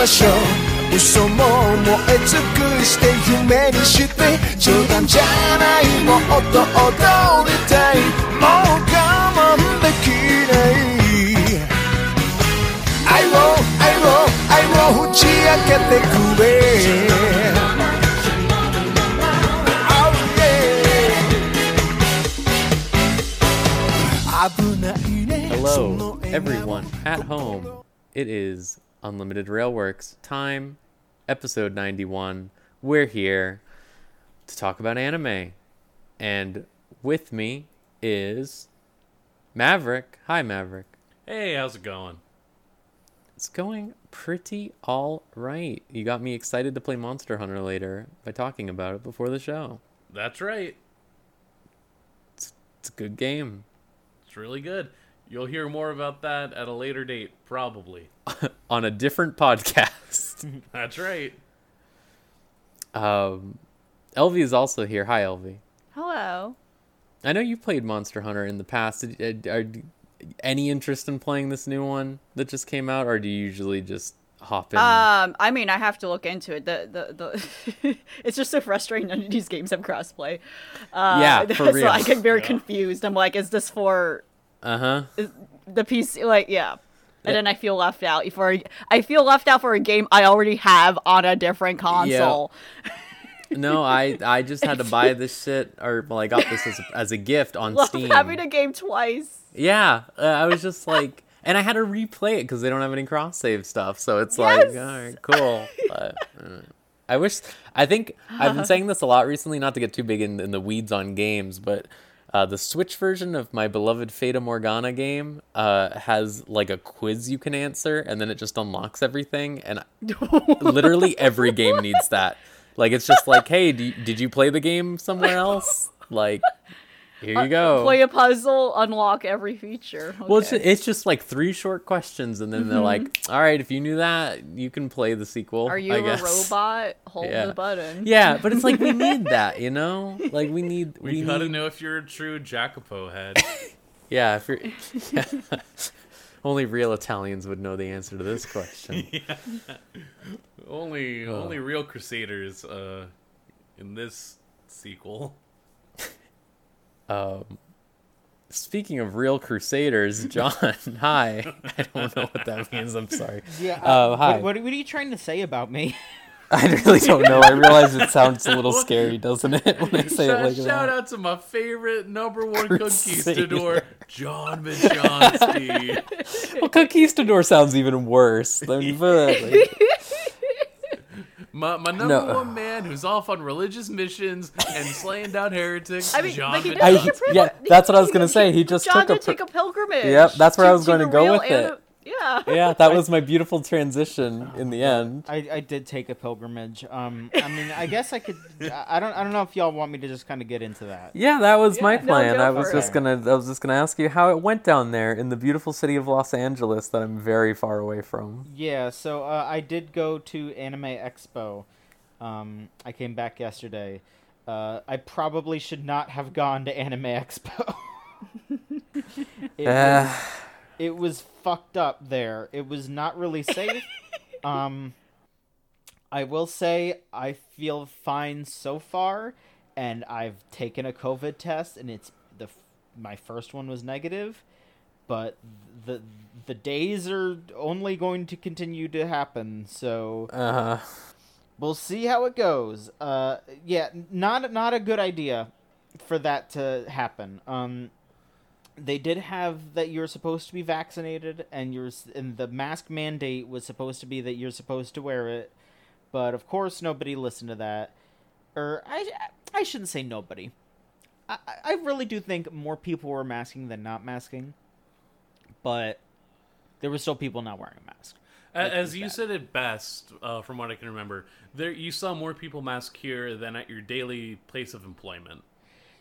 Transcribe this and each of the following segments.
ましょう嘘も燃え尽くして夢にして冗談じゃないもっと踊りたいもう我慢できない愛を愛を愛を打ち明けてくれ Oh yeah 危ないね Hello, everyone at home. It is Unlimited Railworks time, episode 91. We're here to talk about anime. And with me is Maverick. Hi, Maverick. Hey, how's it going? It's going pretty all right. You got me excited to play Monster Hunter later by talking about it before the show. That's right. It's a good game. It's really good. You'll hear more about that at a later date, probably. On a different podcast. That's right. um, Elvie is also here. Hi, Elvie. Hello. I know you played Monster Hunter in the past. Did- Are, are any interest in playing this new one that just came out, or do you usually just hop in? Um, I mean, I have to look into it. The the the. it's just so frustrating. None of these games have crossplay. Uh, Yeah, for so real. I get very Yeah. confused. I'm like, is this for uh huh. the PC? Like, yeah. And then I feel left out for. a- I feel left out for a game I already have on a different console. Yeah. No, I I just had to buy this shit, or well, I got this as a, as a gift on Love Steam. having a game twice. Yeah, uh, I was just like, and I had to replay it because they don't have any cross save stuff. So it's like, all right, cool. But, uh, I wish. I think I've been saying this a lot recently, not to get too big in, in the weeds on games, but uh, the Switch version of my beloved Fata Morgana game uh, has like a quiz you can answer, and then it just unlocks everything. And literally every game needs that. Like it's just like, hey, do did you play the game somewhere else? Like, here you go. Play a puzzle, unlock every feature. Well, it's, Okay. it's just like three short questions, and then they're like, "All right, if you knew that, you can play the sequel." Are you I a guess. robot? Hold Yeah. the button. Yeah, but it's like we need that, you know. Like we need. We, We, gotta need, know if you're a true Jacopo head. Yeah, if you're. Yeah. Only real Italians would know the answer to this question. only Oh. only real Crusaders uh, in this sequel. Um, speaking of real Crusaders, John, hi. I don't know what that means. I'm sorry. Yeah. Uh, uh, hi. What, what, what are you trying to say about me? I really don't know. I realize it sounds a little scary, doesn't it, when I say it shout like shout that? out to my favorite number one Crusader. conquistador, John Majonski. Well, Conquistador sounds even worse. Let me like- My, my number No. one man who's off on religious missions and slaying down heretics, I mean, John like he Majonski. I- does take a yeah, that's what I was gonna he- say. He just John took a did pri- take a pilgrimage. Yep, that's where I was going to the go with ana- it. Yeah. Yeah, that was my beautiful transition in the end. I, I did take a pilgrimage. Um, I mean, I guess I could. I I don't. I don't know if y'all want me to just kind of get into that. Yeah, that was my Yeah, no, plan. go I was just it. gonna, I was just gonna ask you how it went down there in the beautiful city of Los Angeles that I'm very far away from. Yeah. So uh, I did go to Anime Expo. Um, I came back yesterday. Uh, I probably should not have gone to Anime Expo. it, Uh, was, it was fucked up there. It was not really safe. um, I will say I feel fine so far, and I've taken a COVID test, and it's the my first one was negative, but the the days are only going to continue to happen. So Uh-huh. we'll see how it goes. Uh, yeah, not not a good idea for that to happen. Um, they did have that you're supposed to be vaccinated, and you're and the mask mandate was supposed to be that you're supposed to wear it, but of course nobody listened to that. Or I I shouldn't say nobody. I I really do think more people were masking than not masking, but there were still people not wearing a mask. Like, As you that- said it best, uh, from what I can remember, there you saw more people mask here than at your daily place of employment.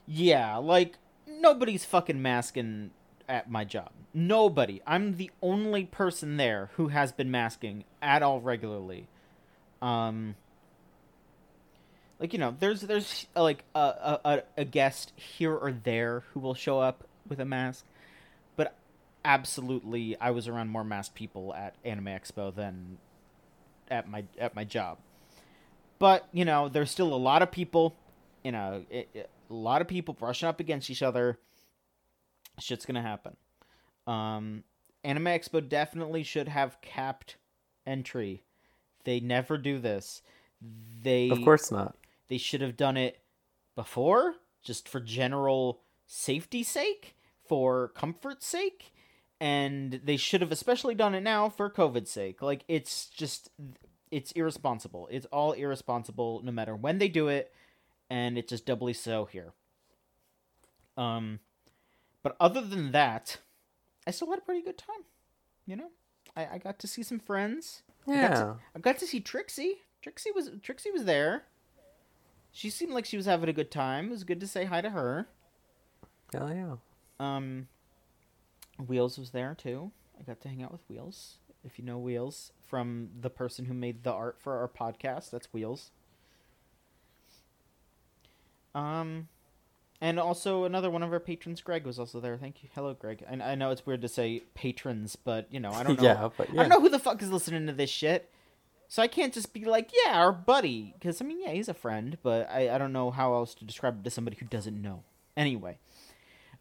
Yeah, like nobody's fucking masking at my job. Nobody. I'm the only person there who has been masking at all regularly. Um like you know, there's there's like a, a a- a guest here or there who will show up with a mask, but absolutely, I was around more masked people at Anime Expo than at my at my job. But you know, there's still a lot of people, you know, it, it- a lot of people brushing up against each other. Shit's gonna happen. Um, Anime Expo definitely should have capped entry. They never do this. They Of course not. they should have done it before, just for general safety sake, for comfort's sake, and they should have especially done it now for COVID's sake. Like it's just it's irresponsible. It's all irresponsible no matter when they do it, and it's just doubly so here. Um but other than that, I still had a pretty good time. You know? I, I got to see some friends. I got Yeah. to, I got to see Trixie. Trixie was Trixie was there. She seemed like she was having a good time. It was good to say hi to her. Hell yeah. Um, Wheels was there too. I got to hang out with Wheels. If you know Wheels from the person who made the art for our podcast, that's Wheels. Um, and also another one of our patrons, Greg, was also there. Thank you. Hello, Greg. I, I know it's weird to say patrons, but you know I don't know. Yeah, but yeah. I don't know who the fuck is listening to this shit. So I can't just be like, yeah, our buddy. Because, I mean, yeah, he's a friend, but I, I don't know how else to describe it to somebody who doesn't know. Anyway,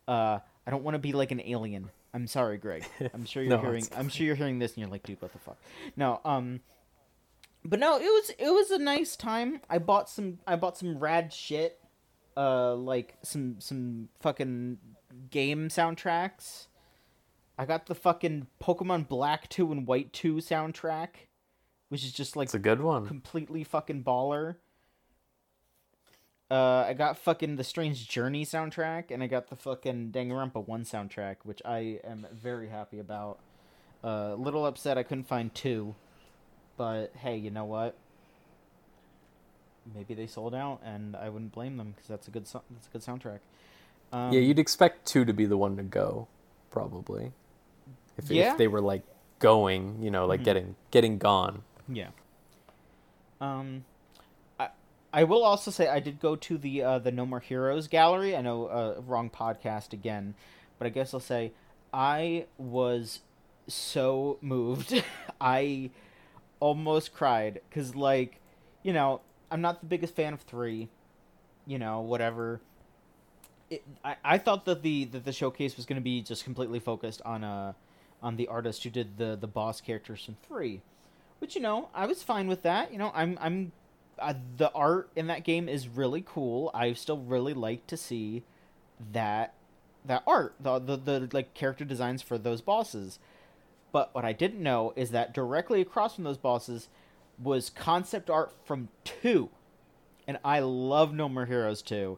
uh, I don't want to be like an alien. I'm sorry, Greg. I'm sure you're No, hearing. I'm sure you're hearing this, and you're like, dude, what the fuck? No, um, but no, it was it was a nice time. I bought some. I bought some rad shit. Uh, like some some fucking game soundtracks. I got the fucking Pokemon Black 2 and White 2 soundtrack, which is just like It's a good one. completely fucking baller. Uh, I got fucking the Strange Journey soundtrack, and I got the fucking Danganronpa 1 soundtrack, which I am very happy about. Uh, little upset I couldn't find 2, but hey, you know what? Maybe they sold out, and I wouldn't blame them because that's a good so- that's a good soundtrack. Um, yeah, you'd expect two to be the one to go, probably. If, Yeah. if they were like going, you know, like Mhm. getting getting gone. Yeah. Um, I I will also say I did go to the uh, the No More Heroes gallery. I know uh, wrong podcast again, but I guess I'll say I was so moved. I almost cried because like you know I'm not the biggest fan of three. You know whatever. It, I, I thought that the that the showcase was going to be just completely focused on uh on the artist who did the the boss characters from three which you know I was fine with that. You know, I'm I'm uh, the art in that game is really cool. I still really like to see that that art, the, the the like character designs for those bosses. But what I didn't know is that directly across from those bosses was concept art from 2. And I love No More Heroes 2.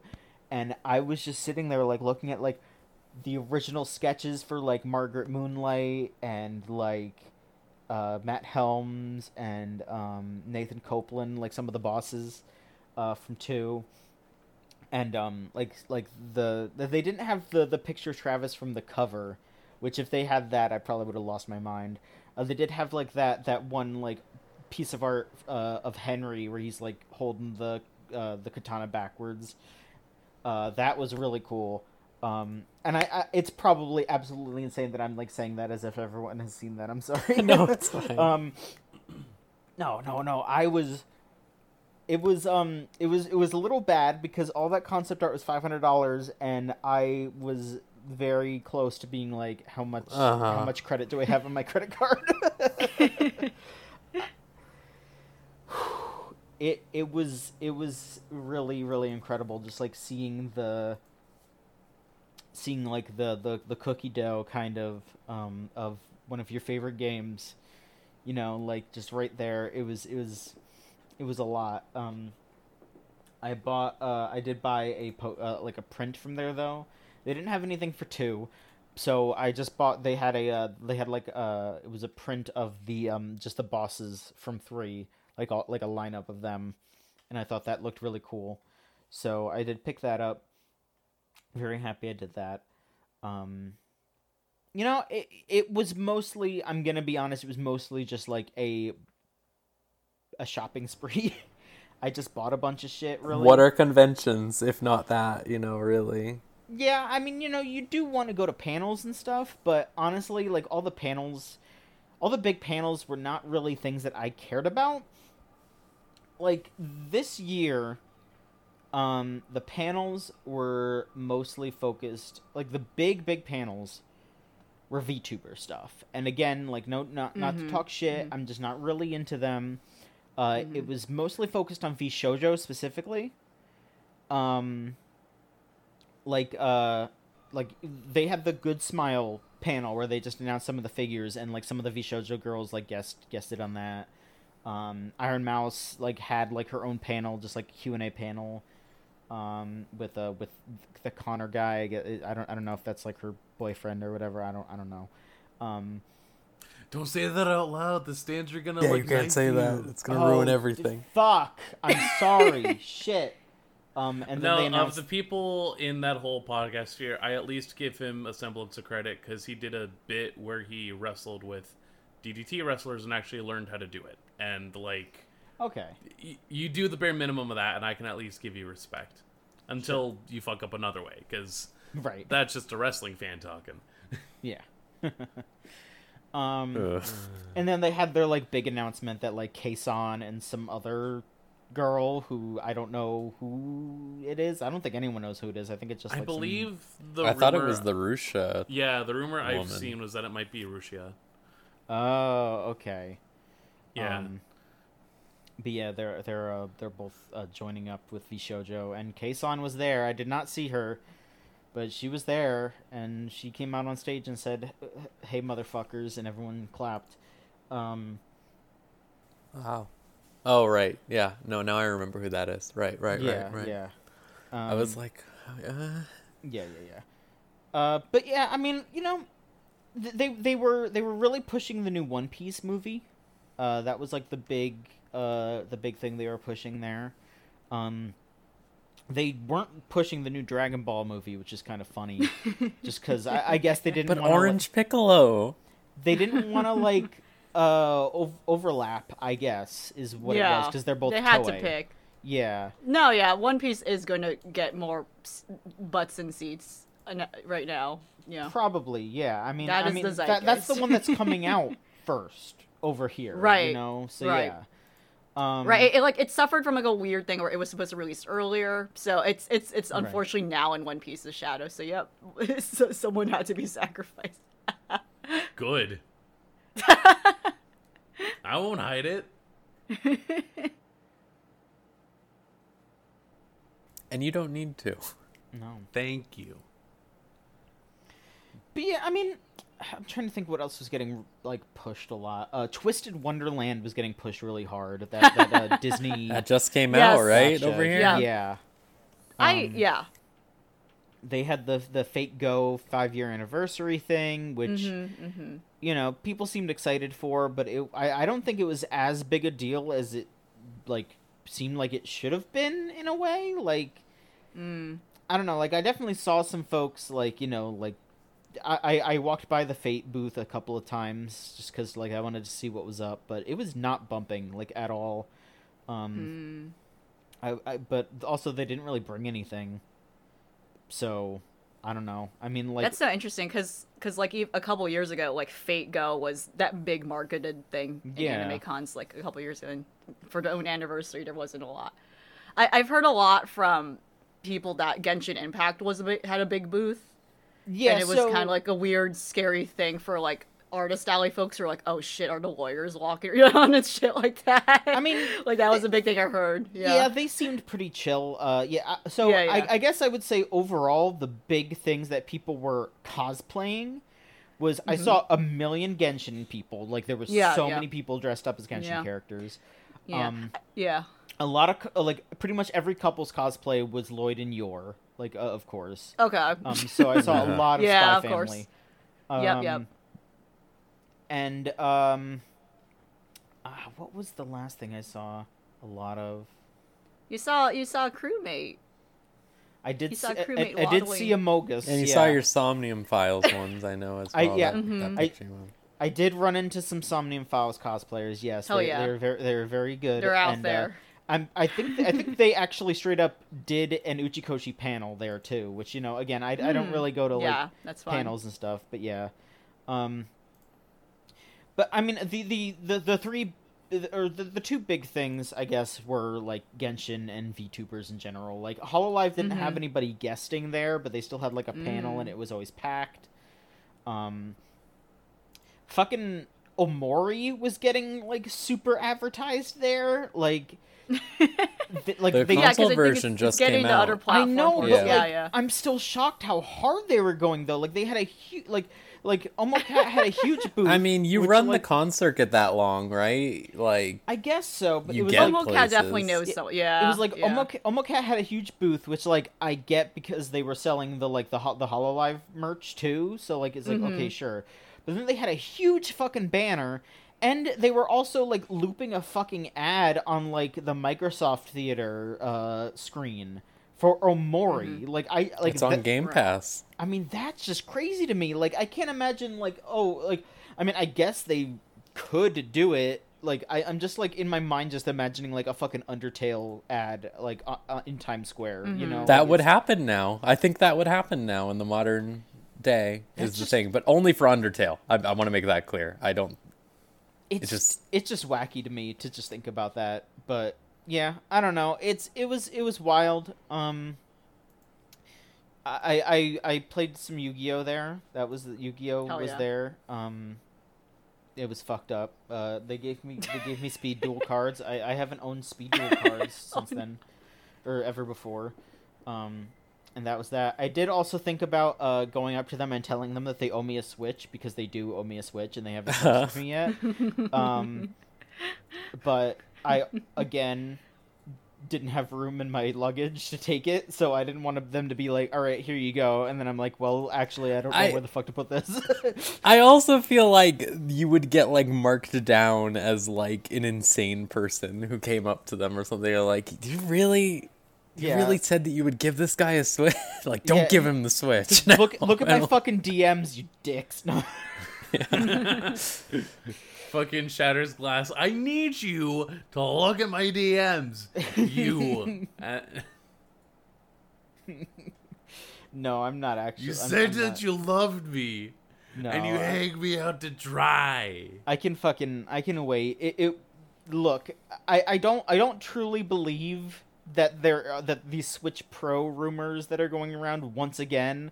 And I was just sitting there like looking at like the original sketches for like Margaret Moonlight and like uh, Matt Helms and um, Nathan Copeland, like some of the bosses uh, from two, and um, like like the, the they didn't have the the picture Travis from the cover, which if they had that, I probably would have lost my mind. Uh, they did have like that that one like piece of art uh, of Henry where he's like holding the uh, the katana backwards. Uh, that was really cool. Um, and I, I, it's probably absolutely insane that I'm like saying that as if everyone has seen that. I'm sorry. No, it's fine. um, no, no, no. I was. It was um. It was it was a little bad because all that concept art was five hundred dollars, and I was very close to being like, how much how Uh-huh. much credit do I have on my credit card? it it was it was really really incredible just like seeing the seeing like the the, the cookie dough kind of um of one of your favorite games you know like just right there. It was it was it was a lot. Um i bought uh i did buy a po- uh, like a print from there though. They didn't have anything for two so i just bought they had a uh, they had like uh it was a print of the um just the bosses from three like all, like a lineup of them and i thought that looked really cool so i did pick that up very happy i did that um you know it, it was mostly i'm gonna be honest it was mostly just like a a shopping spree i just bought a bunch of shit really What are conventions if not that? You know, really. Yeah, I mean, you know, you do want to go to panels and stuff, but honestly, like all the panels, all the big panels were not really things that I cared about. Like this year, um, the panels were mostly focused. Like the big big panels were VTuber stuff, and again, like no, not not to talk shit. I'm just not really into them. Uh, It was mostly focused on VShojo specifically. Um, like uh, like they had the Good Smile panel where they just announced some of the figures, and like some of the VShojo girls like guest guested on that. Um, Ironmouse like had like her own panel, just like Q and A panel. Um, with uh with the Connor guy, I don't I don't know if that's like her boyfriend or whatever. I don't I don't know. Um, Don't say that out loud. The stands are gonna Yeah, like you can't say you. that. It's gonna ruin oh, everything. Fuck! I'm sorry. Shit. Um, and then No, they of the people in that whole podcast sphere, I at least give him a semblance of credit because he did a bit where he wrestled with DDT wrestlers and actually learned how to do it. And like, okay. y- you do the bare minimum of that, and I can at least give you respect until you fuck up another way because Right. that's just a wrestling fan talking. Yeah. um, Ugh. and then they had their like big announcement that like Kson and some other girl who I don't know who it is. I don't think anyone knows who it is. I think it's just. I Like some- believe the. I thought it was the Rushia. Yeah, the rumor I've seen was that it might be Rushia. Oh, okay. Yeah. Um, but yeah, they're they're uh, they're both uh, joining up with VShojo, and Kson was there. I did not see her, but she was there, and she came out on stage and said, "Hey, motherfuckers!" and everyone clapped. Um, Wow. Oh right, yeah. No, now I remember who that is. Right, right, yeah, right, right. yeah. Um, I was like, uh, yeah, yeah, yeah. Uh, but yeah, I mean, you know, th- they they were they were really pushing the new One Piece movie. Uh, that was like the big uh the big thing they were pushing there. Um, they weren't pushing the new Dragon Ball movie, which is kind of funny, just because I, I guess they didn't. but wanna, Orange Piccolo. They didn't want to like uh ov- overlap. I guess is what it was because they're both. They had to pick. Yeah. No, yeah, One Piece is going to get more s- butts and seats uh, right now. Yeah. Probably, yeah. I mean, That I is mean, the that, that's the one that's coming out first over here, right? You know, so right. yeah. Um, Right, it, it, like it suffered from like a weird thing where it was supposed to release earlier, so it's it's it's Right. unfortunately now in One Piece's shadow. So yep, so someone had to be sacrificed. Good. I won't hide it. And you don't need to. No, Thank you. But yeah, I mean, I'm trying to think what else was getting like pushed a lot. Uh, Twisted Wonderland was getting pushed really hard. That that uh, Disney That just came Yes. out, right? gotcha. Over here? Yeah. Yeah. I Um, yeah, They had the the Fate Go five year anniversary thing, which Mm-hmm, you know people seemed excited for, but it, I I don't think it was as big a deal as it like seemed like it should have been in a way. Like mm. I don't know. Like I definitely saw some folks like you know like I I, walked by the Fate booth a couple of times just because like I wanted to see what was up, but it was not bumping like at all. Um, Mm. I, I but also they didn't really bring anything, so I don't know. I mean like that's so interesting because because like a couple years ago, like Fate Go was that big marketed thing in Yeah. anime cons like a couple years ago. And for the own anniversary, there wasn't a lot. I, I've heard a lot from people that Genshin Impact was a bit, had a big booth. Yeah, and it was so- kind of like a weird, scary thing for like artist alley folks who are like, "Oh shit, are the lawyers walking around and shit like that?" I mean, like that was a big thing I heard. Yeah. Yeah, they seemed pretty chill. Uh, yeah. uh, So Yeah, yeah. I, I guess I would say overall the big things that people were cosplaying was I saw a million Genshin people. Like there was Mm-hmm. So many people dressed up as Genshin characters. yeah, Um, yeah. A lot of like pretty much every couple's cosplay was Loid and Yor, like uh, of course. Okay. Um, so I saw a lot of Yeah, Spy of course. Family. Yep, yep. Um, And um, ah, what was the last thing I saw? A lot of. you saw you saw a crewmate. I did. You See, saw I, I, crewmate I did see a waddling. Mogus. And you yeah. saw your Somnium Files ones, I know as I- well. yeah. that, that Mhm. I- I did run into some Somnium Files cosplayers. Yes, Hell they, yeah. they're very they're very good. They're out and, uh, there. I'm I think I think they actually straight up did an Uchikoshi panel there too, which you know again I, I don't Hmm. really go to like yeah, that's fine. panels and stuff, but yeah. Um. but I mean the the the, the three or the, the two big things I guess were like Genshin and VTubers in general. Like Hololive didn't have Mhm. anybody guesting there, but they still had like a panel and Mm. it was always packed. Um, fucking Omori was getting like super advertised there, like. Th- like The they, console I think version just getting came to other out. I know, Yeah. but yeah, like, yeah. I'm still shocked how hard they were going though. Like they had a huge, like, like Omocat had a huge booth. I mean, you which, run like, the con circuit that long, right? Like, I guess so, but You it was get like Omocat definitely knows It- so. Yeah, it was like yeah. Omocat, Omocat had a huge booth, which like I get because they were selling the like the ho- the Hololive merch too. So like it's like Mhm. okay, sure. But then they had a huge fucking banner, and they were also like looping a fucking ad on like the Microsoft Theater uh, screen for Omori. Like I like it's on that- Game. Pass. I mean, that's just crazy to me. Like, I can't imagine, like, oh, like, I mean, I guess they could do it. Like, I, I'm just, like, in my mind, just imagining, like, a fucking Undertale ad, like, uh, uh, in Times Square, you Mhm. know? That Like, would happen now. I think that would happen now in the modern day That's is the just- thing, but only for Undertale. I, I want to make that clear. I don't. It's, it's just- it's just wacky to me to just think about that. But, yeah, I don't know. It's, it was, it was wild. Um, I, I, I played some Yu-Gi-Oh there. That was, Yu-Gi-Oh Hell was yeah. there. Um, it was fucked up. Uh, they gave me they gave me speed duel cards. I, I haven't owned speed duel cards since then, or ever before. Um, and that was that. I did also think about uh, going up to them and telling them that they owe me a Switch because they do owe me a Switch and they haven't switched me yet. Um, but I again didn't have room in my luggage to take it, so I didn't want them to be like, "All right, here you go," and then I'm like, "Well, actually, I don't know I- where the fuck to put this." I also feel like you would get like marked down as like an insane person who came up to them or something. You're like, you really, you Yeah. really said that you would give this guy a switch? like, don't Yeah. give him the switch. look look at my fucking DMs, you dicks. No. Fucking shatters glass. I need you to look at my DMs. You. Uh, No, I'm not actually. you I'm- said I'm that not- you loved me, No, and you I- hang me out to dry. I can fucking I can wait. It, it look, I I don't I don't truly believe that there uh, that these Switch Pro rumors that are going around once again,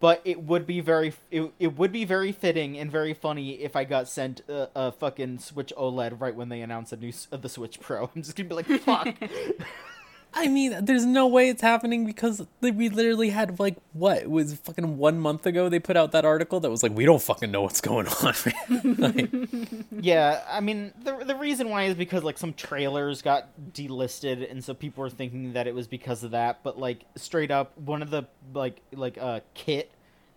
but it would be very it, it would be very fitting and very funny if I got sent a, a fucking Switch OLED right when they announce a new uh, the Switch Pro. I'm just gonna be like fuck. I mean, there's no way it's happening because we literally had like what it was fucking one month ago they put out that article that was like we don't fucking know what's going on. like, Yeah, I mean the the reason why is because like some trailers got delisted, and so people were thinking that it was because of that. But like straight up, one of the like like uh Kit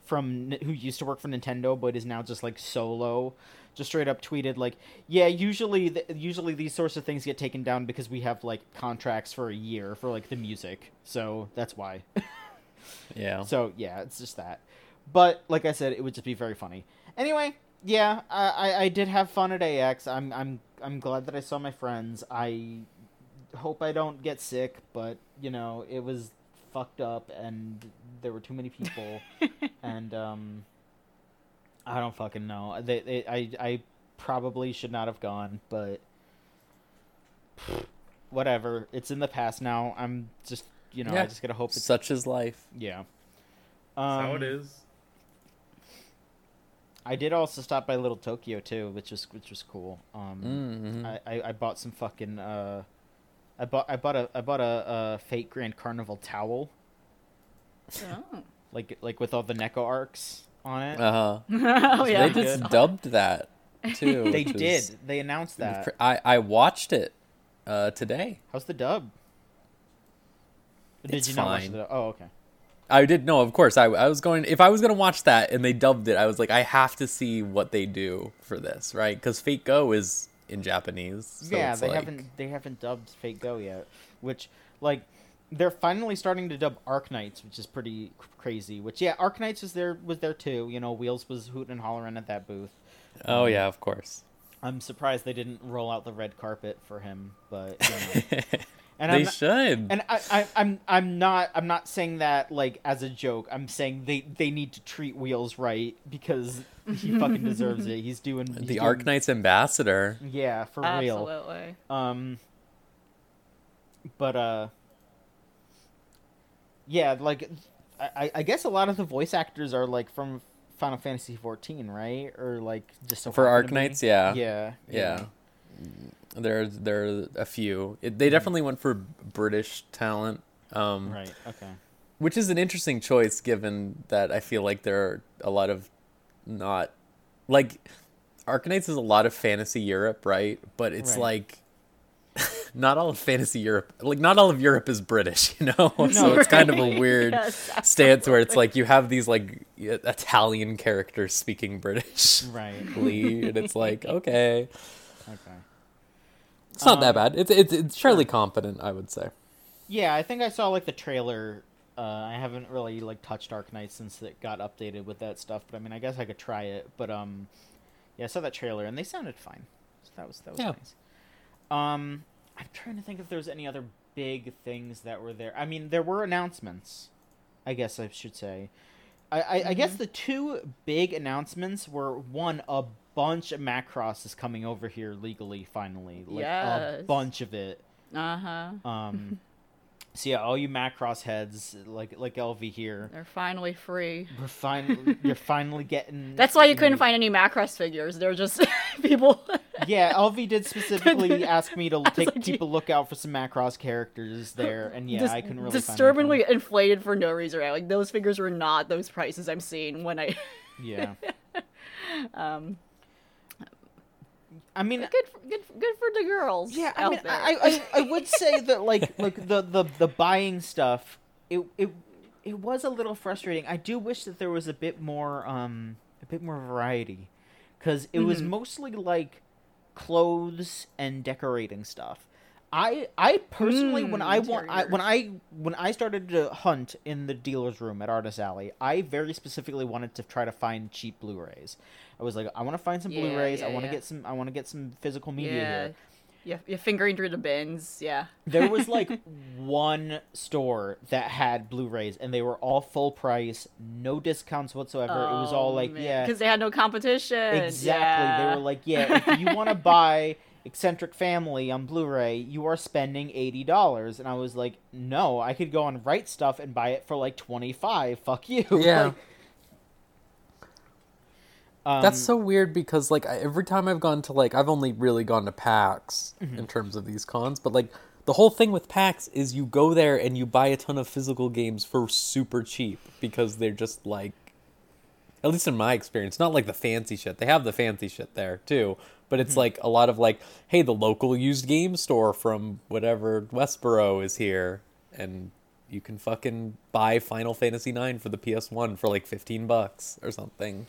from who used to work for Nintendo but is now just like solo, just straight up tweeted like, yeah, usually th- usually these sorts of things get taken down because we have like contracts for a year for like the music, so that's why. yeah. So yeah, it's just that. But like I said, it would just be very funny. Anyway, yeah, I, I, I did have fun at AX. I'm I'm I'm glad that I saw my friends. I hope I don't get sick, but you know, it was fucked up and there were too many people and um I don't fucking know. They, they I I probably should not have gone, but whatever. It's in the past now. I'm just you know, Yeah. I just gotta hope it's Such is life. yeah. That's how Um, it is. I did also stop by Little Tokyo too, which was which was cool. Um, Mm-hmm. I, I I bought some fucking uh, I bought I bought a I bought a, a Fate Grand Carnival towel, Oh. like like with all the Neco-Arcs on it. Uh huh. oh yeah. They just good. dubbed that too. they which did. is- They announced that. I I watched it uh, today. How's the dub? Did It's you not watch fine. the? Oh, okay. I did no, of course. I I was going if I was gonna watch that and they dubbed it, I was like, I have to see what they do for this, right? Because Fate Go is in Japanese. So yeah, they like- haven't they haven't dubbed Fate Go yet, which like they're finally starting to dub Arknights, which is pretty c- crazy. Which yeah, Arknights was there was there too. You know, Wheels was hooting and hollering at that booth. Oh Um, yeah, of course. I'm surprised they didn't roll out the red carpet for him, but you know. And they I'm not, should. and I, I I'm I'm not I'm not saying that like as a joke. I'm saying they they need to treat Wheels right because he fucking deserves it. He's doing he's the doing- Arc Knight's ambassador. Yeah, for real. Absolutely. Um, but uh, yeah, like I, I- guess a lot of the voice actors are like from Final Fantasy 14, right? Or like just so For Arc. Knights, yeah. yeah, Yeah. There, there are a few. It, they definitely went for British talent, um, Right. Okay. which is an interesting choice given that I feel like there are a lot of not like Arknights is a lot of fantasy Europe, right? But it's Right. like not all of fantasy Europe, like not all of Europe is British, you know. so it's kind of a weird Yes, stance where it's like you have these like Italian characters speaking British. Right. and it's like okay, Okay. it's not that Um, bad. It's it's it's fairly competent, I would say. Yeah, I think I saw like the trailer. Uh, I haven't really like touched Arknights since it got updated with that stuff, but I mean, I guess I could try it. But um, yeah, I saw that trailer and they sounded fine. So that was that was Yeah. nice. Um, I'm trying to think if there's any other big things that were there. I mean, there were announcements. I guess I should say. I, I, I guess the two big announcements were one a bunch of Macross is coming over here legally finally, like a bunch of it. Uh huh. Um, so yeah, all you Macross heads like like LV here, They're finally free. we're finally you're finally getting. That's why you couldn't find any Macross figures. They're just people. Yeah, LV did specifically ask me to take like, keep a lookout for some Macross characters there, and yeah, dis- I couldn't really disturbingly inflated for no reason. Right? Like those figures were not those prices I'm seeing when I. yeah, um, I mean, good, for, good, good for the girls. yeah, I mean. I, I I would say that like like the the the buying stuff, it it it was a little frustrating. I do wish that there was a bit more um a bit more variety, because it was Mhm. mostly like clothes and decorating stuff. I I personally when Mm, I want I, when. I when I started to hunt in the dealer's room at Artist Alley, I very specifically wanted to try to find cheap Blu-rays. I was like, I want to find some Yeah, Blu-rays. I want to yeah. get some. I want to get some physical media yeah, here. yeah, you're fingering through the bins. Yeah. There was like one store that had Blu-rays, and they were all full price, no discounts whatsoever. it was all like, yeah, because Oh, they had no competition. exactly. Yeah. They were like, yeah, if you want to buy Eccentric Family on Blu-ray, you are spending eighty dollars. And I was like, no, I could go on Right Stuf and buy it for like twenty-five. Fuck you. Yeah. Like, um, That's so weird because like I- every time I've gone to like I've only really gone to PAX Mm-hmm. in terms of these cons, but like the whole thing with PAX is you go there and you buy a ton of physical games for super cheap because they're just like at least in my experience, not like the fancy shit. They have the fancy shit there too, but it's Mm-hmm. like a lot of like, hey, the local used game store from whatever Westboro is here and you can fucking buy Final Fantasy IX for the PS1 for like 15 bucks or something.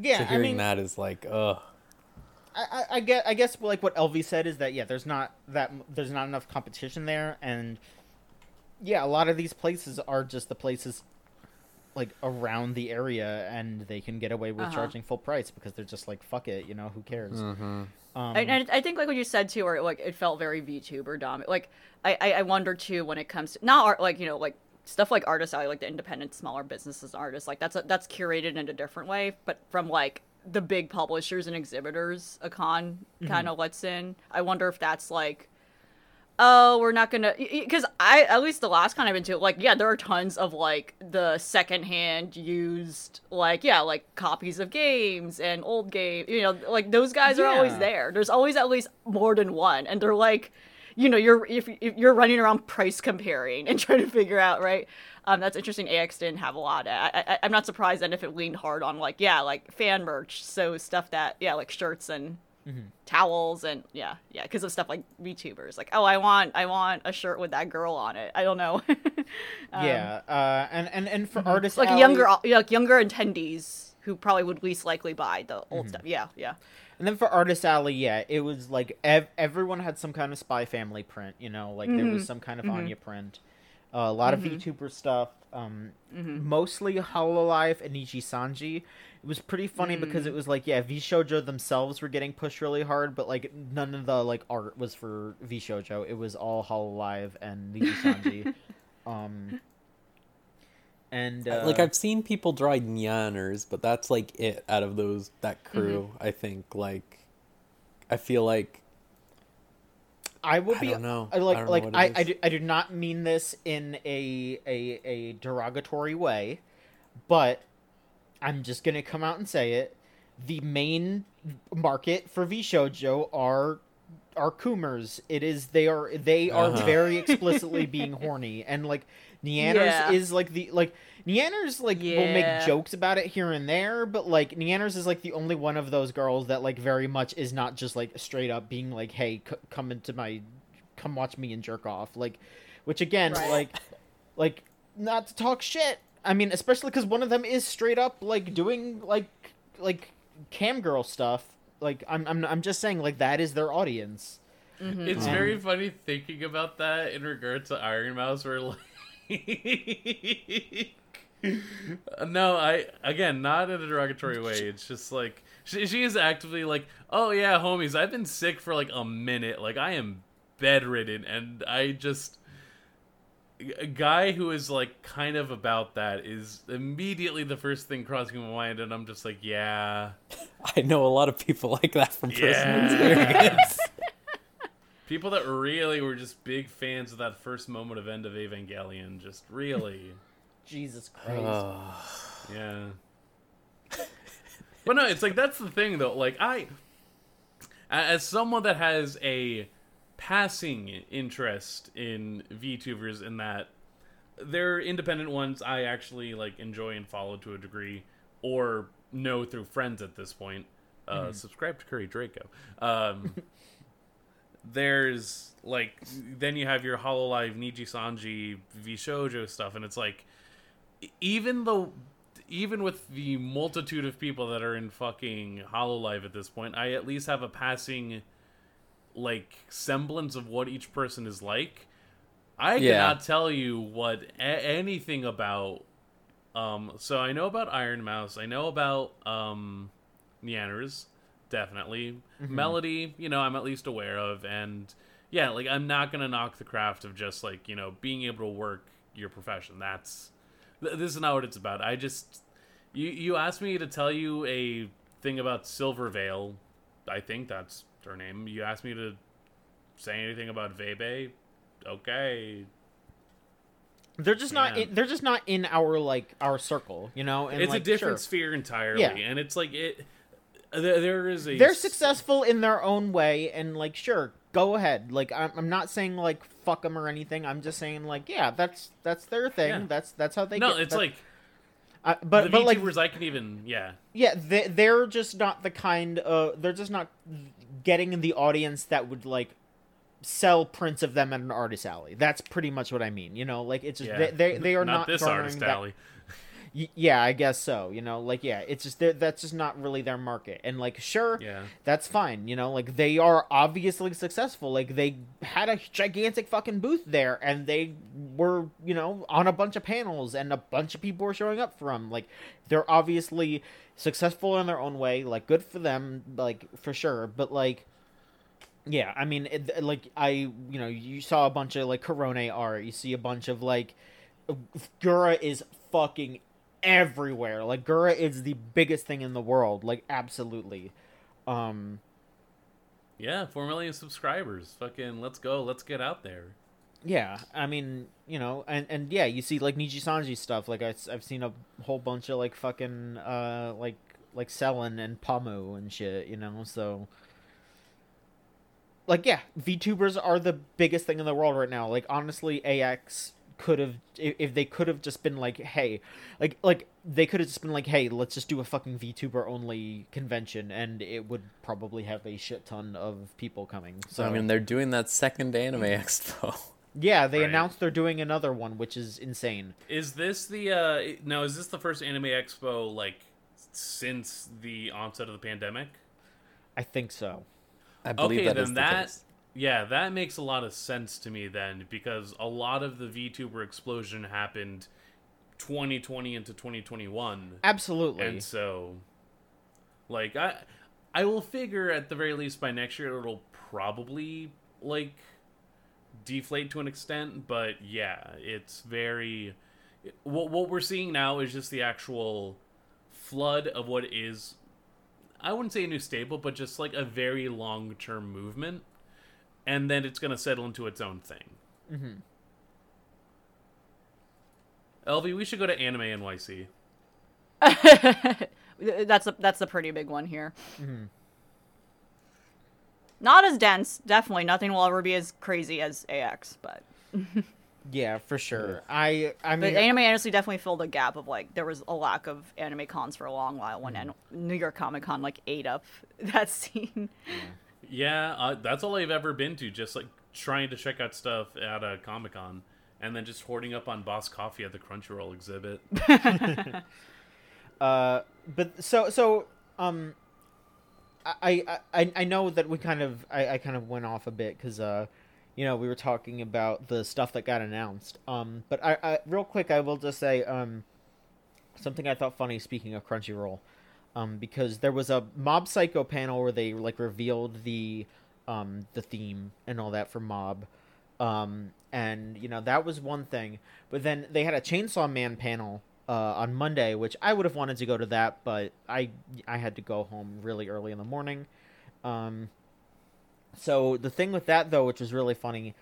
yeah, so I mean, that is like, ugh. I, I, I get I guess like what LV said is that yeah, there's not that there's not enough competition there, and yeah, a lot of these places are just the places like around the area, and they can get away with Uh-huh. charging full price because they're just like fuck it, you know, who cares? Mm-hmm. Um, And, and I think like what you said too, or like it felt very VTuber dominant. Like I, I, I wonder too when it comes to not art, like you know like stuff like artists alley, like the independent smaller businesses artists, like that's a, that's curated in a different way. But from like the big publishers and exhibitors, a con kind of lets in. I wonder if that's like. Oh, we're not gonna because I at least the last con I've been to like yeah there are tons of like the secondhand used like yeah like copies of games and old game you know like those guys are always there. There's always at least more than one, and they're like, you know, you're if, if you're running around price comparing and trying to figure out right. Um, that's interesting. AX didn't have a lot. I, I, I'm not surprised then if it leaned hard on like yeah like fan merch, so stuff that yeah like shirts and towels and yeah yeah because of stuff like VTubers like oh I want I want a shirt with that girl on it. I don't know. Um, yeah, uh, and and and for artists like Alley- younger like younger attendees who probably would least likely buy the Mm-hmm. old stuff. Yeah yeah. And then for Artist Alley, yeah, it was like ev- everyone had some kind of Spy Family print, you know, like there was some kind of Anya print. Uh, a lot of VTuber stuff. Um, mostly Hololive and Nijisanji. It was pretty funny because it was like, yeah, VShojo themselves were getting pushed really hard, but like none of the like art was for VShojo. It was all Hololive and Nijisanji. um, and uh, like I've seen people draw Nyanners, but that's like it out of those that crew. I think like I feel like I will I be. don't know. I like I don't know like what it I, is. I, do, I do not mean this in a, a a derogatory way, but I'm just gonna come out and say it. The main market for VShojo are are Coomers. It is they are they are Uh-huh. very explicitly being horny and like Nyanners Yeah. is like the like Nyanners like will make jokes about it here and there, but like Nyanners is like the only one of those girls that like very much is not just like straight up being like, "Hey, c- come into my, come watch me and jerk off," like, which again, Right. like, like not to talk shit. I mean, especially because one of them is straight up like doing like like cam girl stuff. Like I'm I'm I'm just saying like that is their audience. It's Um, very funny thinking about that in regard to Ironmouse, where like, no, I again not in a derogatory way. It's just like she, she is actively like, oh yeah, homies, I've been sick for like a minute, like I am bedridden, and I just a guy who is like kind of about that is immediately the first thing crossing my mind, and I'm just like, yeah. I know a lot of people like that from personal Yeah. experience. People that really were just big fans of that first moment of End of Evangelion, just really, Jesus Christ. Ugh. yeah. But no, it's like that's the thing though. Like I, as someone that has a passing interest in VTubers, in that they're independent ones I actually like enjoy and follow to a degree, or know through friends at this point. Uh, Subscribe to Curry Draco. Um, there's like then you have your Hollow Hololive Niji Sanji VShojo stuff, and it's like even though even with the multitude of people that are in fucking Hollow Hololive at this point, I at least have a passing like semblance of what each person is like. I Yeah. cannot tell you what a- anything about. Um, so I know about Ironmouse. I know about um, Nyanners, definitely. Melody, you know, I'm at least aware of, and yeah, like I'm not gonna knock the craft of just like you know being able to work your profession. That's th- this is not what it's about. I just you you asked me to tell you a thing about Silvervale. I think that's her name. You asked me to say anything about Veibae. Okay, They're just not. In, they're just not in our like our circle, you know. And it's like, a different sure, sphere entirely, Yeah. and it's like it. There, there is a they're successful in their own way, and like sure, go ahead. Like I'm, I'm not saying like fuck them or anything. I'm just saying like yeah, that's that's their thing. Yeah. That's that's how they. No, get, it's like uh, but the but like VTubers I can even yeah. yeah, they, they're just not the kind. of they're just not getting in the audience that would like sell prints of them at an artist alley. That's pretty much what I mean. You know, like it's just Yeah. they they, they are not, not, this artist that- alley. Yeah, I guess so. You know, like yeah, it's just that's just not really their market. And like sure, Yeah. that's fine. You know, like they are obviously successful. Like they had a gigantic fucking booth there, and they were you know on a bunch of panels, and a bunch of people were showing up for them. Like they're obviously successful in their own way. Like good for them. Like for sure. But like. Yeah, I mean, it, like I, you know, you saw a bunch of like Corona art. You see a bunch of like, Gura is fucking everywhere. Like Gura is the biggest thing in the world. Like absolutely. Um, Yeah, four million subscribers. Fucking let's go. Let's get out there. Yeah, I mean, you know, and and yeah, you see like Nijisanji stuff. Like I, have seen a whole bunch of like fucking uh like like Selen and Pomu and shit. You know, so. Like yeah, VTubers are the biggest thing in the world right now. Like honestly, AX could have if if they could have just been like, hey, like like they could have just been like, hey, let's just do a fucking VTuber only convention, and it would probably have a shit ton of people coming. So I mean, they're doing that second anime expo. Yeah, they Right. announced they're doing another one, which is insane. Is this the uh no, is this the first anime expo like since the onset of the pandemic? I think so. I believe Okay, that then is the that case. Yeah, that makes a lot of sense to me then because a lot of the VTuber explosion happened 2020 into 2021. Absolutely. And so like I I will figure at the very least by next year it'll probably like deflate to an extent, but yeah, it's very what what we're seeing now is just the actual flood of what is I wouldn't say a new staple, but just like a very long-term movement and then it's going to settle into its own thing. hmm LV, we should go to Anime NYC. that's a that's a pretty big one here. Mm-hmm. Not as dense, definitely. Nothing will ever be as crazy as AX, but Yeah, for sure. I I mean, but mean, anime honestly definitely filled a gap of like there was a lack of anime cons for a long while when Mm-hmm. an- New York Comic Con like ate up that scene. Yeah, uh, that's all I've ever been to. Just like trying to check out stuff at a Comic Con, and then just hoarding up on Boss Coffee at the Crunchyroll exhibit. uh, but so so um, I I I, know that we kind of I, I kind of went off a bit because uh, you know we were talking about the stuff that got announced. Um, but I, I real quick I will just say um, something I thought funny. Speaking of Crunchyroll, um, because there was a Mob Psycho panel where they like revealed the um the theme and all that for Mob. Um, and you know that was one thing, but then they had a Chainsaw Man panel uh, on Monday, which I would have wanted to go to that, but I I had to go home really early in the morning. Um, so the thing with that though, which was really funny,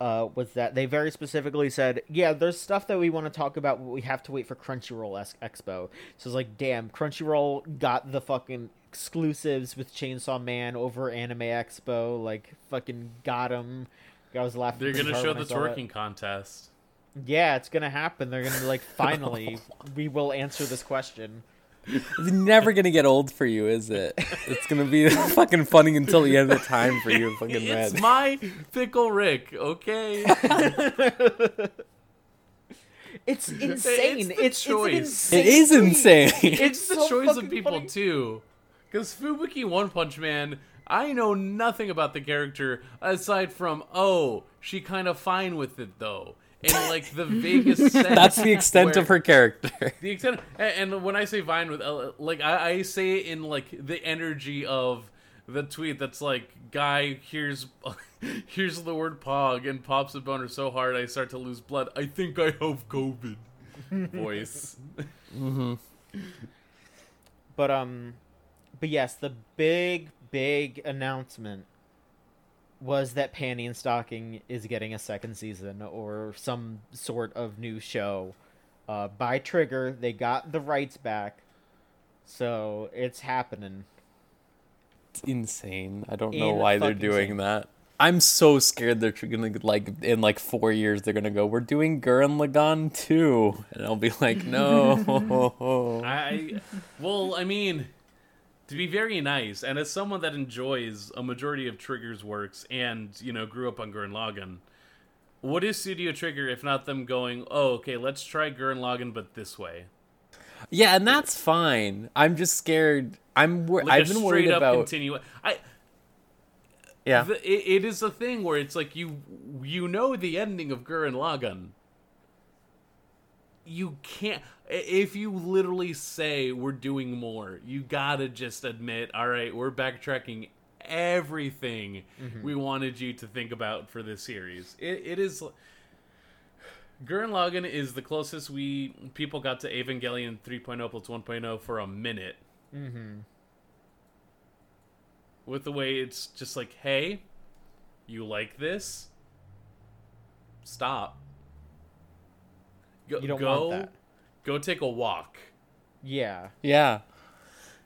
uh, was that they very specifically said, "Yeah, there's stuff that we want to talk about, but we have to wait for Crunchyroll Expo." So it's like, damn, Crunchyroll got the fucking exclusives with Chainsaw Man over Anime Expo, like fucking got them. I was laughing. They're gonna show the twerking contest. Yeah, it's gonna happen. They're gonna be like, finally, we will answer this question. It's never gonna get old for you, is it? It's gonna be fucking funny until the end of time for you, fucking It's red. my pickle Rick, okay? It's insane. the It's, choice. It's an It is insane. it's the so choice of people funny. too. Because Fubuki One Punch Man, I know nothing about the character aside from oh, she kind of fine with it though, in like the vaguest sense. That's the extent of her character. The extent, and, when I say Vine with, like I, I say it in like the energy of the tweet that's like, guy, here's here's the word pog and pops a boner so hard I start to lose blood. I think I have COVID. Voice. But um, but yes, the big big announcement was that Panty and Stocking is getting a second season or some sort of new show. Uh, by Trigger, they got the rights back, so it's happening. It's insane. I don't know In why they're doing insane. that. I'm so scared they're gonna like in like four years they're gonna go. We're doing Gurren Lagann too, and I'll be like, no. I well, I mean, to be very nice, and as someone that enjoys a majority of Trigger's works, and you know, grew up on Gurren Lagann, what is Studio Trigger if not them going, oh, okay, let's try Gurren Lagann, but this way, yeah, and that's fine. I'm just scared. I'm. Wor- like I've been worried about. continue. I yeah. the, it, it is a thing where it's like you you know the ending of Gurren Lagann. You can't if you literally say we're doing more. You gotta just admit, all right, we're backtracking everything we wanted you to think about for this series. It, it is. Gurren Lagann is the closest we people got to Evangelion 3.0 plus 1.0 for a minute Mm-hmm. with the way it's just like, hey, you like this? Stop. Go, You don't go, want that. Go take a walk. Yeah. Yeah.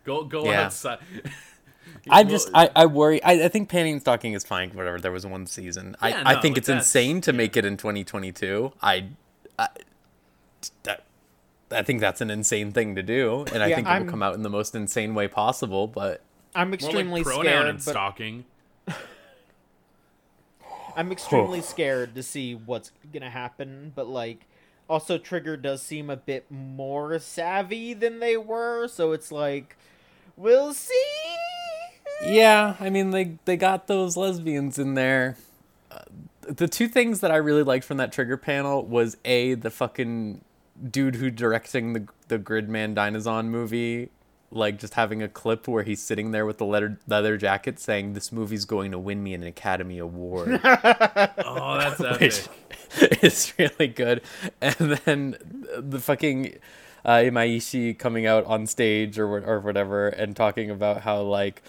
Go go Yeah. outside. I Well, just I, I worry I, I think Panty and Stocking is fine whatever there was one season Yeah, I, I think it's insane to make it in 2022 I, I that I think that's an insane thing to do and I Yeah, think it I'm- will come out in the most insane way possible but I'm more extremely like pronoun scared, and but stalking. I'm extremely scared to see what's gonna happen. But like, also Trigger does seem a bit more savvy than they were, so it's like, we'll see. Yeah, I mean they they got those lesbians in there. Uh, the two things that I really liked from that trigger panel was a the fucking dude who directing the the Gridman Dynazenon movie, like just having a clip where he's sitting there with the leather leather jacket saying this movie's going to win me an Academy Award. Oh, that's epic. which is really good. And then the fucking uh, Imaishi coming out on stage or or whatever and talking about how like,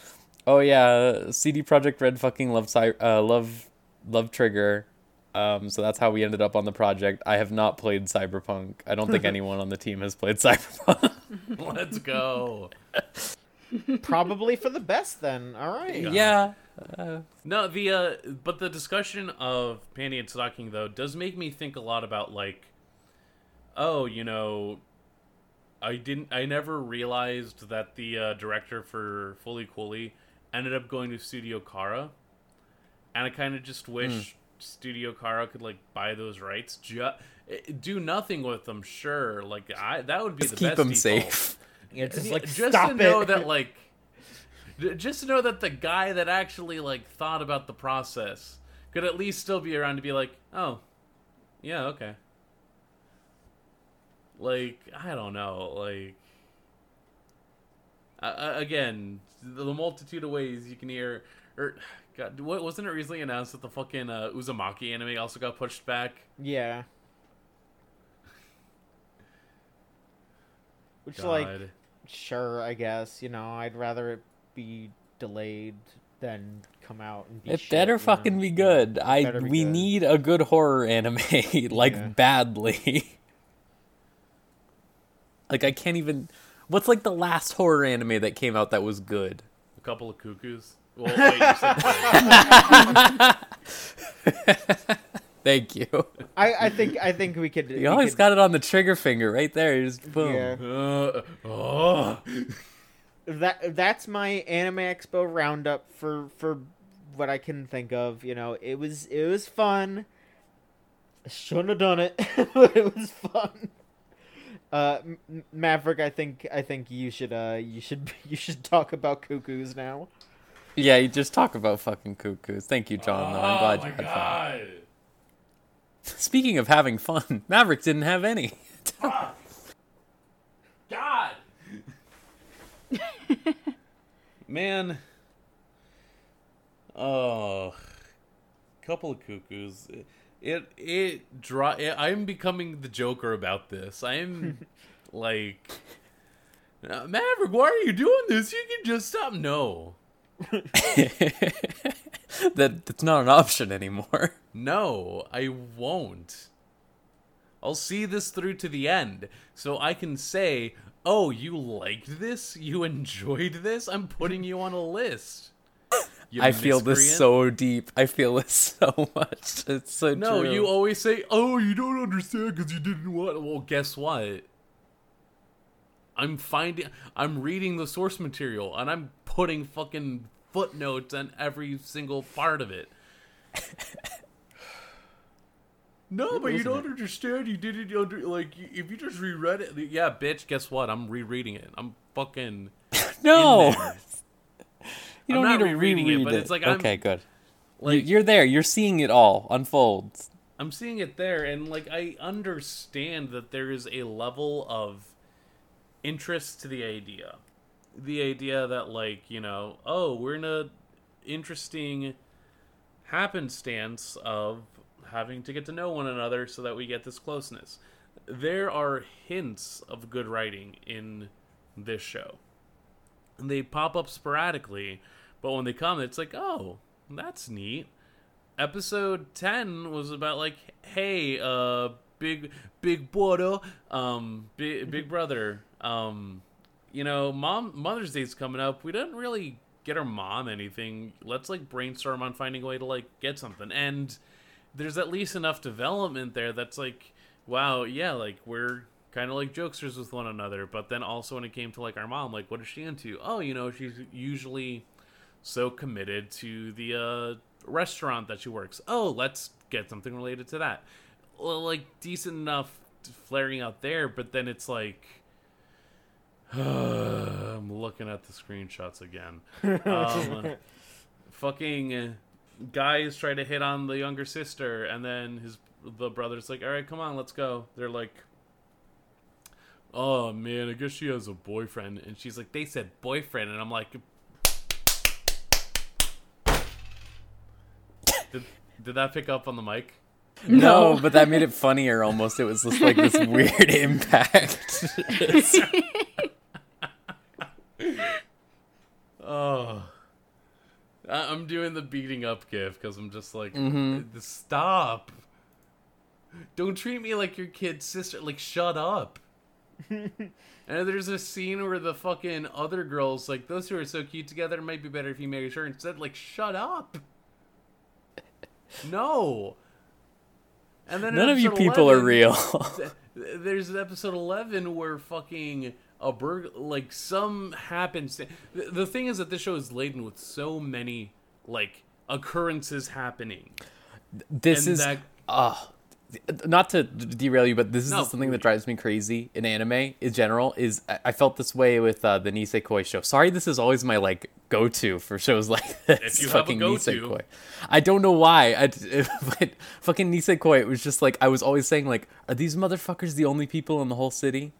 oh yeah, CD Projekt Red fucking love Cy- uh, love love Trigger. Um, so that's how we ended up on the project. I have not played Cyberpunk. I don't think anyone on the team has played Cyberpunk. Let's go. Probably for the best then. All right. yeah. No, the uh, but the discussion of panty and stocking though does make me think a lot about like, oh, you know, I didn't, I never realized that the uh, director for Fooly Cooly ended up going to Studio Khara, and I kind of just wish Studio Khara could like buy those rights, ju- do nothing with them. Sure, like I that would be Just the keep best them default. safe. It's just Yeah, like just to know that like just to know that the guy that actually like thought about the process could at least still be around to be like oh yeah okay like i don't know like uh, again the, multitude of ways you can hear or God, what wasn't it recently announced that the fucking uh, Uzumaki anime also got pushed back? yeah. Which God. like sure, I guess, you know, I'd rather it be delayed than come out and be It shit, better you know? fucking be good. it I be we good. need a good horror anime like Yeah. badly. like I can't even What's like the last horror anime that came out that was good? a couple of cuckoos. Well, wait, you said Thank you. I, I think I think we could You always got it on the trigger finger right there. You just boom. Yeah. uh, oh. that that's my anime expo roundup for for what I can think of. You know, it was it was fun. I shouldn't have done it, but it was fun. Uh, M- M- Maverick, I think I think you should uh you should you should talk about cuckoos now. Yeah, you just talk about fucking cuckoos. Thank you, John. though. I'm glad oh you my had fun. God. Speaking of having fun, Maverick didn't have any. God. Man. Oh. Couple of cuckoos. It it draw. It, I'm becoming the Joker about this. I'm like, "Uh, Maverick, why are you doing this? You can just stop. No, that that's not an option anymore. no, I won't. I'll see this through to the end, so I can say, "Oh, you liked this? You enjoyed this? I'm putting you on a list." You I feel this so deep. I feel this so much. It's so No, true. you always say, "Oh, you don't understand because you didn't want." Well, guess what? I'm finding, I'm reading the source material, and I'm putting fucking footnotes on every single part of it. no, but you don't understand. You didn't under like if you just reread it. Yeah, bitch. Guess what? I'm rereading it. I'm fucking. no. You I'm don't need to rereading it, reread but it's like I'm- okay, good. Like You're there. You're seeing it all unfold. I'm seeing it there, and like I understand that there is a level of interest to the idea, the idea that like you know, oh, we're in a interesting happenstance of having to get to know one another so that we get this closeness. There are hints of good writing in this show. And they pop up sporadically, but when they come, it's like, oh, that's neat episode 10 was about like hey uh big big brother um big, big brother um you know mom mother's day's coming up. We didn't really get our mom anything. Let's like brainstorm on finding a way to like get something. And there's at least enough development there that's like wow yeah like we're kind of like jokesters with one another. But then also when it came to like our mom like what is she into? Oh you know she's usually so committed to the uh, restaurant that she works. Oh, let's get something related to that. Well, like decent enough flaring out there, but then it's like, I'm looking at the screenshots again. Um, fucking guys try to hit on the younger sister, and then his the brother's like, "All right, come on, let's go." They're like, "Oh man, I guess she has a boyfriend," and she's like, "They said boyfriend," and I'm like, "Did did that pick up on the mic?" No, but that made it funnier almost. It was just like this weird impact. Oh. I- I'm doing the beating up gif because I'm just like, Mhm. stop. Don't treat me like your kid's sister. Like, shut up. and there's a scene where the fucking other girls, like, those two are so cute together, it might be better if you married her. Instead, like, shut up. No. And then None of you people are real. th- there's episode 11 where fucking a burg like some happens the, the thing is that this show is laden with so many like occurrences happening. This And is that- uh not to derail you but this is No, something that drives me crazy in anime in general is I- felt this way with uh, the nisekoi show. Sorry this is always my like go-to for shows like this. If you have a fucking go-to. nisekoi i don't know why. I, but fucking nisekoi it was just like i was always saying like are these motherfuckers the only people in the whole city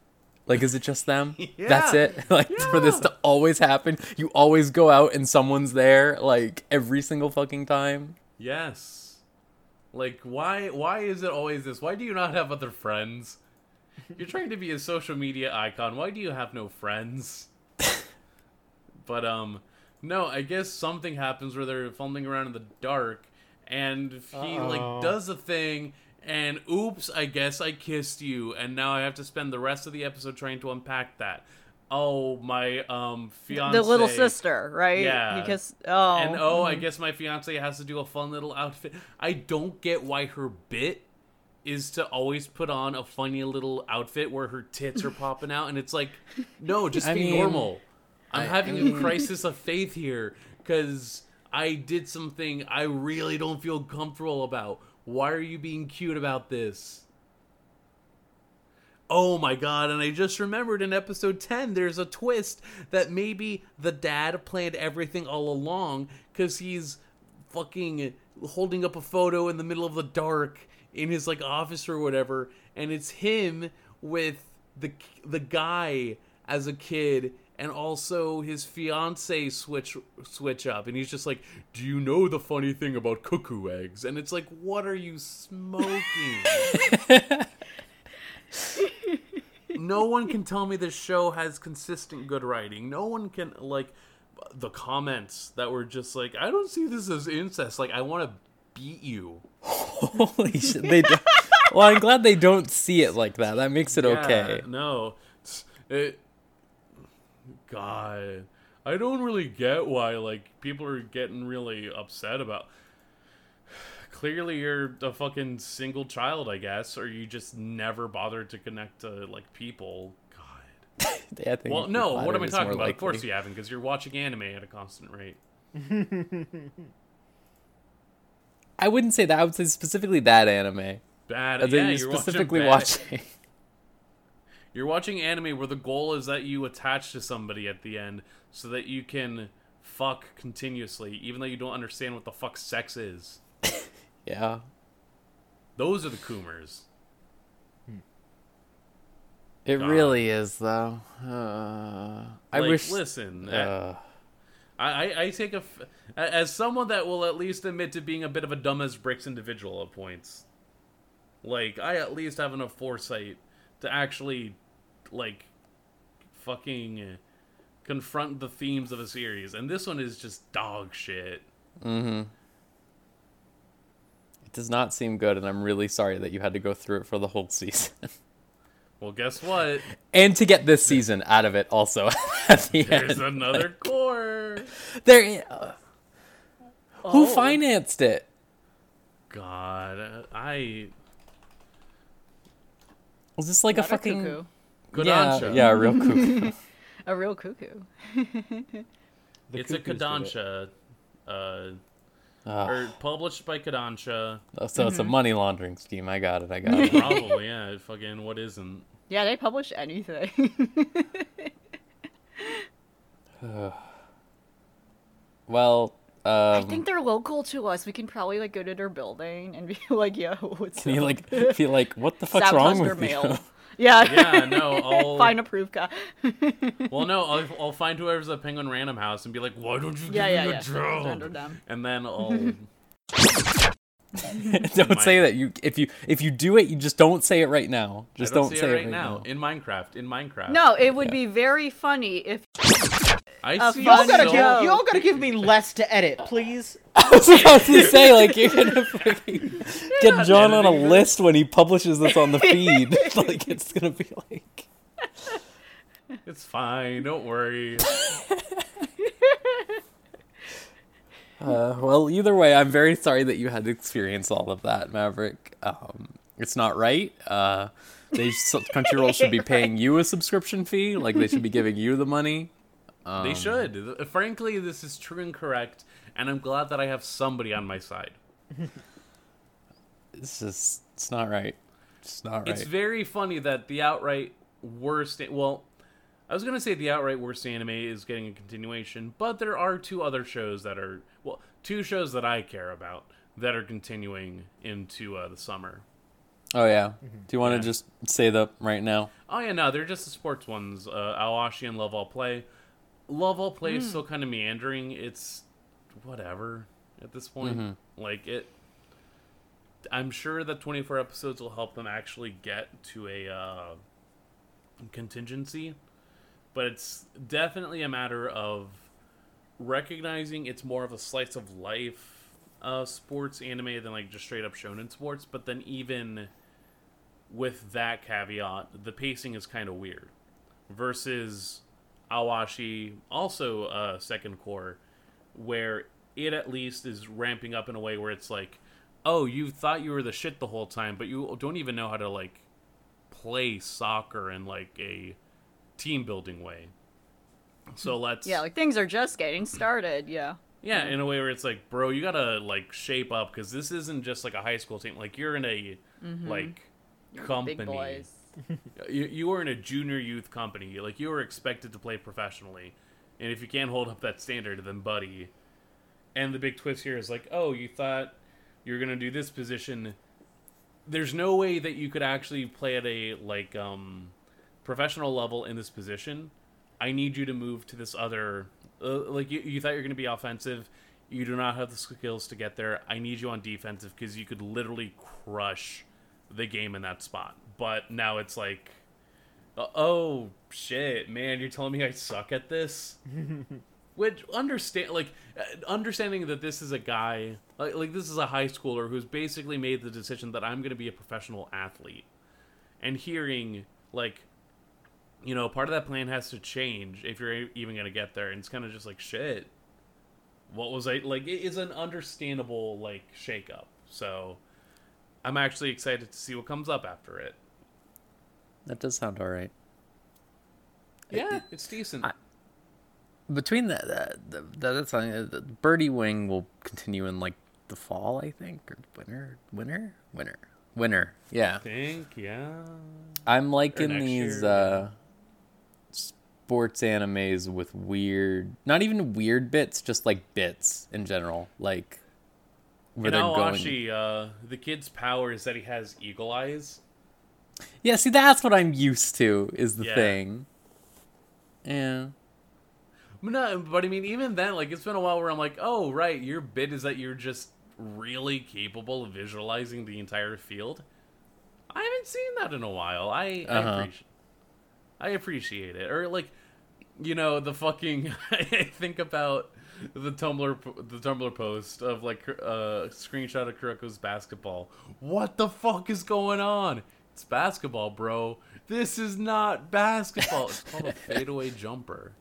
like is it just them? That's it? Like for this to always happen you always go out and someone's there like every single fucking time? Yes. Like why why is it always this? Why do you not have other friends? You're trying to be a social media icon. Why do you have no friends? But um no i guess something happens where they're fumbling around in the dark and he Uh-oh. like does a thing and oops i guess i kissed you and now i have to spend the rest of the episode trying to unpack that oh my um fiance the little sister, right? Yeah. Because oh, and oh, I guess my fiance has to do a fun little outfit. I don't get why her bit is to always put on a funny little outfit where her tits are popping out, and it's like, no, just I be mean, normal. I'm I- having I mean- a crisis of faith here because I did something I really don't feel comfortable about. Why are you being cute about this? Oh my god, and I just remembered in episode 10 there's a twist that maybe the dad planned everything all along cuz he's fucking holding up a photo in the middle of the dark in his like office or whatever and it's him with the the guy as a kid and also his fiance switch switch up and he's just like do you know the funny thing about cuckoo eggs and it's like what are you smoking no one can tell me this show has consistent good writing. No one can like the comments that were just like, I don't see this as incest. Like, I want to beat you. Holy shit! They do- well, I'm glad they don't see it like that. That makes it okay. Yeah, no, it. God, I don't really get why like people are getting really upset about. Clearly, you're a fucking single child, I guess, or you just never bothered to connect to like people. God. Yeah, I think Well, no. What am I talking about? Of course you haven't, because you're watching anime at a constant rate. I wouldn't say that. I would say specifically that anime. Bad. Yeah, you're you're specifically watching. You're watching anime where the goal is that you attach to somebody at the end, so that you can fuck continuously, even though you don't understand what the fuck sex is. yeah. Those are the Coomers. It God. really is, though. Uh, I Like, wish. Listen, Uh, I, I, I take a f- as someone that will at least admit to being a bit of a dumb as bricks individual at points. Like I at least have enough foresight to actually, like, fucking confront the themes of a series, and this one is just dog shit. mm-hmm. It does not seem good, and I'm really sorry that you had to go through it for the whole season. Well, guess what? and to get this season out of it also at the There's end. another core. There, uh, who Oh. financed it? God, I Was this like Not a fucking cuckoo. yeah, Kodansha. yeah, a real cuckoo? a real cuckoo. It's a cuckoos. Kodansha, uh, Ah, or published by Kodansha. so it's a money laundering scheme. I got it. I got it. Probably, yeah. Fucking what isn't? Yeah, they publish anything. Well, um, I think they're local to us. We can probably like go to their building and be like, "Yo, what's can you like feel like what the fuck's wrong their with you? mail. Yeah. Yeah, no, I'll Find a proof guy. well, no, I'll, I'll find whoever's at Penguin Random House and be like, "Why don't you Yeah, give yeah, me yeah. a job?" Under them. And then I'll don't My- say that. You if you if you do it, you just don't say it right now. Just I don't, don't, see say it it right right now. now. in Minecraft. In Minecraft. No, it would Yeah. be very funny if I a see You all gotta so- give, you all gotta give me less to edit, please. I was about to say like you're gonna fucking get John on a editing this. list when he publishes this on the feed. like it's gonna be like It's fine. Don't worry. Uh, well, either way, I'm very sorry that you had to experience all of that, Maverick. Um, it's not right. Uh, they so- Crunchyroll should be paying you a subscription fee. Like they should be giving you the money. Um, They should. Frankly, this is true and correct, and I'm glad that I have somebody on my side. It's just it's not right. It's not right. It's very funny that the outright worst. Well, I was gonna say the outright worst anime is getting a continuation, but there are two other shows that are well, two shows that I care about that are continuing into uh, the summer. oh yeah. Do you want to Yeah. just say them right now? Oh yeah, no, they're just the sports ones. Uh, Aoashi and Love All Play. Love All Play Hmm. is still kind of meandering. It's whatever at this point. Mm-hmm. Like it. I'm sure that 24 episodes will help them actually get to a uh, contingency, but it's definitely a matter of recognizing it's more of a slice of life uh, sports anime than like just straight up shonen sports. But then even with that caveat, the pacing is kind of weird. Versus Aoashi, also uh, second core, where it at least is ramping up in a way where it's like, oh, you thought you were the shit the whole time, but you don't even know how to like play soccer in like a team building way. So let's yeah, like things are just getting started. Yeah. yeah, in a way where it's like, bro, you gotta like shape up because this isn't just like a high school team. Like you're in a like company. You, you are in a junior youth company. Like you are expected to play professionally, and if you can't hold up that standard, then buddy. And the big twist here is like, oh, you thought you were gonna do this position. There's no way that you could actually play at a like um professional level in this position. I need you to move to this other. Uh, like you, you thought you're gonna be offensive. You do not have the skills to get there. I need you on defensive because you could literally crush the game in that spot. But now it's like, uh, oh shit, man, you're telling me I suck at this? Which understand like uh, understanding that this is a guy like, like this is a high schooler who's basically made the decision that I'm going to be a professional athlete, and hearing like, you know, part of that plan has to change if you're even going to get there, and it's kind of just like shit. What was I like? It is an understandable like shakeup. So, I'm actually excited to see what comes up after it. That does sound all right. Yeah, it's decent. I- Between that, that, that that's something. uh, the Birdie Wing will continue in like the fall, I think, or winter, winter, winter, winter. Yeah, I think, yeah. I'm liking these year, uh, sports animes with weird, not even weird bits, just like bits in general, like where In they're going. Aoashi, uh, the kid's power is that he has eagle eyes. Yeah, see, that's what I'm used to. Is the Yeah. thing. Yeah. But No, but I mean, even then, like, it's been a while where I'm like, oh, right, your bit is that you're just really capable of visualizing the entire field. I haven't seen that in a while. I, I Uh-huh. appreciate, I appreciate it. Or like, you know, the fucking. I think about the Tumblr, the Tumblr post of like a screenshot of Kuroko's basketball. What the fuck is going on? It's basketball, bro. This is not basketball. It's called a fadeaway jumper.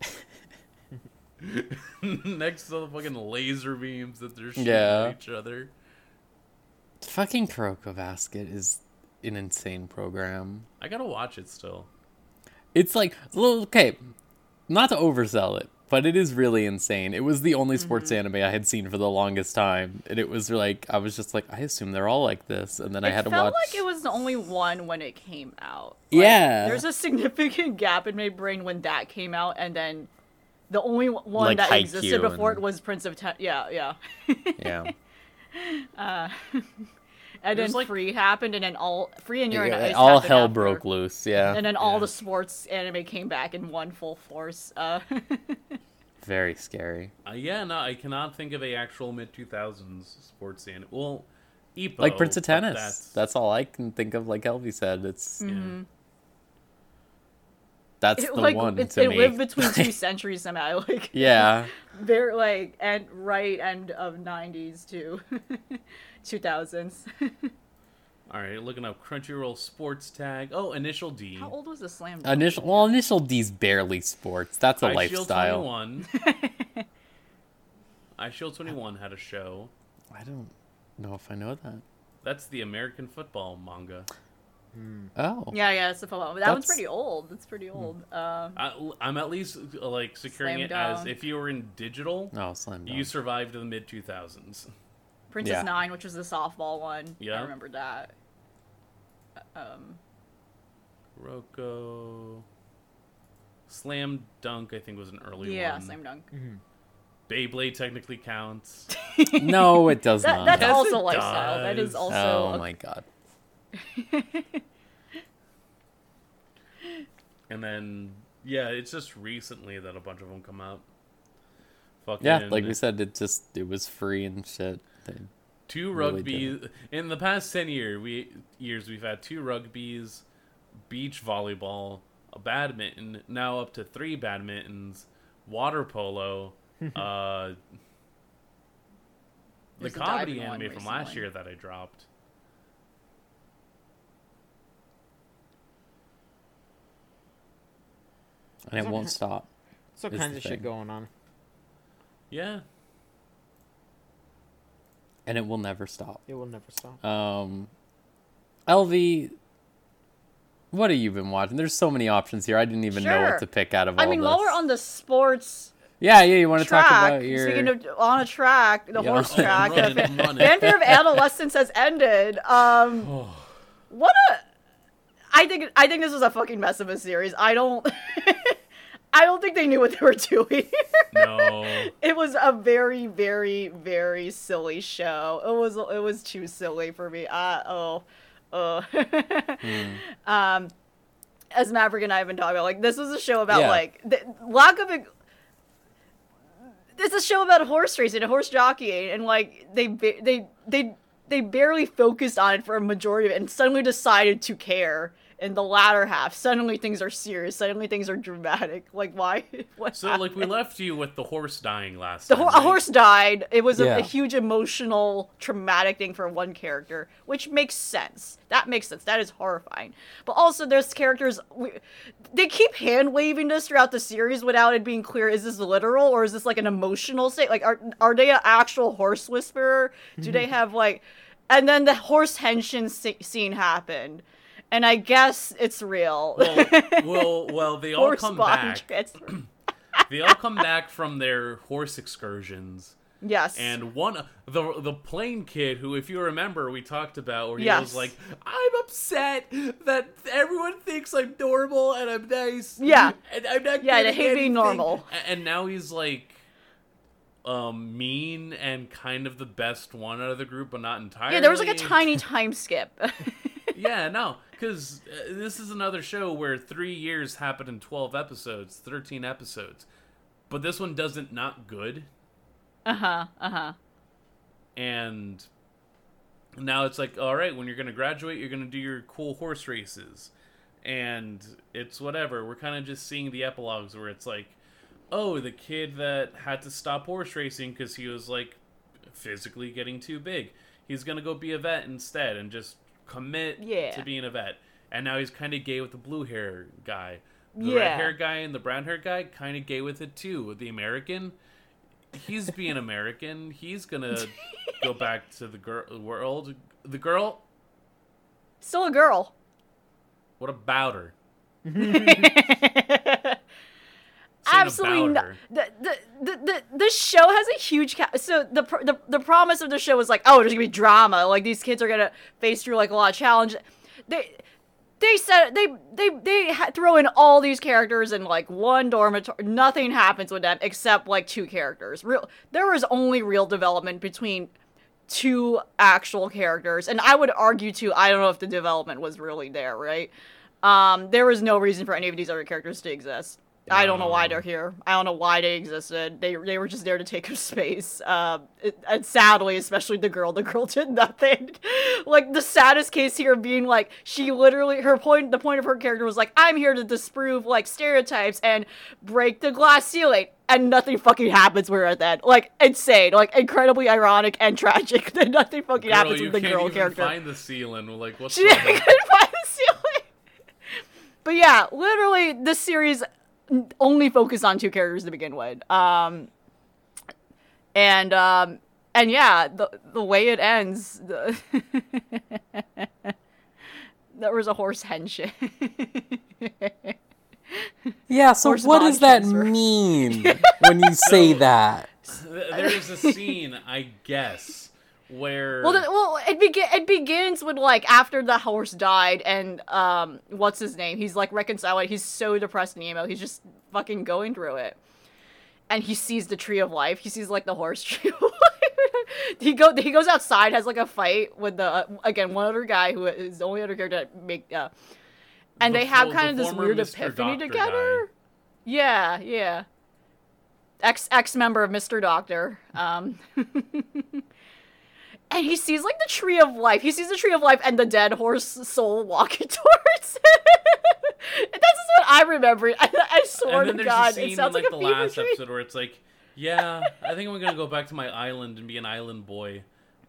Next to the fucking laser beams that they're shooting Yeah. at each other. Fucking Kuroko Basket is an insane program. I gotta watch it still. It's like, okay, not to oversell it, but it is really insane. It was the only sports Mm-hmm. anime I had seen for the longest time, and it was like I was just like, I assume they're all like this, and then I had to watch. It felt like it was the only one when it came out. Like, Yeah. There's a significant gap in my brain when that came out, and then The only one Like that Haikyuu existed before and- it was Prince of Ten. Yeah, yeah. Yeah. and then like, free happened, and then all free and Yuri yeah, all hell after. broke loose. Yeah, and then all the sports anime came back in one full force. Uh, Very scary. Uh, yeah, no, I cannot think of a actual mid two thousands sports anime. Well, Epo, like Prince of Tennis. That's... that's... all I can think of. Like Elvie said, it's. Mm-hmm. That's it, the like, one it, to it me. lived between two centuries somehow. Like yeah, they're like and right end of nineties too. 2000s. All right, looking up Crunchyroll sports tag. Oh, Initial D. How old was the slam? Dunk? Initial well, Initial D's barely sports. That's a I lifestyle. Shield 21. Eyeshield 21 had a show. I don't know if I know that. That's the American football manga. Mm. Oh. Yeah, yeah, it's a football. That That's... one's pretty old. It's pretty hmm. old. Mm. I, um, am at least like securing it dunk. as if you were in digital. Oh, slam dunk. You survived the mid 2000s. Princess Yeah. Nine, which was the softball one. Yeah. I remember that. Um, Roko. Slam Dunk, I think, was an early yeah, one. Yeah, Slam dunk. Beyblade technically counts. no, it does That, not. that's Yes, also it lifestyle. That is also. oh a- my god. And then, yeah, it's just recently that a bunch of them come out. Fucking Yeah, like we said, it just it was free and shit. They- two really rugby in the past 10 year we years we've had two rugbies beach volleyball a badminton now up to three badmintons water polo uh the comedy diving one anime from last year that i dropped. And it won't stop. So kinds the of shit going on. yeah And it will never stop. It will never stop. Um LV what have you been watching? There's so many options here. I didn't even know what to pick out of I all mean, this. while we're on the sports yeah, yeah, you want to track, talk about your speaking of on a track, the Yeah. horse Oh, track, run the it, fan- run it. Fanfare of Adolescence has ended. Um, what a! I think I think this was a fucking mess of a series. I don't. I don't think they knew what they were doing. no it was a very, very, very silly show. It was it was too silly for me. Uh oh, oh. Um, as Maverick and I have been talking about, like this was a show about Yeah. like the lack of. A, it's a show about horse racing, a horse jockeying, and like they they they they barely focused on it for a majority of it, and suddenly decided to care in the latter half. Suddenly things are serious. Suddenly things are dramatic. Like why? What so like we left you with the horse dying last The time ho- a right? horse died. It was a, Yeah. a huge emotional, traumatic thing for one character, which makes sense. That makes sense. That is horrifying. But also, there's characters. We, they keep hand waving this throughout the series without it being clear: is this literal or is this like an emotional state? Like, are are they an actual horse whisperer? Do they have like? And then the horse henshin sce- scene happened, and I guess it's real. well, well, well, they all come back. They all come back from their horse excursions. Yes. And one, the the plain kid, who, if you remember, we talked about, where he Yes. was like, "I'm upset that everyone thinks I'm normal and I'm nice. Yeah. and I'm not. Yeah, they hate being normal. And now he's like, um, mean and kind of the best one out of the group, but not entirely. yeah, there was like a tiny time skip. yeah, no, because uh, this is another show where three years happen in twelve episodes, thirteen episodes, but this one doesn't not good. uh huh. Uh huh. and now it's like all right when you're gonna graduate you're gonna do your cool horse races and it's whatever we're kind of just seeing the epilogues where it's like oh the kid that had to stop horse racing because he was like physically getting too big he's gonna go be a vet instead and just commit Yeah. to being a vet and now he's kind of gay with the blue hair guy the Yeah. red hair guy and the brown hair guy kind of gay with it too the american he's being American. He's gonna go back to the girl world. The girl. Still a girl. What about her? Absolutely not. her. The, the, the, the, show has a huge ca- so the, the the promise of the show was like oh there's gonna be drama like these kids are gonna face through like a lot of challenge they they said they they they ha- throw in all these characters in like one dormitory. Nothing happens with them except like two characters. Real, there was only real development between two actual characters, and I would argue too. I don't know if the development was really there, right? Um, there was no reason for any of these other characters to exist. I don't know why they're here. I don't know why they existed. They they were just there to take up space. Um, it, and sadly, especially the girl, the girl did nothing. like the saddest case here being like she literally her point the point of her character was like I'm here to disprove like stereotypes and break the glass ceiling. And nothing fucking happens with her at that. Like insane, like incredibly ironic and tragic. that nothing fucking Girl, happens with the can't girl even character. find the ceiling. Like what's She couldn't find the ceiling. But yeah, literally, this series only focused on two characters to begin with. Um, and um, and yeah, the the way it ends, the there was a horse henshin. Yeah, so Horse what does that transfer. mean when you say that? Th- There's a scene, I guess, where Well, well, it begin it begins with like after the horse died and um, what's his name? He's like reconciling. He's so depressed and emo. He's just fucking going through it, and he sees the tree of life. He sees like the horse tree. of life. he go he goes outside, has like a fight with the uh, again one other guy who is the only other character that make. Uh, and The they have kind of this weird Mr. epiphany Doctor together. Yeah, yeah. Ex ex member of Mr. Doctor. Um and he sees like the tree of life. He sees the tree of life and the dead horse soul walking towards it. That's just what I remember. I, I swear and then to there's God, a scene it sounds in like like the last dream. episode where it's like, yeah, I think I'm gonna go back to my island and be an island boy.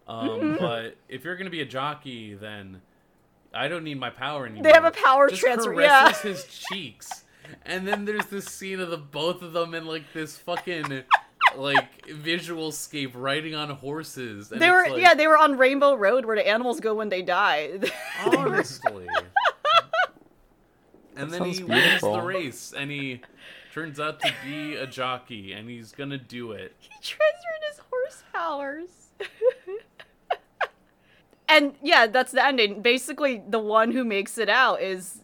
Um, Mm-hmm. but if you're gonna be a jockey, then I don't need my power anymore. They have a power Just transfer, caresses yeah. his cheeks, and then there's this scene of the both of them in like this fucking like visual scape riding on horses. And They were like, yeah, they were on Rainbow Road where the animals go when they die. honestly. and then sounds he wins the race, and he turns out to be a jockey, and he's gonna do it. he transferred his horse powers. and yeah, that's the ending. Basically, the one who makes it out is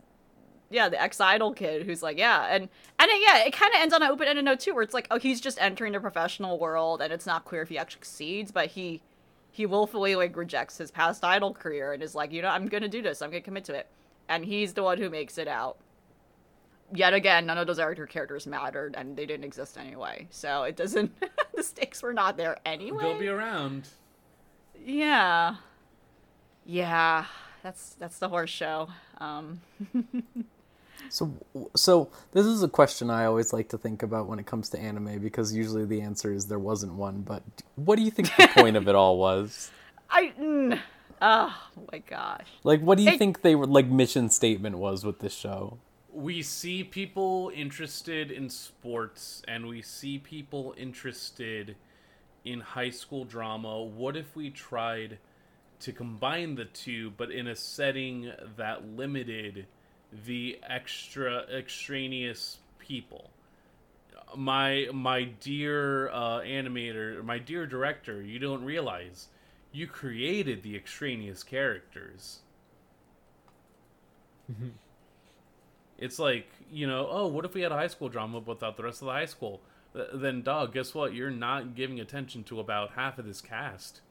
yeah, the ex idol kid who's like, yeah, and and it, yeah, it kind of ends on an open ended note too, where it's like, oh, he's just entering the professional world, and it's not clear if he actually succeeds, but he he willfully like rejects his past idol career and is like, you know, I'm gonna do this, I'm gonna commit to it, and he's the one who makes it out. Yet again, none of those other characters mattered, and they didn't exist anyway. So it doesn't. the stakes were not there anyway. They'll be around. Yeah. Yeah. That's that's the horse show. Um So, so this is a question I always like to think about when it comes to anime because usually the answer is there wasn't one. But what do you think the point of it all was? I mm, oh my gosh. Like, what do you It- think they were like mission statement was with this show? We see people interested in sports, and we see people interested in high school drama. What if we tried to combine the two, but in a setting that limited the extra extraneous people? My my dear uh, animator, my dear director, you don't realize you created the extraneous characters. It's like, you know, oh, what if we had a high school drama without the rest of the high school? Th- then, dog, guess what? You're not giving attention to about half of this cast.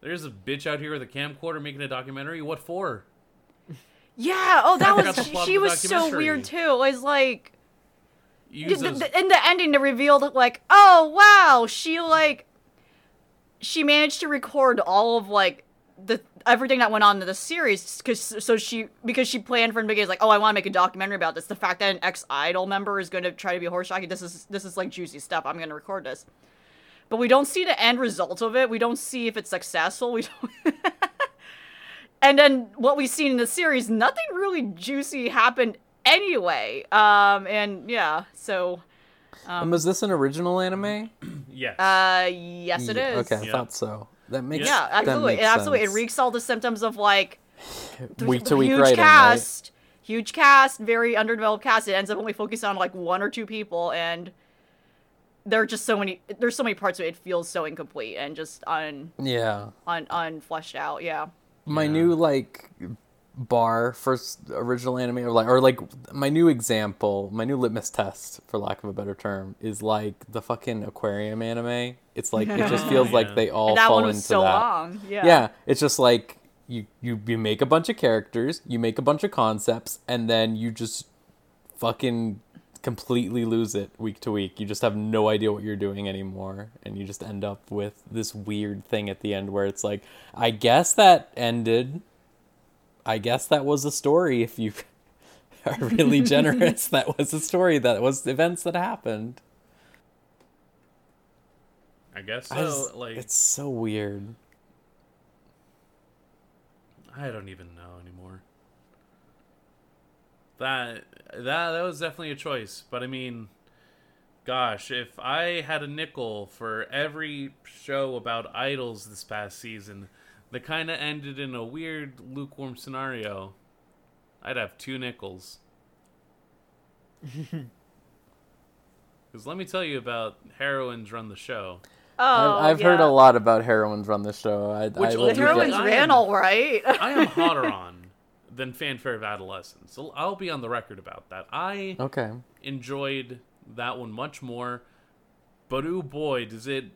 There's a bitch out here with a camcorder making a documentary. What for? Yeah, oh that was she was so weird too. It was like Use the- those- the- in the ending they revealed like, oh wow, she like she managed to record all of like the everything that went on in the series because so she because she planned from the beginning like oh I want to make a documentary about this the fact that an ex idol member is going to try to be a horse jockey this is this is like juicy stuff I'm going to record this but we don't see the end result of it we don't see if it's successful we don't and then what we've seen in the series nothing really juicy happened anyway um and yeah so and was this an original anime? yes. uh yes it Yeah, is Okay, I Yeah. thut so. That makes Yeah, that absolutely. It makes absolutely. It reeks all the symptoms of like week to week huge writing, cast, huge cast, very underdeveloped cast. It ends up only focusing on like one or two people, and there are just so many. There's so many parts of it. It feels so incomplete and just un? Yeah. un unfleshed out. Yeah. My new like bar for s- original anime or like or like my new example my new litmus test for lack of a better term is like the fucking aquarium anime it's like it just feels Yeah. like they all And that fall one was into so that long. Yeah. yeah it's just like you, you you make a bunch of characters you make a bunch of concepts and then you just fucking completely lose it week to week. You just have no idea what you're doing anymore and you just end up with this weird thing at the end where it's like i guess that ended. I guess that was a story if you are really generous. That was a story. That was events that happened. I guess I so. just- like it's so weird. I don't even know anymore. That that that was definitely a choice, but I mean, gosh, if I had a nickel for every show about idols this past season that kind of ended in a weird lukewarm scenario, I'd have two nickels. Because let me tell you about heroines run the show. Oh, I've, I've heard a lot about heroines run the show I, Which I will will The do do that. heroines ran all right. I am hotter on than Fanfare of Adolescence. So I'll be on the record about that. I okay enjoyed that one much more. But oh boy, does it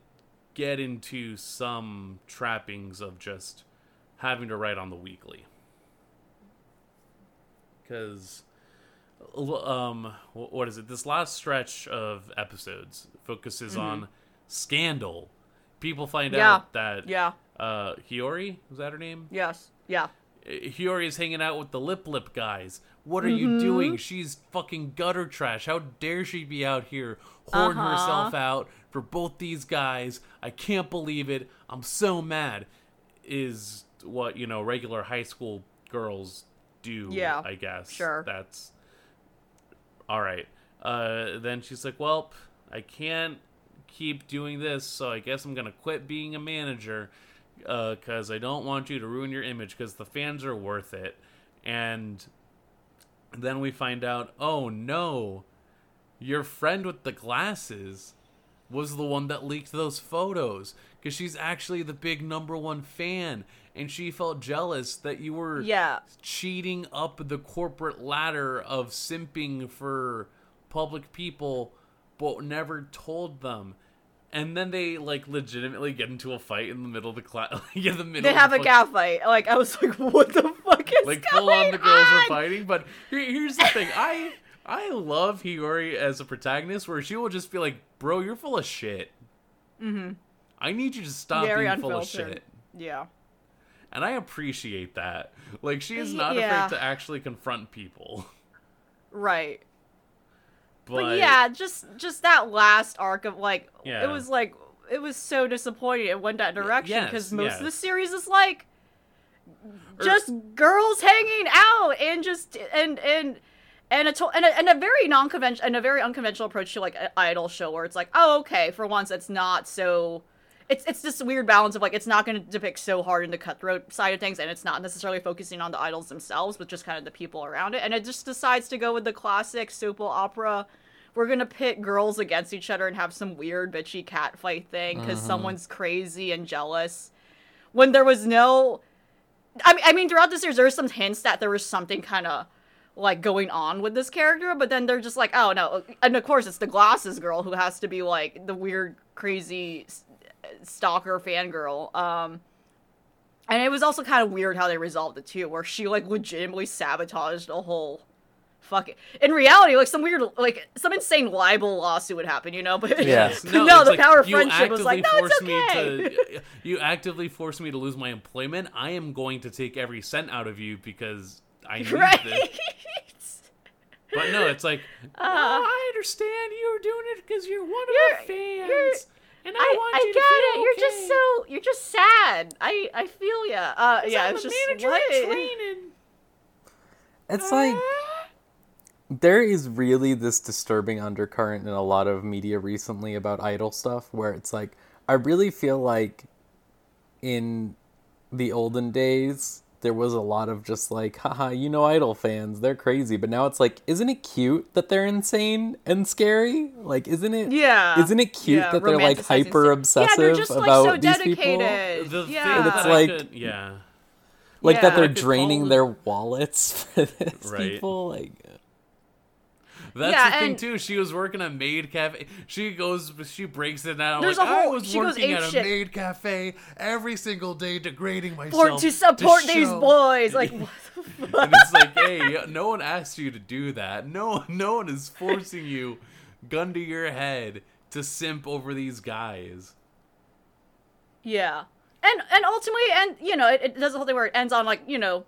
get into some trappings of just having to write on the weekly. Because, um, what is it? This last stretch of episodes focuses on scandal. People find Yeah. out that yeah. uh, Hiyori was that her name? Yes. Yeah. Hiyori is hanging out with the lip lip guys. What are you doing? She's fucking gutter trash. How dare she be out here hoarding Uh-huh. herself out for both these guys? I can't believe it. I'm so mad. Is what, you know, regular high school girls do, Yeah, I guess. sure. That's all right. Uh, then she's like, "Well, I can't keep doing this, so I guess I'm gonna quit being a manager Uh, because I don't want you to ruin your image because the fans are worth it." And then we find out, oh no, your friend with the glasses was the one that leaked those photos because she's actually the big number one fan and she felt jealous that you were Yeah. cheating up the corporate ladder of simping for public people but never told them and then they like legitimately get into a fight in the middle of the class in the middle They have a cat fight. Like I was like, what the fuck is like going full on the girls on? are fighting but here, here's the thing i i love hiyori as a protagonist where she will just be like bro you're full of shit mm-hmm. i need you to stop Very being full of shit Yeah. and i appreciate that like she is not Yeah. afraid to actually confront people Right. But, But, yeah, just just that last arc of like Yeah. it was like it was so disappointing it went that direction yes, because most of the series is like Or- just girls hanging out and just and and and a, to- and a and a very non-conventional and a very unconventional approach to like an idol show where it's like oh okay for once it's not so it's it's this weird balance of like it's not going to depict so hard in the cutthroat side of things and it's not necessarily focusing on the idols themselves but just kind of the people around it and it just decides to go with the classic soap opera we're gonna pit girls against each other and have some weird bitchy cat fight thing because uh-huh. someone's crazy and jealous when there was no I mean, I mean, throughout the series, there were some hints that there was something kind of like going on with this character, but then they're just like, oh no, and of course it's the glasses girl who has to be like the weird, crazy stalker fangirl. Um, and it was also kind of weird how they resolved it too, where she like legitimately sabotaged a whole fucking. In reality, like some weird, like some insane libel lawsuit would happen, you know? But Yeah. no, it's the power of friendship was like, no, it's okay. Me to, you actively forced me to lose my employment. I am going to take every cent out of you because I need right? this. But no, it's like, Uh, oh, I understand you're doing it because you're one of You're- our fans, you're- and I, I, want I you get to feel it. You're just so you're just sad. I I feel ya. Uh, yeah, I'm it's the just manager what? training. It's like there is really this disturbing undercurrent in a lot of media recently about idol stuff where it's like I really feel like in the olden days there was a lot of just like haha you know idol fans they're crazy but now it's like isn't it cute that they're insane and scary like isn't it Yeah. isn't it cute Yeah, that they're like hyper sta- obsessive Yeah, they're just like about so these people dedicated. The yeah. And it's like- could- yeah. Like that they're draining their wallets for this Right. people. Like, That's Yeah, the thing too. She was working at Maid Cafe. She goes, she breaks it down. There's like, a whole- I was she goes working at a apeshit. Maid Cafe every single day, degrading For myself to support these boys, like what the fuck? And it's like, hey, no one asked you to do that. No, no one is forcing you, gun to your head, to simp over these guys. Yeah, and and ultimately, and you know, it, it does the whole thing where it ends on like you know,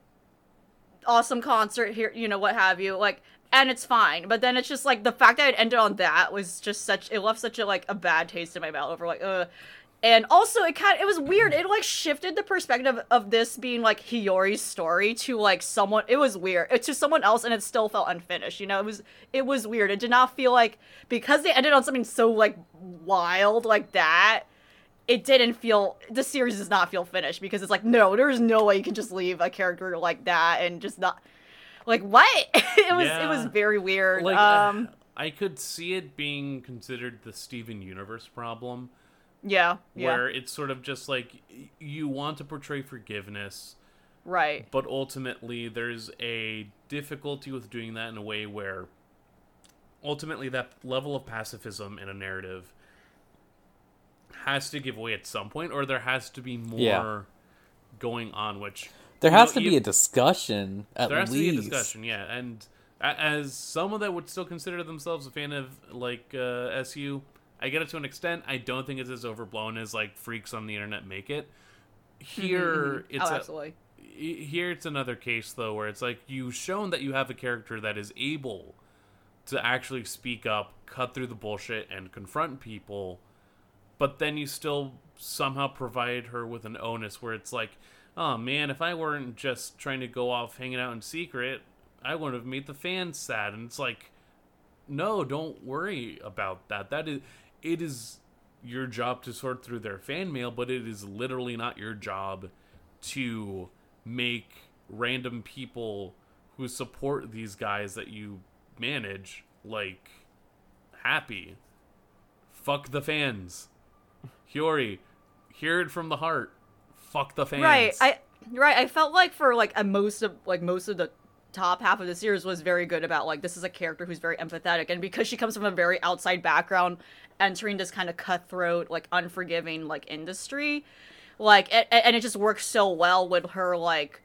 awesome concert here, you know, what have you, like, and it's fine. But then it's just like the fact that it ended on that was just such it left such a like a bad taste in my mouth over like uh. And also, it kind of, it was weird. It like shifted the perspective of this being like Hiyori's story to like someone. It was weird. It's to someone else, and it still felt unfinished. You know, it was it was weird. It did not feel like because they ended on something so like wild like that it didn't feel the series does not feel finished because it's like no there's no way you can just leave a character like that and just not like what? It was it was very weird Like, um I could see it being considered the Steven Universe problem, yeah yeah. Where it's sort of just like you want to portray forgiveness, right. but ultimately there's a difficulty with doing that in a way where ultimately that level of pacifism in a narrative has to give way at some point or there has to be more Yeah. going on which there you know, has to be a discussion at least. there has least. to be a discussion yeah and a- as someone that would still consider themselves a fan of like uh, su i get it to an extent i don't think it's as overblown as like freaks on the internet make it here it's oh a, absolutely I- here it's another case though where it's like you've shown that you have a character that is able to actually speak up cut through the bullshit and confront people but then you still somehow provide her with an onus where it's like oh man if i weren't just trying to go off hanging out in secret i wouldn't have made the fans sad. And it's like no don't worry about that. That is it is your job to sort through their fan mail but it is literally not your job to make random people who support these guys that you manage like happy. Fuck the fans. Hiyori, hear it from the heart fuck the fans. Right i right i felt like for like a most of like most of the top half of the series was very good about like this is a character who's very empathetic and because she comes from a very outside background entering this kind of cutthroat like unforgiving like industry like and, and it just works so well with her like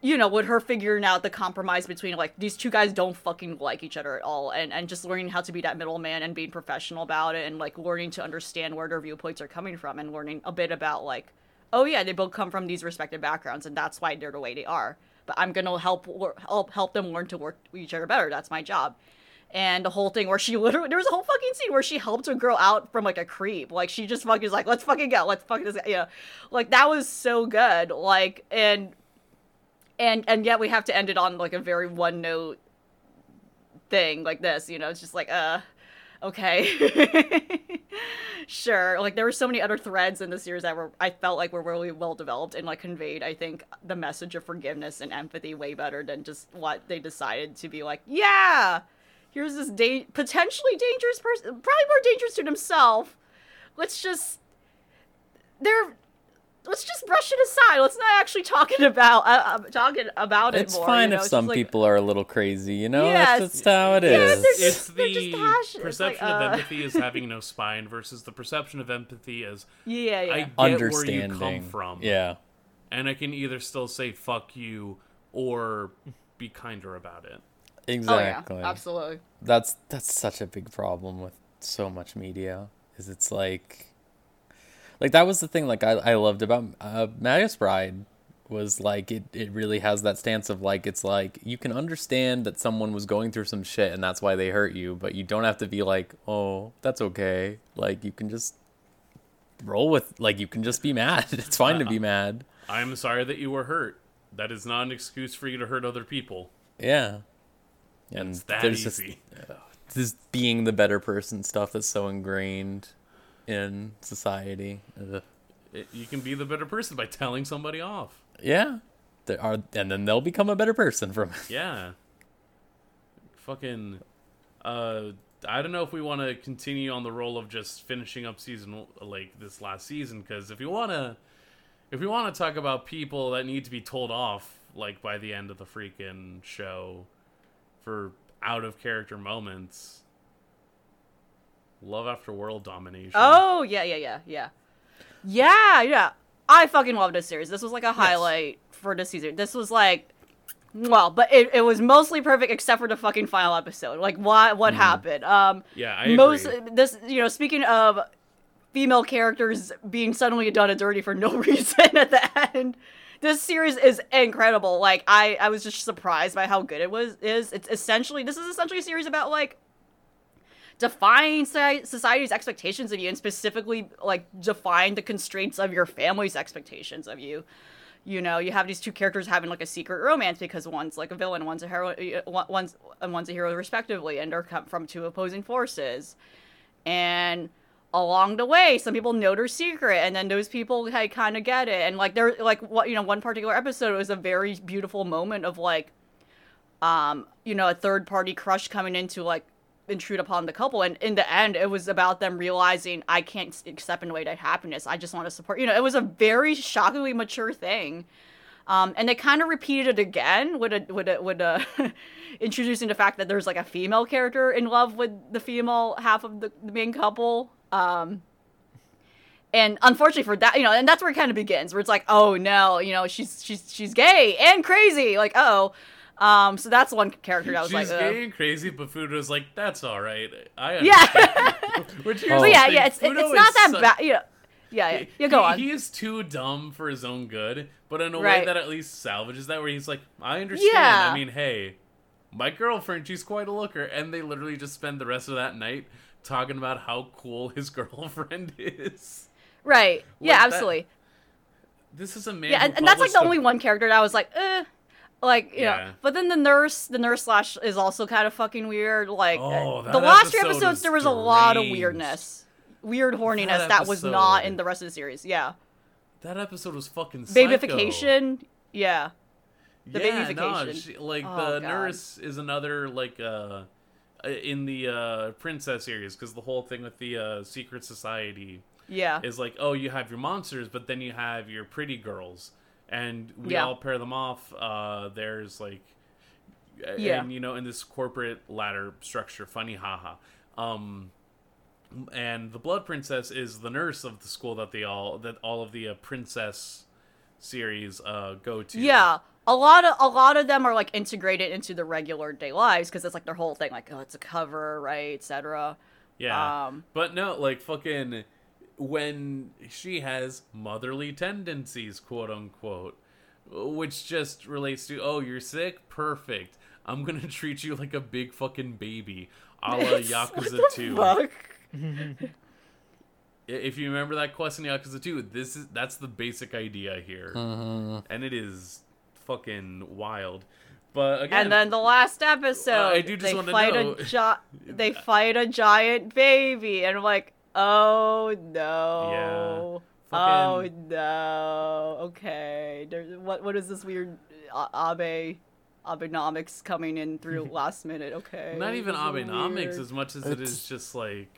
you know, with her figuring out the compromise between like these two guys don't fucking like each other at all, and and just learning how to be that middleman and being professional about it, and like learning to understand where their viewpoints are coming from, and learning a bit about like, oh yeah, they both come from these respective backgrounds, and that's why they're the way they are. But I'm gonna help help help them learn to work with each other better. That's my job. And the whole thing where she literally there was a whole fucking scene where she helped a girl out from like a creep. Like she just fucking was like, let's fucking go, let's fucking this guy. Yeah. Like that was so good. Like and and and yet we have to end it on like a very one note thing like this you know it's just like uh okay. Sure. Like there were so many other threads in the series that were i felt like were really well developed and like conveyed i think the message of forgiveness and empathy way better than just what they decided to be like yeah here's this da- potentially dangerous person probably more dangerous to himself. Let's just they're let's just brush it aside. Let's not actually talking about uh, uh, talking about it It's more. fine you know? if It's some like, people are a little crazy, you know? Yes. That's just how it Yeah, is. they're it's they're the passionate. It's like, perception uh, of empathy as having no spine versus the perception of empathy as Yeah, yeah. I get where you Understanding. come from. Yeah. And I can either still say fuck you or be kinder about it. Exactly. Oh yeah, absolutely. That's that's such a big problem with so much media. Is it's like like that was the thing like I, I loved about uh Magus Bride was like it, it really has that stance of like it's like you can understand that someone was going through some shit and that's why they hurt you, but you don't have to be like, Oh, that's okay. Like you can just roll with like you can just be mad. It's fine to be mad. I'm sorry that you were hurt. That is not an excuse for you to hurt other people. Yeah. And It's that there's just easy. this being the better person stuff that's so ingrained in society. Ugh. It- you can be the better person by telling somebody off. Yeah, there are, and then they'll become a better person from it. Yeah. Fucking. Uh, I don't know if we want to continue on the role of just finishing up season like this last season because if you want to, if we want to talk about people that need to be told off, like by the end of the freaking show, for out of character moments, love after world domination. Oh yeah, yeah, yeah, yeah, yeah, yeah. I fucking love this series. This was like a highlight for this season. This was like, well, but it, it was mostly perfect except for the fucking final episode. Like, what what happened? Um, yeah, I most agree. this you know speaking of female characters being suddenly done and dirty for no reason at the end this series is incredible like i i was just surprised by how good it was is it's essentially this is essentially a series about like soci- society's expectations of you and specifically like define the constraints of your family's expectations of you. You know you have these two characters having like a secret romance because one's like a villain one's a hero one's and one's a hero respectively and they're from two opposing forces. And along the way some people know their secret and then those people like, kind of get it. And like they're like what you know one particular episode was a very beautiful moment of like um you know a third party crush coming into like intrude upon the couple. And in the end it was about them realizing i can't accept and wait at happiness. I just want to support you know it was a very shockingly mature thing. Um, and they kind of repeated it again with a with a with a introducing the fact that there's like a female character in love with the female half of the, the main couple. Um, and unfortunately for that, you know, and that's where it kind of begins, where it's like, oh no, you know, she's she's she's gay and crazy, like oh, um, so that's one character that was She's like, gay and crazy, but Fudo's like, that's all right. I yeah, understand. Which here's Oh. the yeah, yeah, it's Fudo it's not that such- bad, you know, yeah, yeah, yeah, go he, on, He is too dumb for his own good, but in a way that at least salvages that, where he's like, I understand. Yeah. I mean, hey, my girlfriend, she's quite a looker, and they literally just spend the rest of that night talking about how cool his girlfriend is. right, yeah, that- absolutely. This is a man. yeah, and, and that's like the a- only one character that I was like, eh. Like, you Yeah. know, but then the nurse, the nurse slash is also kind of fucking weird. Like, Oh, uh, the last three episode episodes, there was a lot of weirdness, weird horniness That that, was not in the rest of the series. Yeah, That episode was fucking psycho. Yeah, the yeah, no, she, like Oh, the God. nurse is another like uh uh, in the uh princess series because the whole thing with the uh secret society yeah, is like oh you have your monsters but then you have your pretty girls and we Yeah. all pair them off uh there's like Yeah. and you know in this corporate ladder structure funny haha um and the blood princess is the nurse of the school that they all that all of the uh, princess series uh go to yeah. A lot of a lot of them are like integrated into the regular day lives because it's like their whole thing, like oh, it's a cover, right, etc. Yeah. Um, but no, like fucking when she has motherly tendencies, quote unquote, which just relates to, oh, you're sick? Perfect. I'm gonna treat you like a big fucking baby, a la It's- Yakuza what the 2. fuck? If you remember that quest in Yakuza 2, this is that's the basic idea here. And it is fucking wild. But again, And then the last episode, Uh, I do just they wanna fight know- a gi- they fight a giant baby, and I'm like, oh no, oh Fucking- no, okay. There's what what is this weird uh, Abe Abenomics coming in through last minute? Okay, not even this Abenomics weird. as much as it is It's- just like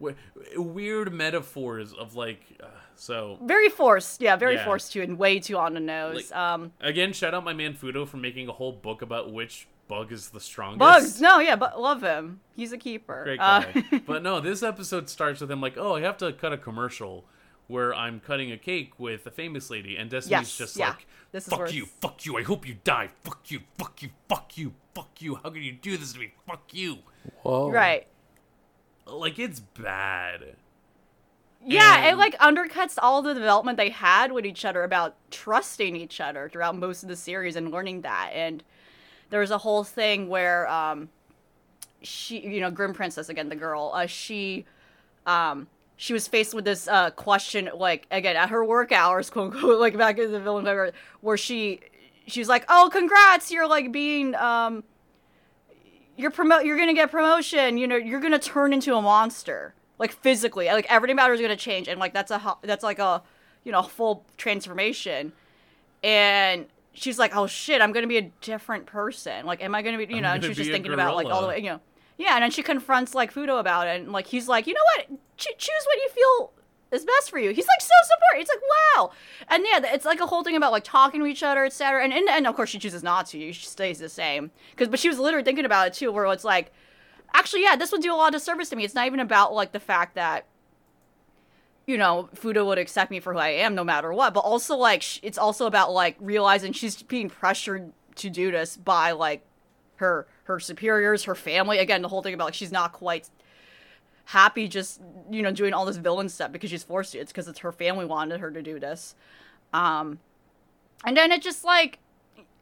w- weird metaphors of like uh, so Very forced, yeah, very Yeah. forced too, and way too on the nose. Like- um, again shout out my man Fudo for making a whole book about which bug is the strongest Bugs, no, yeah, but love him. He's a keeper. great Uh, guy but no this episode starts with him like oh I have to cut a commercial where I'm cutting a cake with a famous lady and Destiny's Yes, just yeah. like This is fuck where you it's- fuck you I hope you die fuck you fuck you fuck you fuck you how can you do this to me fuck you Whoa. right. like it's bad Yeah, it like undercuts all the development they had with each other about trusting each other throughout most of the series and learning that. And there was a whole thing where um she you know, Grim Princess again, the girl, uh she um she was faced with this uh question like again at her work hours, quote unquote, like back in the villain where she she was like, Oh, congrats, you're like being um you're promote you're gonna get promotion you know you're gonna turn into a monster like physically like everything about her is gonna change and like that's a ho- that's like a you know full transformation and she's like oh shit i'm gonna be a different person like am i gonna be you I'm know and she's just thinking about like all the way you know yeah and then she confronts like fudo about it and like he's like you know what Ch- choose what you feel is best for you. He's like so supportive. It's like wow, and yeah, it's like a whole thing about like talking to each other, etc. And in the end, of course, she chooses not to. She stays the same because, but she was literally thinking about it too, where it's like, actually, yeah, this would do a lot of service to me. It's not even about like the fact that. You know, Fudo would accept me for who I am no matter what, but also like sh- it's also about like realizing she's being pressured to do this by like her her superiors, her family. Again, the whole thing about like she's not quite happy just you know doing all this villain stuff because she's forced to. It's because it's her family wanted her to do this. Um, and then it just like,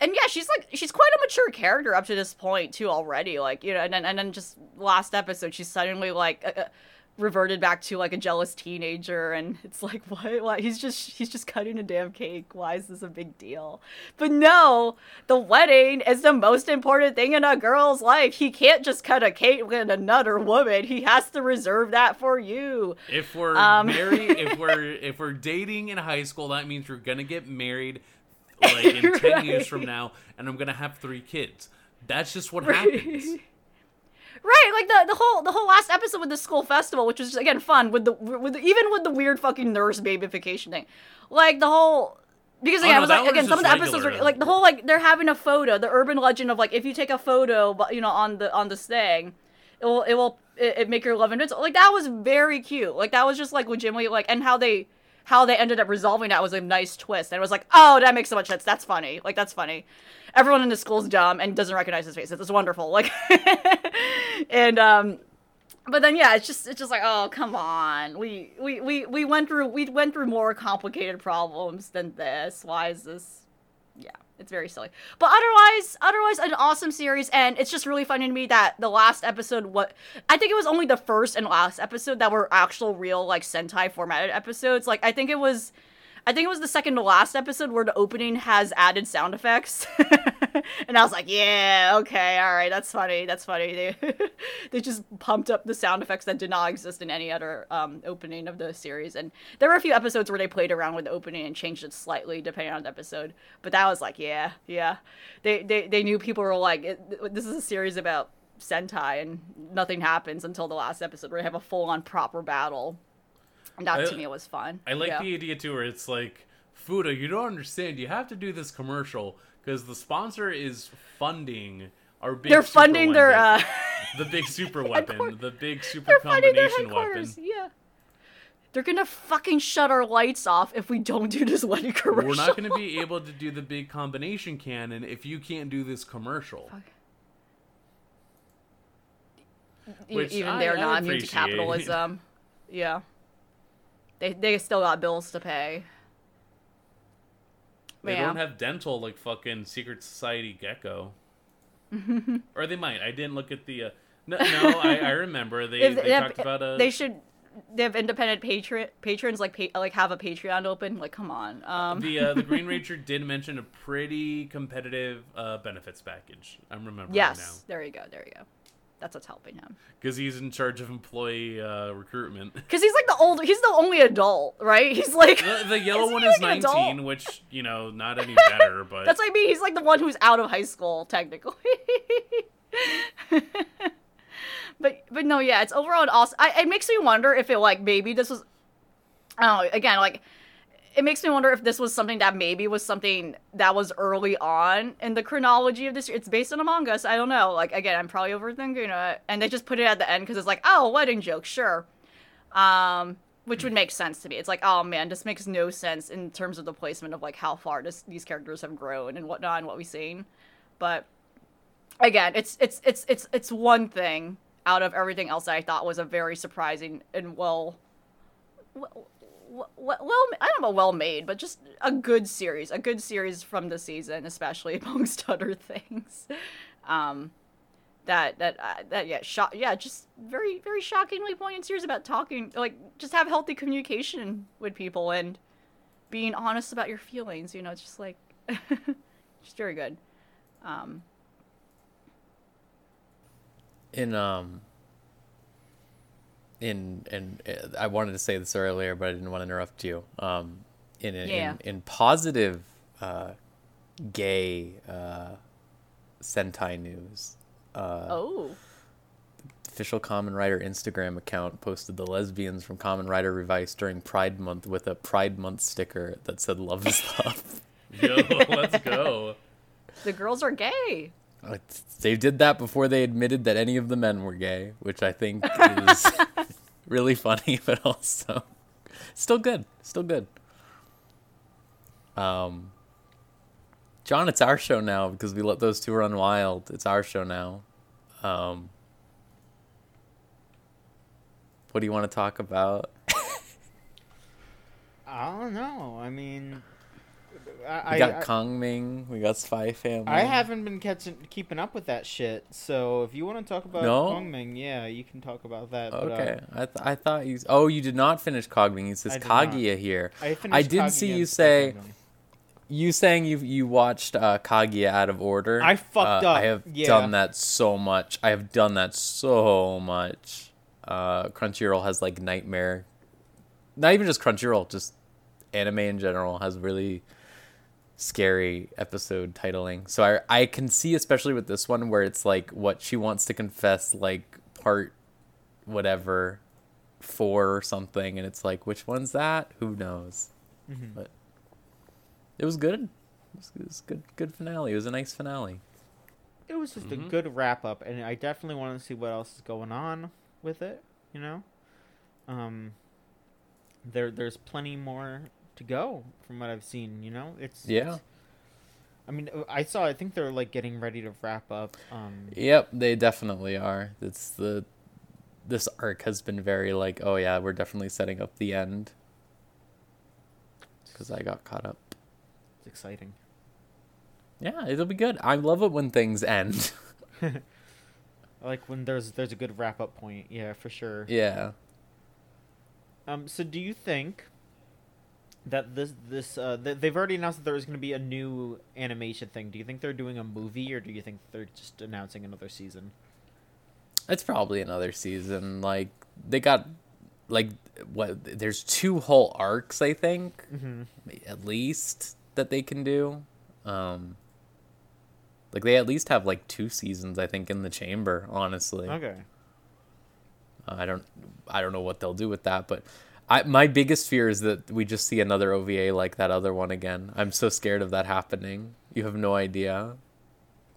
and yeah, she's like she's quite a mature character up to this point too already. Like you know, and then and then just last episode she's suddenly like. Uh, uh reverted back to like a jealous teenager and it's like what what he's just he's just cutting a damn cake why is this a big deal but no the wedding is the most important thing in a girl's life he can't just cut a cake with another woman he has to reserve that for you If we're Um. married, if we're if we're dating in high school, that means we're gonna get married like in ten years from now, and I'm gonna have three kids. That's just what Right. happens. Right, like the, the whole the whole last episode with the school festival, which was again fun with the with the, even with the weird fucking nurse babyfication thing, like the whole because Oh, no, it was like again some of the episodes regular. are like the whole like they're having a photo, the urban legend of like if you take a photo, but you know on the on this thing, it will it will it, it make your love invincible. Like that was very cute. Like that was just like legitimately like and how they how they ended up resolving that was a nice twist. And it was like, oh, that makes so much sense. That's funny. Like that's funny. Everyone in the school's dumb and doesn't recognize his face. It's wonderful. Like and um but then yeah, it's just it's just like, oh come on. We we we, we went through we went through more complicated problems than this. Why is this yeah, it's very silly. But otherwise, otherwise an awesome series, and it's just really funny to me that the last episode, what I think it was only the first and last episode that were actual real like Sentai formatted episodes. Like I think it was, I think it was the second to last episode where the opening has added sound effects, and I was like, yeah, okay, all right, that's funny, that's funny. They they just pumped up the sound effects that did not exist in any other um, opening of the series, and there were a few episodes where they played around with the opening and changed it slightly depending on the episode. But that was like, yeah, yeah, they they they knew people were like, this is a series about Sentai, and nothing happens until the last episode where they have a full on proper battle. And that I- to me was fun. I like yeah. the idea too, where it's like, Fudo, you don't understand. You have to do this commercial because the sponsor is funding our big. They're super funding their uh, the big super weapon, the big super combination weapon. Yeah. They're gonna fucking shut our lights off if we don't do this wedding commercial. We're not to be able to do the big combination cannon if you can't do this commercial. Which even I- they're I not immune to capitalism. yeah. They they still got bills to pay. They Yeah. don't have dental like fucking Secret Society Gekko. or they might. I didn't look at the. Uh... No, no I, I remember they, If- they if- talked about a. They should. They have independent patron patrons like pa- like have a Patreon open. Like, come on. Um, the uh, the Green Ranger did mention a pretty competitive uh, benefits package. I'm remembering yes, now there you go. There you go. That's what's helping him. because he's in charge of employee uh, recruitment. Because he's like the older. He's the only adult, right? He's like. The, the yellow one is like 19, which you know not any better, but That's what I mean. He's like the one who's out of high school, technically. but but no, yeah, it's overall an awesome. I, it makes me wonder if it like maybe this was. I don't know. Again, like it makes me wonder if this was something that maybe was something that was early on in the chronology of this. It's based on Among Us. I don't know. Like again, I'm probably overthinking it, and they just put it at the end because it's like, oh, wedding joke, sure. Um, which would make sense to me. It's like, oh man, this makes no sense in terms of the placement of like how far this, these characters have grown and whatnot and what we've seen. But again, it's it's it's it's it's one thing out of everything else that I thought was a very surprising and well, well, well, I don't know well made, but just a good series, a good series from the season, especially amongst other things. Um, that that uh, that yeah shock yeah just very very shockingly poignant series about talking like just have healthy communication with people and being honest about your feelings you know it's just like just very good um in um in in uh, I wanted to say this earlier, but I didn't want to interrupt you. Um, in in, Yeah. in, in positive uh, gay uh, Sentai news, uh, oh official Kamen Rider Instagram account posted the lesbians from Kamen Rider Revice during Pride Month with a Pride Month sticker that said "Love is Love." Yo, let's go. The girls are gay. They did that before they admitted that any of the men were gay, which I think is really funny, but also still good. Still good. Um, John, it's our show now because we let those two run wild. It's our show now. Um, what do you want to talk about? I don't know. I mean, We I got I, Kong Ming. We got Spy Family. I haven't been catching keeping up with that shit. So if you want to talk about No? Kongming, yeah, you can talk about that. But, uh, Okay, I, th- I thought you. Oh, you did not finish Kongming. It says I. Kaguya here. I, finished did Kaguya see you say- You saying you you watched uh, Kaguya out of order? I fucked Uh, up. I have Yeah. done that so much. I have done that so much. Uh, Crunchyroll has like nightmare. Not even just Crunchyroll, just anime in general has really scary episode titling. So I I can see especially with this one where it's like what she wants to confess like part whatever four or something and it's like which one's that? Who knows? Mhm. But it was good. It was, it was good good finale. It was a nice finale. It was just Mhm. a good wrap up, and I definitely want to see what else is going on with it. You know, um, there there's plenty more to go from what I've seen. You know, it's Yeah. it's- I mean, uh, I saw. I think they're like getting ready to wrap up. Um, Yep, they definitely are. It's the this arc has been very like, oh yeah, we're definitely setting up the end. Because I got caught up. it's exciting. Yeah, it'll be good. I love it when things end. Like when there's there's a good wrap up point. Yeah, for sure. yeah. Um, so do you think that this this uh th- they've already announced that there is going to be a new animation thing? Do you think they're doing a movie or do you think they're just announcing another season? It's probably another season. Like they got like what there's two whole arcs I think Mm-hmm. at least that they can do. Um like they at least have like two seasons I think in the chamber, honestly. Okay. Uh, I don't I don't know what they'll do with that, but I my biggest fear is that we just see another OVA like that other one again. I'm so scared of that happening. You have no idea.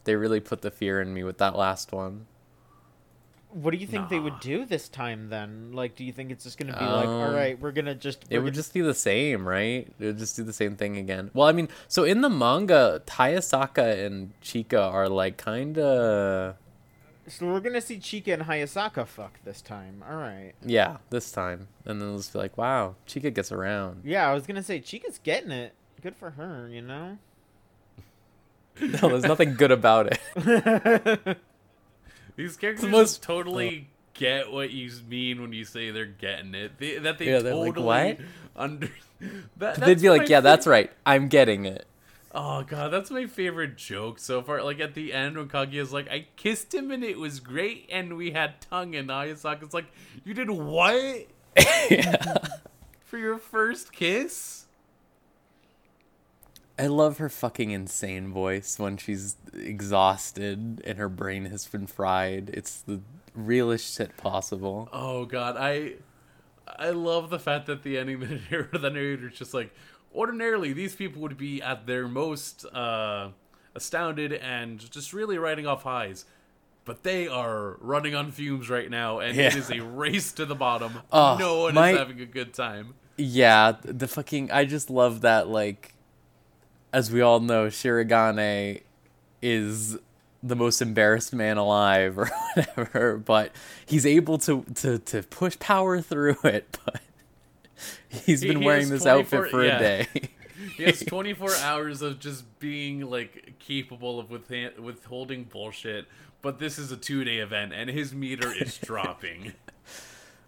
They really put the fear in me with that last one. What do you think they would do this time then? Like, do you think it's just going to be like, all Um, we're gonna just It would gonna- just be the same, right? It would just do the same thing again. Well, I mean, so in the manga, Hayasaka and Chika are like kind of so we're gonna see Chika and Hayasaka fuck this time. All right. yeah, this time. And then it'll just be like, wow, Chika gets around. Yeah, I was gonna say Chika's getting it. Good for her, you know. no, there's nothing good about it. These characters most- totally get what you mean when you say they're getting it. They, that they Yeah, they're like, totally "What?" under. That, They'd be like, my yeah, that's right. I'm getting it. Oh god, that's my favorite joke so far. Like at the end when Kaguya's like, I kissed him and it was great and we had tongue and Hayasaka's like, You did what? For your first kiss? I love her fucking insane voice when she's exhausted and her brain has been fried. It's the realest shit possible. Oh god, I I love the fact that the ending the narrator the narrator's just like ordinarily these people would be at their most uh astounded and just really riding off highs. But they are running on fumes right now, and it Yeah. is a race to the bottom. Oh, no one my- is having a good time. Yeah, the fucking I just love that like as we all know, Shirogane is the most embarrassed man alive or whatever, but he's able to to to push power through it, but he's He- been he wearing this outfit for yeah. a day. He has 24 hours of just being like capable of withha- withholding bullshit, but this is a two-day event, and his meter is dropping.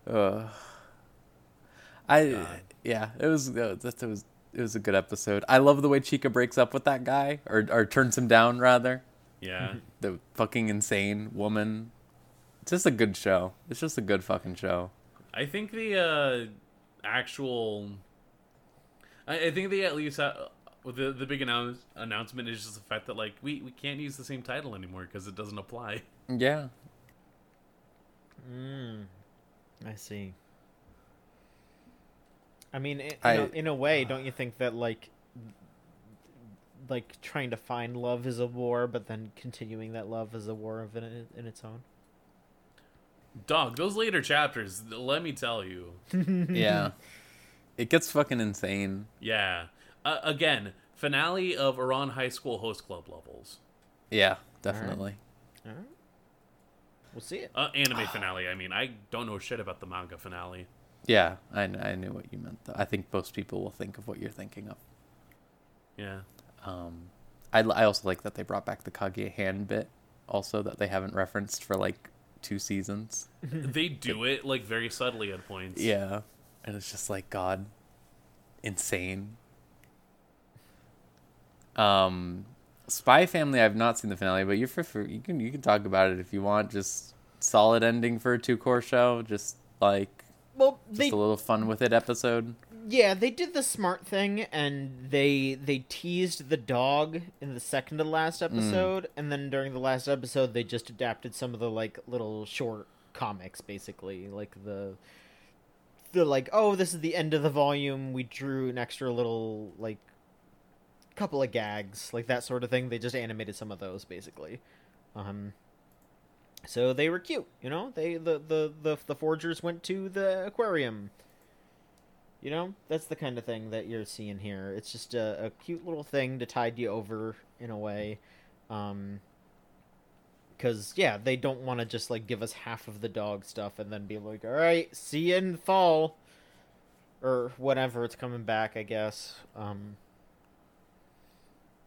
Uh, I yeah, it was uh, that it was it was a good episode. I love the way Chika breaks up with that guy or or turns him down rather. Yeah. The fucking insane woman. It's just a good show. It's just a good fucking show. I think the uh, actual. I, I think they at least uh, with the the big announce, announcement is just the fact that like we, we can't use the same title anymore because it doesn't apply. Yeah. Mm, I see. I mean, in, I- in, a, in a way, don't you think that like, like trying to find love is a war, but then continuing that love is a war of in, in its own? Dog, those later chapters, let me tell you. yeah. It gets fucking insane. Yeah. Uh, again, finale of Ouran High School host club levels. Yeah, definitely. All right. We'll see it. Uh, anime finale, I mean. I don't know shit about the manga finale. Yeah, I, I knew what you meant. Though. I think most people will think of what you're thinking of. Yeah. Um, I, l- I also like that they brought back the Kaguya hand bit, also that they haven't referenced for like two seasons. they do it, like, very subtly at points. Yeah, and it's just like God, insane. Um, Spy Family. I've not seen the finale, but you're for, for you can you can talk about it if you want. Just solid ending for a two cour show. Just like Well, just they a little fun with it episode. Yeah they did the smart thing, and they they teased the dog in the second to last episode, and then during the last episode they just adapted some of the like little short comics, basically like the the like oh this is the end of the volume. We drew an extra little like couple of gags like that sort of thing. They just animated some of those basically. Um, so they were cute, you know. They the the the, the forgers went to the aquarium. You know, that's the kind of thing that you're seeing here. It's just a, a cute little thing to tide you over in a way. Um, because yeah, they don't want to just like give us half of the dog stuff and then be like, "All right, see you in fall," or whatever it's coming back. I guess. Um,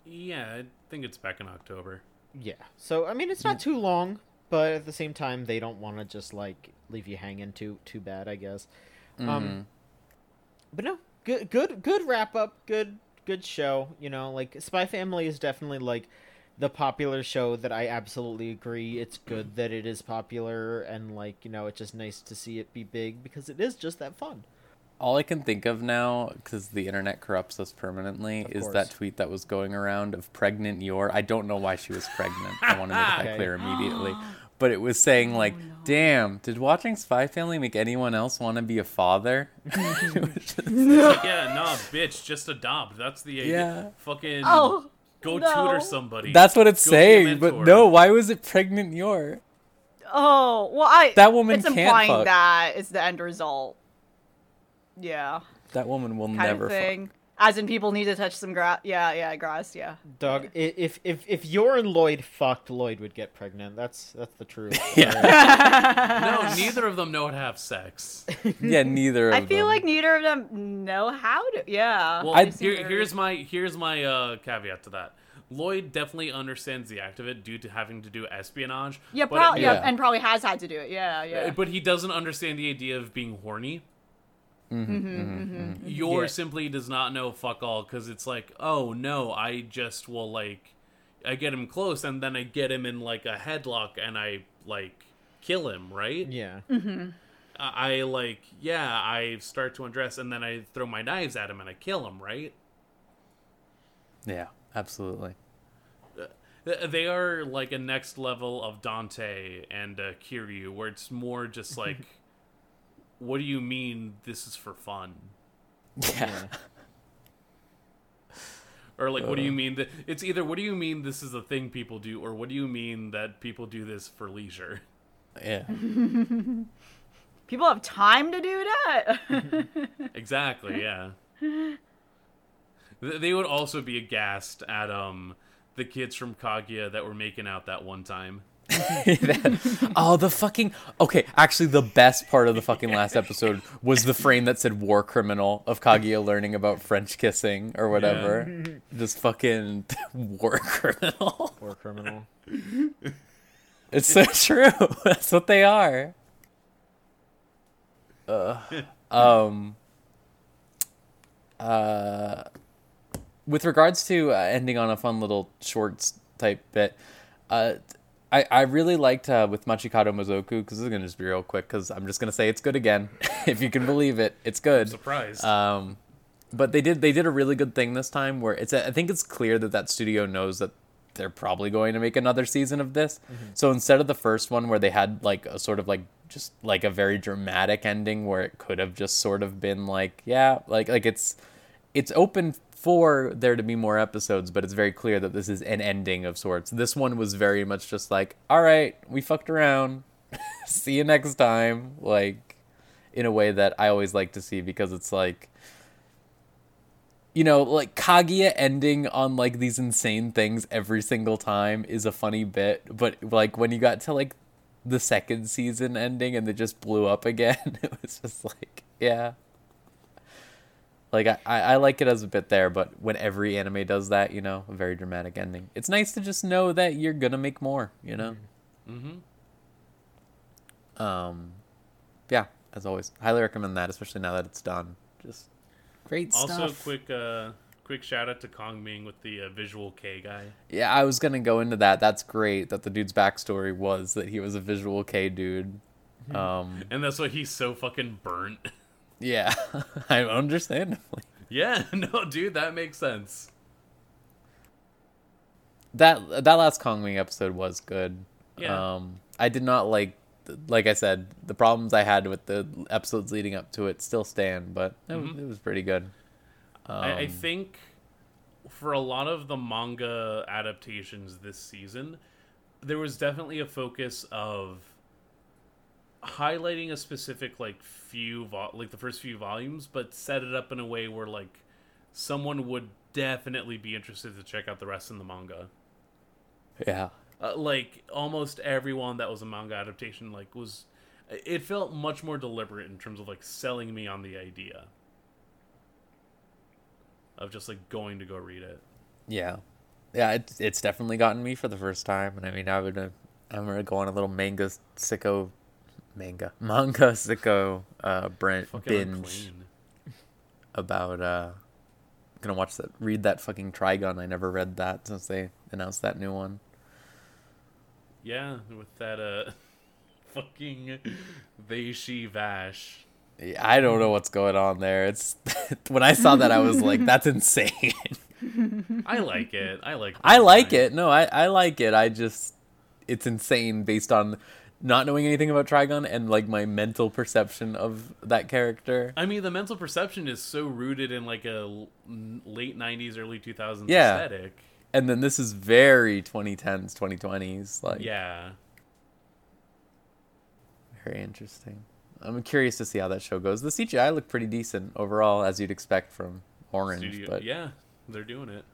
Yeah, I think it's back in October. Yeah. So I mean, it's not too long, but at the same time, they don't want to just like leave you hanging too too bad. I guess. Mhm. Um, but no, good good good wrap up. Good good show. You know, like Spy Family is definitely like the popular show that I absolutely agree. It's good mm-hmm. that it is popular, and like you know, it's just nice to see it be big because it is just that fun. All I can think of now, because the internet corrupts us permanently, Of is course. that tweet that was going around of pregnant Yor. I don't know why she was pregnant. I want to make that Okay. clear immediately. But it was saying like, oh, "Damn, did watching Spy Family make anyone else want to be a father?" It was Like, yeah, nah, bitch, just adopt. That's the idea. Yeah. Fucking Oh, go no. tutor somebody. That's what it's Go saying. But no, why was it pregnant Yor? Oh, well, I. That woman It's can't implying fuck. that is the end result. Yeah, That woman will kind never of fuck. Thing. As in, people need to touch some grass. Yeah, yeah, grass. Yeah. Dog, i if if if Yor and Loid fucked, Loid would get pregnant. That's that's the truth. yeah. no, neither of them know how to have sex. Yeah, neither of them I feel them. like neither of them know how to. Yeah. Well, I- here, here's my here's my uh, caveat to that. Loid definitely understands the act of it due to having to do espionage. Yeah, but, probably. Yeah. Yeah. and probably has had to do it. Yeah, yeah. but he doesn't understand the idea of being horny. Mm-hmm, mm-hmm, mm-hmm, mm-hmm. Yor Yeah. simply does not know fuck all because it's like, oh no, I just will like, I get him close and then I get him in like a headlock and I like kill him, right? yeah. I, I like, yeah, I start to undress and then I throw my knives at him and I kill him, right? Yeah, absolutely. Th- They are like a next level of Dante and uh, Kiryu, where it's more just like, what do you mean this is for fun? Yeah. Or like, what do you mean that it's either what do you mean this is a thing people do, or what do you mean that people do this for leisure? Yeah. People have time to do that. Exactly, yeah. They would also be aghast at um the kids from Kaguya that were making out that one time. oh, the fucking. Okay, actually, the best part of the fucking last episode was the frame that said "war criminal" of Kaguya learning about French kissing or whatever. This fucking war criminal. War criminal. It's so true. That's what they are. Uh, um. Uh, with regards to uh, ending on a fun little shorts type bit, uh, I I really liked uh, with Machikado Mazoku because this is gonna just be real quick because I'm just gonna say it's good again if you can believe it. It's good. Surprised. Um, but they did they did a really good thing this time where it's I think it's clear that that studio knows that they're probably going to make another season of this. So instead of the first one where they had like a sort of like just like a very dramatic ending where it could have just sort of been like yeah like like it's it's open for there to be more episodes but it's very clear that this is an ending of sorts this one was very much just like all right we fucked around see you next time like in a way that i always like to see because it's like you know, like Kaguya ending on like these insane things every single time is a funny bit, but like when you got to like the second season ending and it just blew up again, it was just like, yeah. Like I, I like it as a bit there, but when every anime does that, you know, a very dramatic ending. It's nice to just know that you're gonna make more, you know? Mm-hmm. Um yeah, as always. Highly recommend that, especially now that it's done. Just great Also, stuff. quick uh, quick shout out to Kong Ming with the uh, visual K guy. Yeah, I was gonna go into that. That's great that the dude's backstory was that he was a visual K dude. Um, And that's why he's so fucking burnt. yeah, I understandably. yeah, no, dude, that makes sense. That that last Kongming episode was good. Yeah. Um, I did not like, like I said, the problems I had with the episodes leading up to it still stand, but it, was, it was pretty good. I, I Um, think for a lot of the manga adaptations this season, there was definitely a focus of highlighting a specific like few vo- like the first few volumes, but set it up in a way where like someone would definitely be interested to check out the rest in the manga. Yeah. Uh, like almost everyone that was a manga adaptation like was it felt much more deliberate in terms of like selling me on the idea of just like going to go read it. Yeah, yeah, it's it's definitely gotten me for the first time, and I mean, I would gonna I'm gonna go on a little manga sicko, manga manga sicko uh brand Fucking binge unclean. about uh, gonna watch that read that fucking Trigun. I never read that since they announced that new one. Yeah, with that uh fucking they she vash. Yeah, I don't know what's going on there. It's when I saw that I was like, that's insane. I like it. I like. I like design. it. No, I I like it. I just it's insane based on not knowing anything about Trigun and like my mental perception of that character. I mean, the mental perception is so rooted in like a late '90s, early 2000s Yeah. aesthetic. And then this is very 2010s, 2020s. Like Yeah, very interesting. I'm curious to see how that show goes. The CGI looked pretty decent overall, as you'd expect from Orange, Studio- but yeah, they're doing it.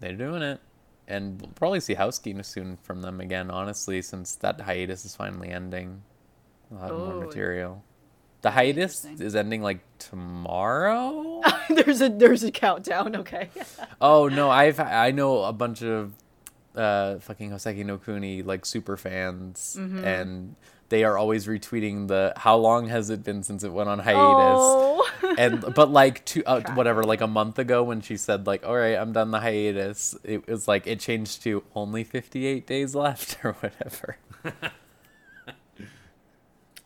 they're doing it. And we'll probably see Housekeeping soon from them again, honestly, since that hiatus is finally ending. We'll have more material. The hiatus is ending like tomorrow? there's a there's a countdown. Okay. oh no, I've I know a bunch of uh fucking Hoseki no Kuni like super fans Mm-hmm. and they are always retweeting the how long has it been since it went on hiatus? Oh. And but like two uh, whatever like a month ago when she said like all right i'm done the hiatus it was like it changed to only 58 days left or whatever.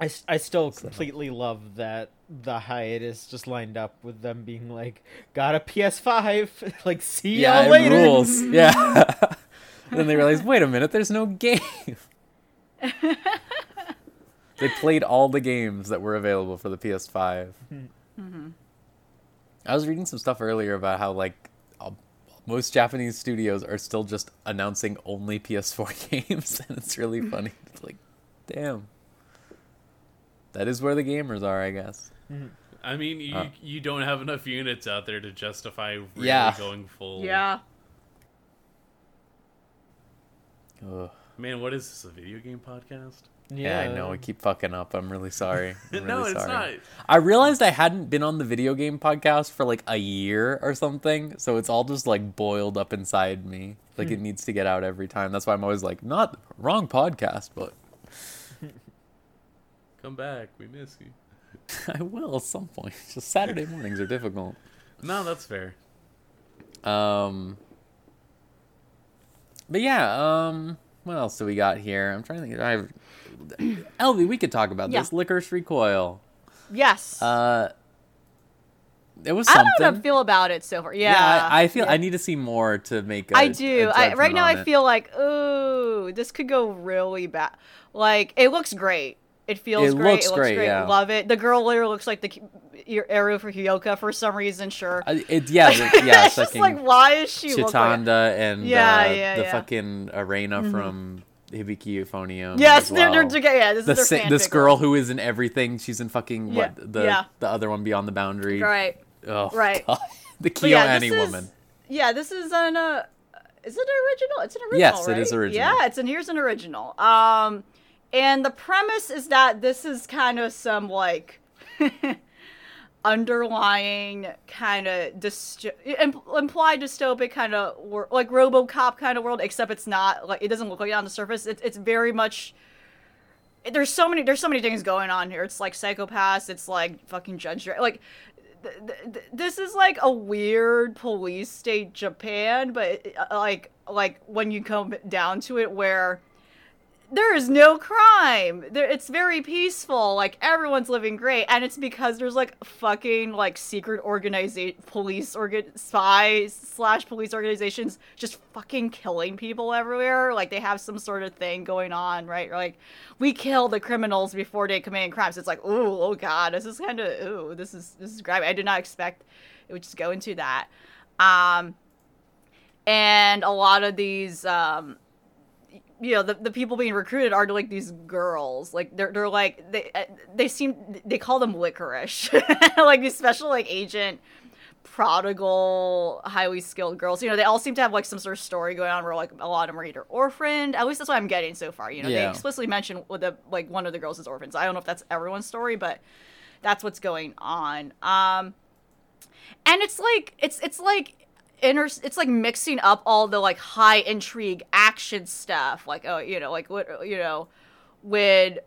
I, I still completely love that the hiatus just lined up with them being like, got a PS5, like see yeah y'all later. rules. Yeah. Then they realized wait a minute there's no game. They played all the games that were available for the ps5 i was reading some stuff earlier about how like uh, most japanese studios are still just announcing only ps4 games and it's really funny it's like damn that is where the gamers are i guess I mean, you Uh. you don't have enough units out there to justify really Yeah. going full. yeah. Ugh. Man, what is this? A video game podcast? Yeah, I know. I keep fucking up. I'm really sorry. I'm no, really it's sorry. not. I realized I hadn't been on the video game podcast for like a year or something, so it's all just like boiled up inside me. Like it needs to get out every time. That's why I'm always like, not wrong podcast, but Come back. We miss you. I will at some point. Just Saturday mornings are difficult. No, that's fair. Um, but yeah. Um, what else do we got here? I'm trying to think. I, Elvie, we could talk about Yeah. this Lycoris Recoil. Yes. Uh, it was something. I don't know feel about it so far. Yeah. Yeah, I, I feel yeah. I need to see more to make. I I do. I, right now, I feel like, ooh, this could go really bad. Like, it looks great. It feels It great. looks it looks great, great. yeah. Love it. The girl literally looks like the your Eru for Hyouka for some reason. Sure. Uh, it, yeah, the- yeah, it's just like why is she look like? Chitanda and Yeah, uh, yeah, the. Mm-hmm. fucking arena from Hibike Euphonium. Yes, as they're, they're well. Yeah, this the is their this girl who is in everything. She's in fucking Yeah, what the yeah. the other one beyond the boundary. Right. Oh, Right. God. the But yeah, KyoAni is- woman. Yeah, this is an uh, is it an original? It's an original. Yes, it right? is original. Yeah, it's an here's an original. Um, and the premise is that this is kind of some like underlying kind of dysto- imp- implied dystopic kind of wor- like RoboCop kind of world, except it's not like it doesn't look like it on the surface. It's it's very much there's so many there's so many things going on here. It's like Psycho-Pass. It's like fucking Judge. Like th- th- th- this is like a weird police state Japan, but uh, like like when you come down to it, where there is no crime. There, it's very peaceful. Like everyone's living great, and it's because there's like fucking like secret organization, police organ, spies slash police organizations just fucking killing people everywhere. Like they have some sort of thing going on, right? Like we kill the criminals before they commit crimes. It's like, ooh, oh god, this is kind of ooh, this is this is grimy. I did not expect it would just go into that. Um, and a lot of these um you know the, the people being recruited are like these girls. Like they're they're like they uh, they seem they call them Lycoris. Like these special like agent prodigal highly skilled girls. You know they all seem to have like some sort of story going on where like a lot of them are either orphaned. At least that's what i'm getting so far you know? They explicitly mention the like one of the girls is orphans i don't know if that's everyone's story but that's what's going on. Um and it's like it's it's like inter it's like mixing up all the like high intrigue action stuff. Like oh you know like what you know with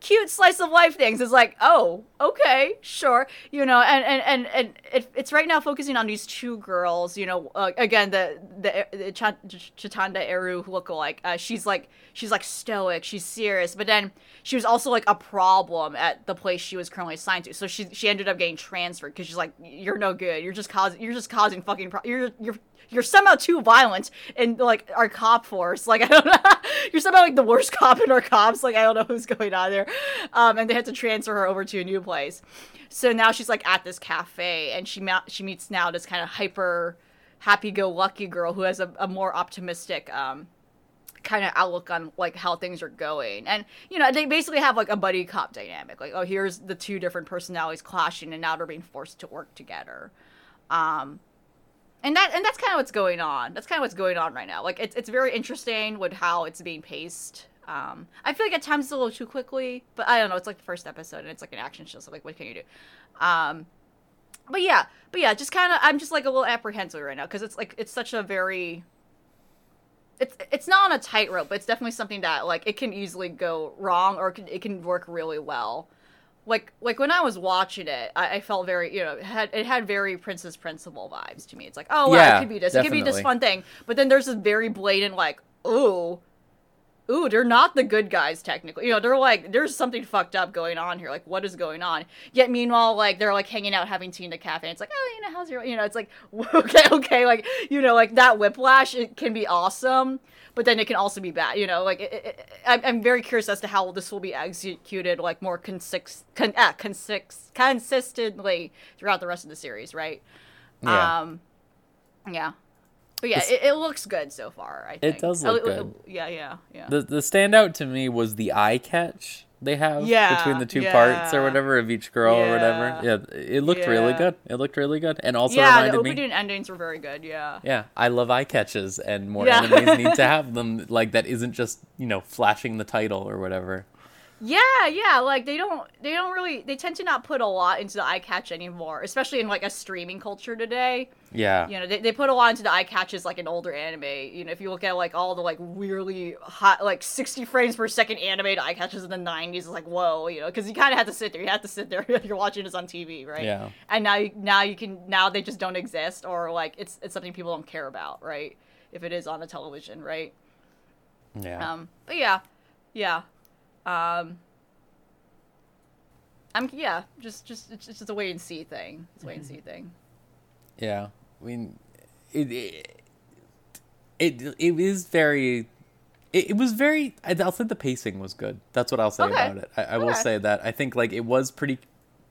cute slice of life things. Is like oh okay sure you know and and and, and it, it's right now focusing on these two girls you know uh, again the the, the Ch- chitanda eru lookalike. Uh, she's like she's like stoic she's serious but then she was also like a problem at the place she was currently assigned to. So she she ended up getting transferred because she's like you're no good. You're just causing you're just causing fucking pro- you're you're you're somehow too violent in like our cop force. Like I don't know, you're somehow like the worst cop in our cops. Like I don't know who's going on there. Um, and they had to transfer her over to a new place. So now she's like at this cafe, and she ma- she meets now this kind of hyper happy-go-lucky girl who has a, a more optimistic um, kind of outlook on like how things are going and you know they basically have like a buddy cop dynamic like oh here's the two different personalities clashing and now they're being forced to work together um and that and that's kind of what's going on. That's kind of what's going on right now. Like it's, it's very interesting with how it's being paced. Um i feel like at times it's a little too quickly but i don't know it's like the first episode and it's like an action show so like what can you do? Um but yeah but yeah just kind of i'm just like a little apprehensive right now because it's like it's such a very it's it's not on a tightrope, but it's definitely something that like it can easily go wrong or it can, it can work really well. Like like when I was watching it, I, I felt very you know it had it had very Princess Principal vibes to me. It's like oh wow, Yeah, it could be this, it could be this fun thing, but then there's this very blatant like ooh. Ooh, they're not the good guys technically. You know, they're like there's something fucked up going on here. Like what is going on? Yet meanwhile, like they're like hanging out having tea in the cafe. And it's like, oh, you know, how's your you know, it's like okay, okay, like you know, like that whiplash it can be awesome, but then it can also be bad. You know, like it, it, I'm, I'm very curious as to how this will be executed, like more consist, con, ah, consist, consistently throughout the rest of the series, right? Yeah. Um, yeah. But yeah, it, it looks good so far. I think It does Oh, look it- good. Yeah, yeah, yeah. The the standout to me was the eye catch they have Yeah, between the two parts or whatever of each girl or whatever. Yeah. Yeah, it looked really good. It looked really good, and also yeah, the reminded opening me. and endings were very good. Yeah. Yeah, I love eye catches, and more Yeah. animes need to have them. Like that isn't just you know flashing the title or whatever. Yeah, yeah, like they don't they don't really they tend to not put a lot into the eye catch anymore, especially in like a streaming culture today. Yeah, You know, they, they put a lot into the eye catches like an older anime. You know, if you look at like all the like weirdly hot like 60 frames per second animated eye catches in the 90s, it's like whoa, you know, because you kind of had to sit there. You had to sit there if you're watching this on TV, right? Yeah. And now you now you can now they just don't exist or like it's it's something people don't care about, right? If it is on the television, right? yeah. Um, but yeah, yeah. Um, I'm yeah, just just it's just a wait and see thing. It's a wait and see thing. Yeah, I mean, it it it, it is very It, it was very. I'll say the pacing was good. That's what I'll say Okay. about it. I, I will say that I think like it was pretty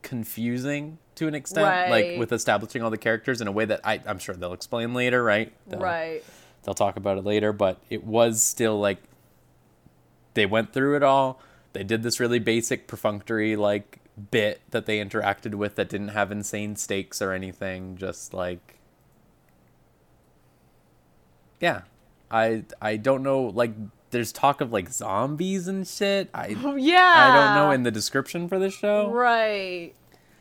confusing to an extent, right. like with establishing all the characters in a way that I, I'm sure they'll explain later, right? They'll, Right. They'll talk about it later, but it was still like they went through it all. They did this really basic perfunctory like bit that they interacted with that didn't have insane stakes or anything. Just like yeah, I I don't know. Like there's talk of like zombies and shit. I Yeah. I don't know in the description for this show, Right.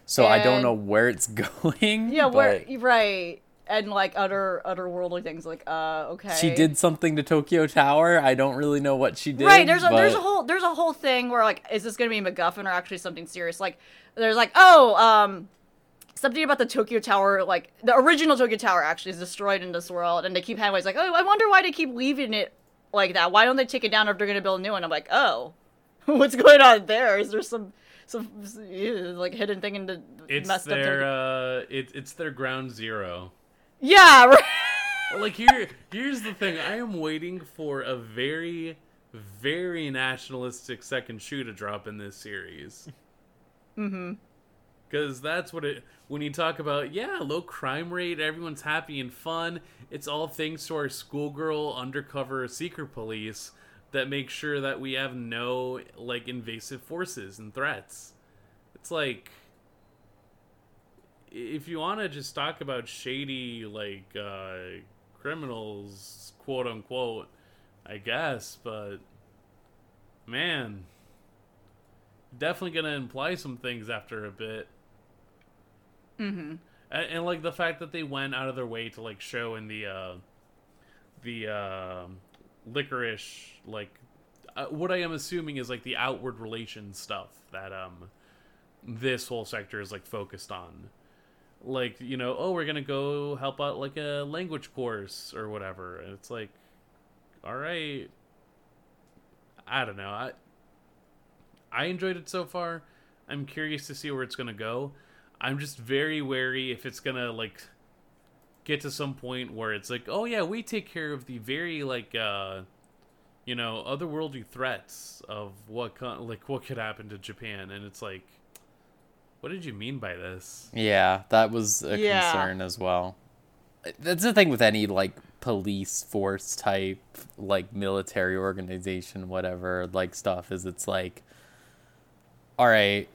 so I don't know where it's going. Yeah, where right. And like other otherworldly things like uh okay. She did something to Tokyo Tower. I don't really know what she did. Right, there's a there's a whole there's a whole thing where like is this gonna be MacGuffin or actually something serious? Like there's like oh um something about the Tokyo Tower like the original Tokyo Tower actually is destroyed in this world and they keep having it's like oh I wonder why they keep leaving it like that. Why don't they take it down if they're gonna build a new one? I'm like oh what's going on there? Is there some some like hidden thing in the It's messed up? their Tokyo- uh, it, it's their ground zero. Yeah right. Like here, here's the thing. I am waiting for a very, very nationalistic second shoe to drop in this series. Mm-hmm. Because that's what it. When you talk about yeah, low crime rate, everyone's happy and fun. It's all thanks to our schoolgirl undercover secret police that make sure that we have no like invasive forces and threats. It's like if you want to just talk about shady like uh, criminals, quote unquote, I guess, but man, definitely gonna imply some things after a bit. Mm-hmm. And, and like the fact that they went out of their way to like show in the uh, the uh, Lycoris like uh, what I am assuming is like the outward relation stuff that um this whole sector is like focused on like you know oh we're gonna go help out like a language course or whatever. And it's like all right. I don't know. I i enjoyed it so far. I'm curious to see where it's gonna go. I'm just very wary if it's gonna like get to some point where it's like oh yeah we take care of the very like uh you know otherworldly threats of what con- like what could happen to japan. And it's like what did you mean by this Yeah, that was a Yeah. concern as well. That's the thing with any like police force type, like military organization, whatever, like stuff is it's like, all right,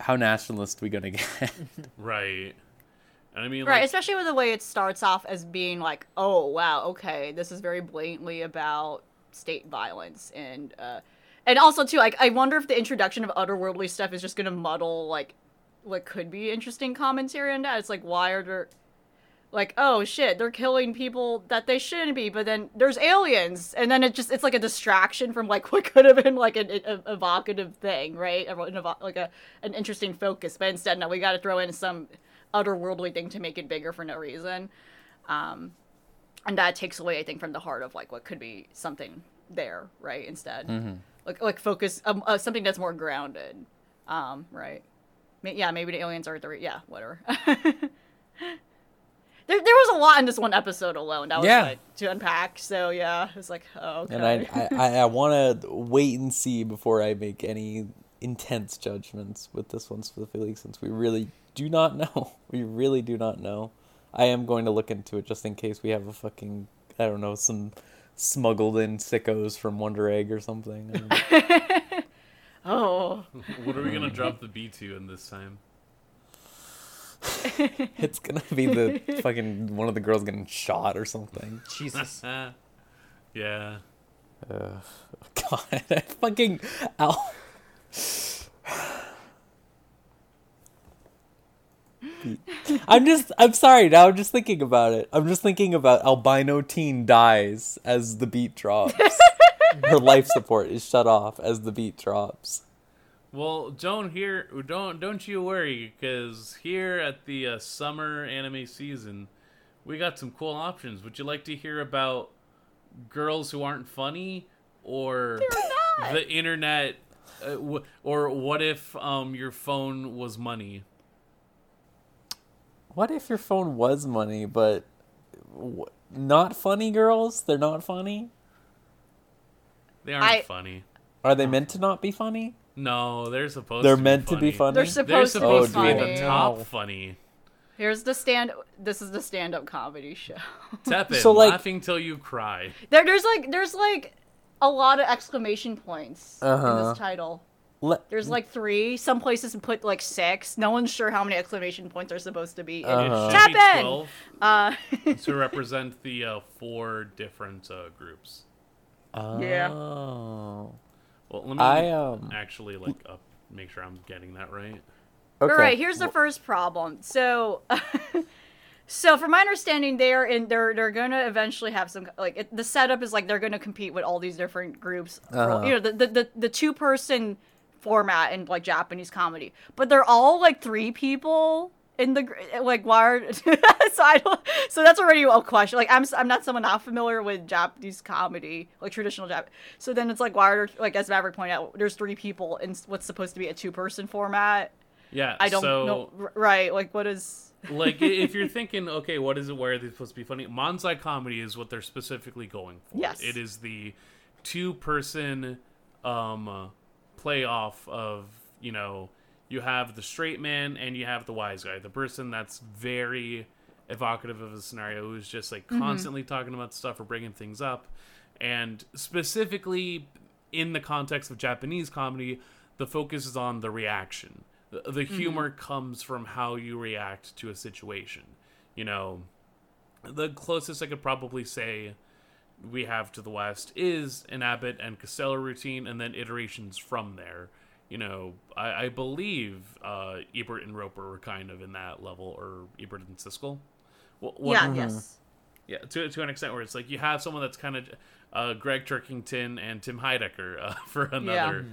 how nationalist are we gonna get? Right. And I mean, Right, like, especially with the way it starts off as being like, oh wow, okay, this is very blatantly about state violence and uh and also too, like I wonder if the introduction of otherworldly stuff is just gonna muddle like what could be interesting commentary on that. It's like why are there like, oh shit, they're killing people that they shouldn't be, but then there's aliens, and then it just it's like a distraction from like what could have been like an, an evocative thing, right? An evo- Like a an interesting focus, but instead, no, we got to throw in some otherworldly thing to make it bigger for no reason, um, and that takes away, I think, from the heart of like what could be something there, right? Instead, like like focus um, uh, something that's more grounded, um, right? Yeah, maybe the aliens are the re- yeah, whatever. There, there was a lot in this one episode alone that was Yeah. like to unpack. So yeah, it's like oh, okay. and I, I, I, I want to wait and see before I make any intense judgments with this one specifically, since we really do not know. We really do not know. I am going to look into it just in case we have a fucking, I don't know, some smuggled in sickos from Wonder Egg or something. I don't know. oh, what are we gonna drop the B to in this time? it's gonna be the fucking one of the girls getting shot or something. Jesus. yeah. Ugh. God, I fucking Al. I'm just, I'm sorry. Now I'm just thinking about it. I'm just thinking about albino teen dies as the beat drops. Her life support is shut off as the beat drops. Well, don't here, don't don't you worry, because here at the uh, summer anime season, we got some cool options. Would you like to hear about girls who aren't funny, or the internet, uh, w- or what if um your phone was money? What if your phone was money, but w- not funny girls? They're not funny. They aren't I- funny. Are they meant to not be funny? No, they're supposed. They're to meant be to be funny. They're They're supposed to supposed be to be the top No. funny. Here's the stand. This is the stand-up comedy show. Teppen, So, like- laughing till you cry. there, there's like, there's like a lot of exclamation points in Uh-huh. this title. Le- There's like three. Some places put like six. No one's sure how many exclamation points are supposed to be. Uh-huh. It Tap in! Uh, to represent the uh, four different uh, groups. Yeah. Oh. Well, let me I, um, actually like up, make sure I'm getting that right. Okay. All right, here's the first problem. So, so from my understanding, they're in they're they're gonna eventually have some like it, the setup is like they're gonna compete with all these different groups. for- Uh-huh. you know, the the the, the two person format in like Japanese comedy, but they're all like three people in the like wired. so I don't. So that's already a question. Like I'm I'm not someone not familiar with Japanese comedy, like traditional Jap. So then it's like wired. Like as Maverick pointed out, there's three people in what's supposed to be a two person format. Yeah, I don't so, know. Right, like what is? like if you're thinking, okay, what is it? Where are they supposed to be funny? Manzai comedy is what they're specifically going for. Yes. it is the two-person um, uh, playoff of you know you have the straight man and you have the wise guy, the person that's very evocative of a scenario who's just like mm-hmm. constantly talking about stuff or bringing things up, and specifically in the context of Japanese comedy, the focus is on the reaction. The, the mm-hmm. humor comes from how you react to a situation. You know, the closest I could probably say we have to the West is an Abbott and Costello routine, and then iterations from there. You know, I, I believe uh, Ebert and Roeper were kind of in that level, or Ebert and Siskel. Wh- what- yeah, yes. yeah, to, to an extent where it's like you have someone that's kind of uh, Gregg Turkington and Tim Heidecker uh, for another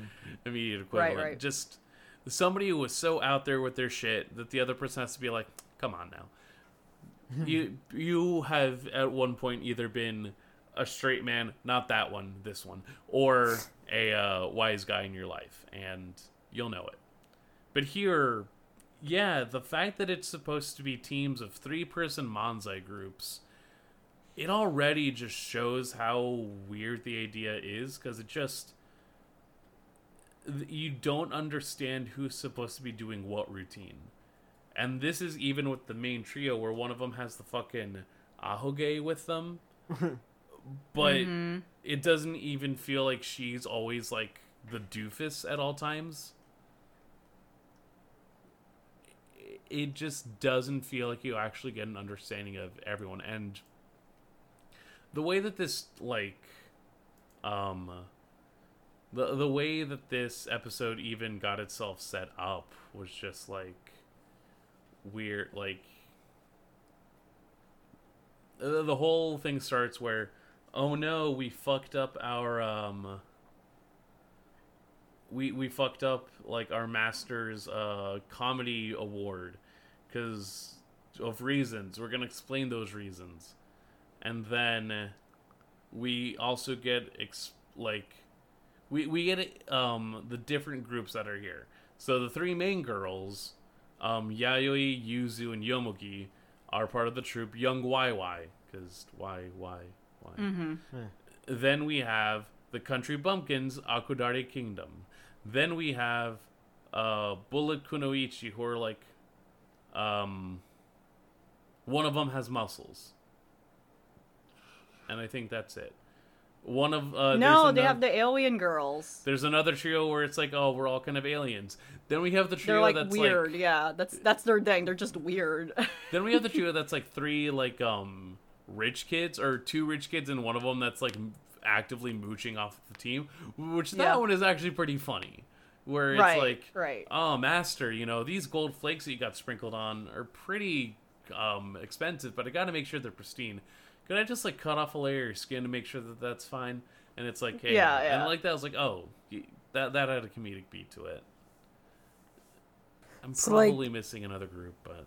immediate equivalent. Right, right. Just somebody who was so out there with their shit that the other person has to be like, "Come on now." you you have at one point either been a straight man, not that one, this one, or a uh, wise guy in your life, and you'll know it. But here, yeah, the fact that it's supposed to be teams of three person Manzai groups, it already just shows how weird the idea is because it just. You don't understand who's supposed to be doing what routine. And this is even with the main trio where one of them has the fucking Ahoge with them. but it doesn't even feel like she's always like the doofus at all times. It just doesn't feel like you actually get an understanding of everyone and the way that this like um the the way that this episode even got itself set up was just like weird like the whole thing starts where oh no we fucked up our um we we fucked up like our master's uh comedy award because of reasons. We're gonna explain those reasons. And then we also get ex- like we we get um the different groups that are here. So the three main girls um, Yayoi, Yuzu, and Yomogi are part of the troupe Young YY, because why, why, why? Then we have the Country Bumpkins, Akudare Kingdom. Then we have uh, Bullet Kunoichi, who are like, um, one of them has muscles, and I think that's it. One of uh, No, there's they ano- have the alien girls. There's another trio where it's like, oh, we're all kind of aliens. Then we have the trio They're like that's weird. like yeah, that's that's their thing. They're just weird. Then we have the trio that's like three like um rich kids or two rich kids and one of them that's like actively mooching off the team, which that Yeah. one is actually pretty funny. Where it's Right, like, right. oh master, you know these gold flakes that you got sprinkled on are pretty um expensive, but I got to make sure they're pristine. Can I just like cut off a layer of your skin to make sure that that's fine? And it's like, hey, Yeah, and like that I was like, oh, that that had a comedic beat to it. I'm So, like- probably missing another group, but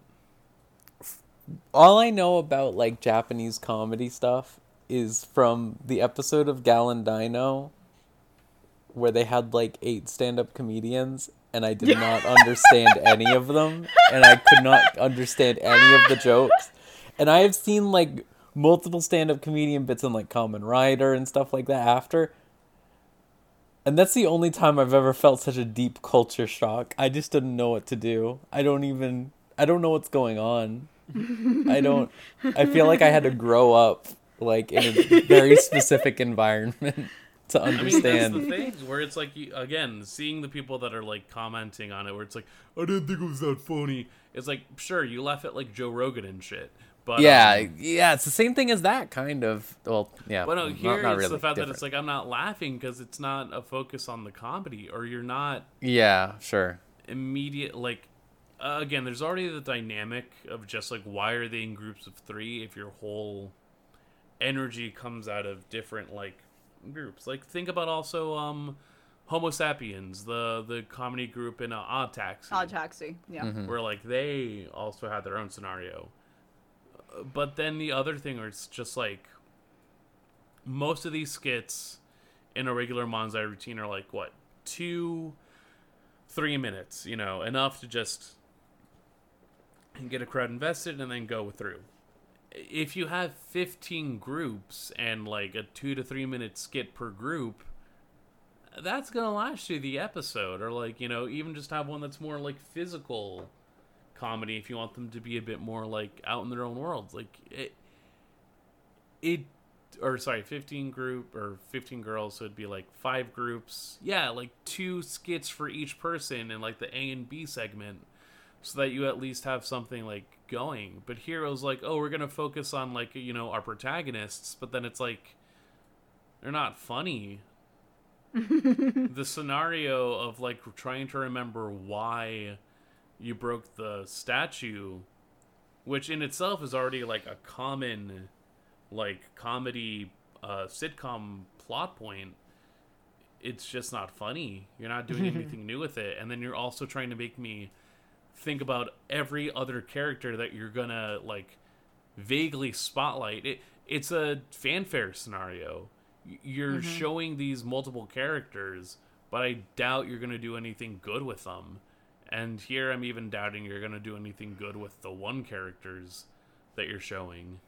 all I know about like Japanese comedy stuff is from the episode of Dino where they had like eight stand-up comedians and I did not understand any of them and I could not understand any of the jokes. And I have seen like multiple stand-up comedian bits on like Kamen Rider and stuff like that after And that's the only time I've ever felt such a deep culture shock. I just didn't know what to do. I don't even I don't know what's going on. I don't I feel like I had to grow up like in a very specific environment to I mean, that's understand. the thing where it's like you, again, seeing the people that are like commenting on it, where it's like, I didn't think it was that funny. It's like, sure, you laugh at like Joe Rogan and shit, but yeah, um, yeah, it's the same thing as that kind of. Well, yeah, But no, here not it's really, the fact that it's like I'm not laughing because it's not a focus on the comedy, or you're not yeah, sure. immediate like. Uh, again, there's already the dynamic of just like why are they in groups of three if your whole energy comes out of different like groups. Like think about also um Homo sapiens, the the comedy group in uh, Odd Taxi, Odd Taxi. Yeah. Mm-hmm. where like they also had their own scenario. Uh, But then the other thing where it's just like most of these skits in a regular Manzai routine are like what two, three minutes, you know, enough to just get a crowd invested and then go through. If you have 15 groups and like a two to three minute skit per group, that's gonna last you the episode, or like you know, even just have one that's more like physical comedy if you want them to be a bit more like out in their own worlds. Like it, it, or sorry, 15 group or 15 girls, so it'd be like five groups. Yeah, like two skits for each person and like the A and B segment, so that you at least have something like going. But Heroes like, oh, we're gonna focus on like you know our protagonists, but then it's like they're not funny. The scenario of like trying to remember why you broke the statue which in itself is already like a common like comedy uh sitcom plot point it's just not funny. You're not doing anything new with it. And then you're also trying to make me think about every other character that you're gonna like vaguely spotlight. It it's a fanfare scenario. You're mm-hmm. showing these multiple characters but i doubt you're gonna do anything good with them. And here i'm even doubting you're gonna do anything good with the one characters that you're showing.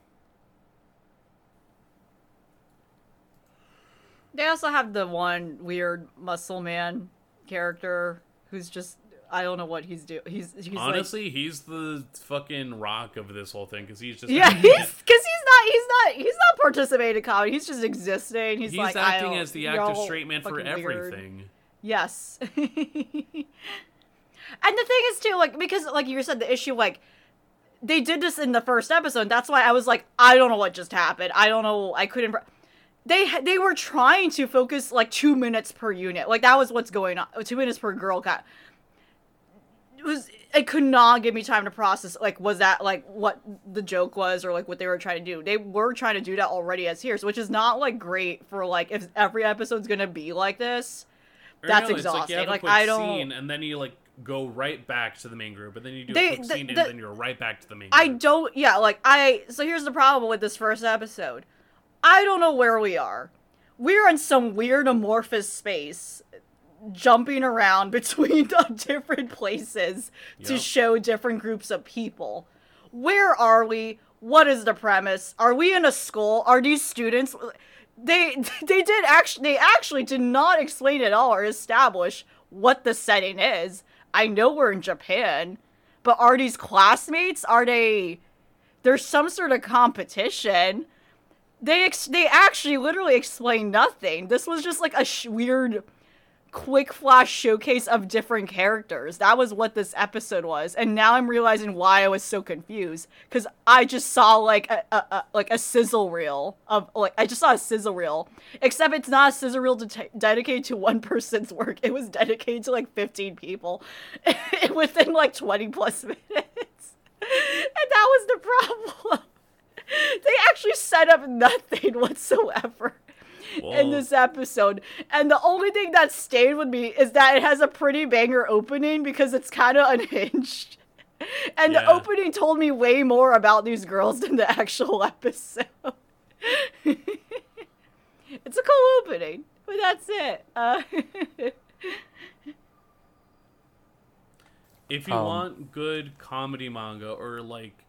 They also have the one weird muscle man character who's just I don't know what he's doing. He's he's like honestly he's the fucking rock of this whole thing because he's just yeah, he's because he's not he's not he's not participating in comedy. He's just existing. He's, he's like acting as the active straight man for fucking weird. everything Yes. and the thing is too, like, because like you said, the issue like they did this in the first episode. That's why I was like, I don't know what just happened. I don't know. I couldn't. They they were trying to focus like two minutes per unit. Like that was what's going on. Two minutes per girl cat. It was. It could not give me time to process. Like, was that like what the joke was, or like what they were trying to do? They were trying to do that already as here, which is not like great for like if every episode's gonna be like this. Or That's no, like exhausting. a Like, I don't- scene and then you like go right back to the main group and then you do They- a quick the- scene and the- then you're right back to the main group. I don't. Yeah, like I. So here's the problem with this first episode. I don't know where we are. We're in some weird amorphous space, jumping around between different places to show different groups of people. Where are we? What is the premise? Are we in a school? Are these students? They they did actually they actually did not explain at all or establish what the setting is. I know we're in Japan, but are these classmates? Are they? There's some sort of competition. They ex- they actually literally explain nothing. This was just like a sh- weird, quick flash showcase of different characters. That was what this episode was, and now I'm realizing why I was so confused because I just saw like a, a, a like a sizzle reel of like I just saw a sizzle reel, except it's not a sizzle reel de- dedicated to one person's work. It was dedicated to like 15 people within like 20 plus minutes, and that was the problem. They actually set up nothing whatsoever in this episode. And the only thing that stayed with me is that it has a pretty banger opening because it's kind of unhinged. And the opening told me way more about these girls than the actual episode. it's a cool opening, but that's it. Uh, If you Um, want good comedy manga or like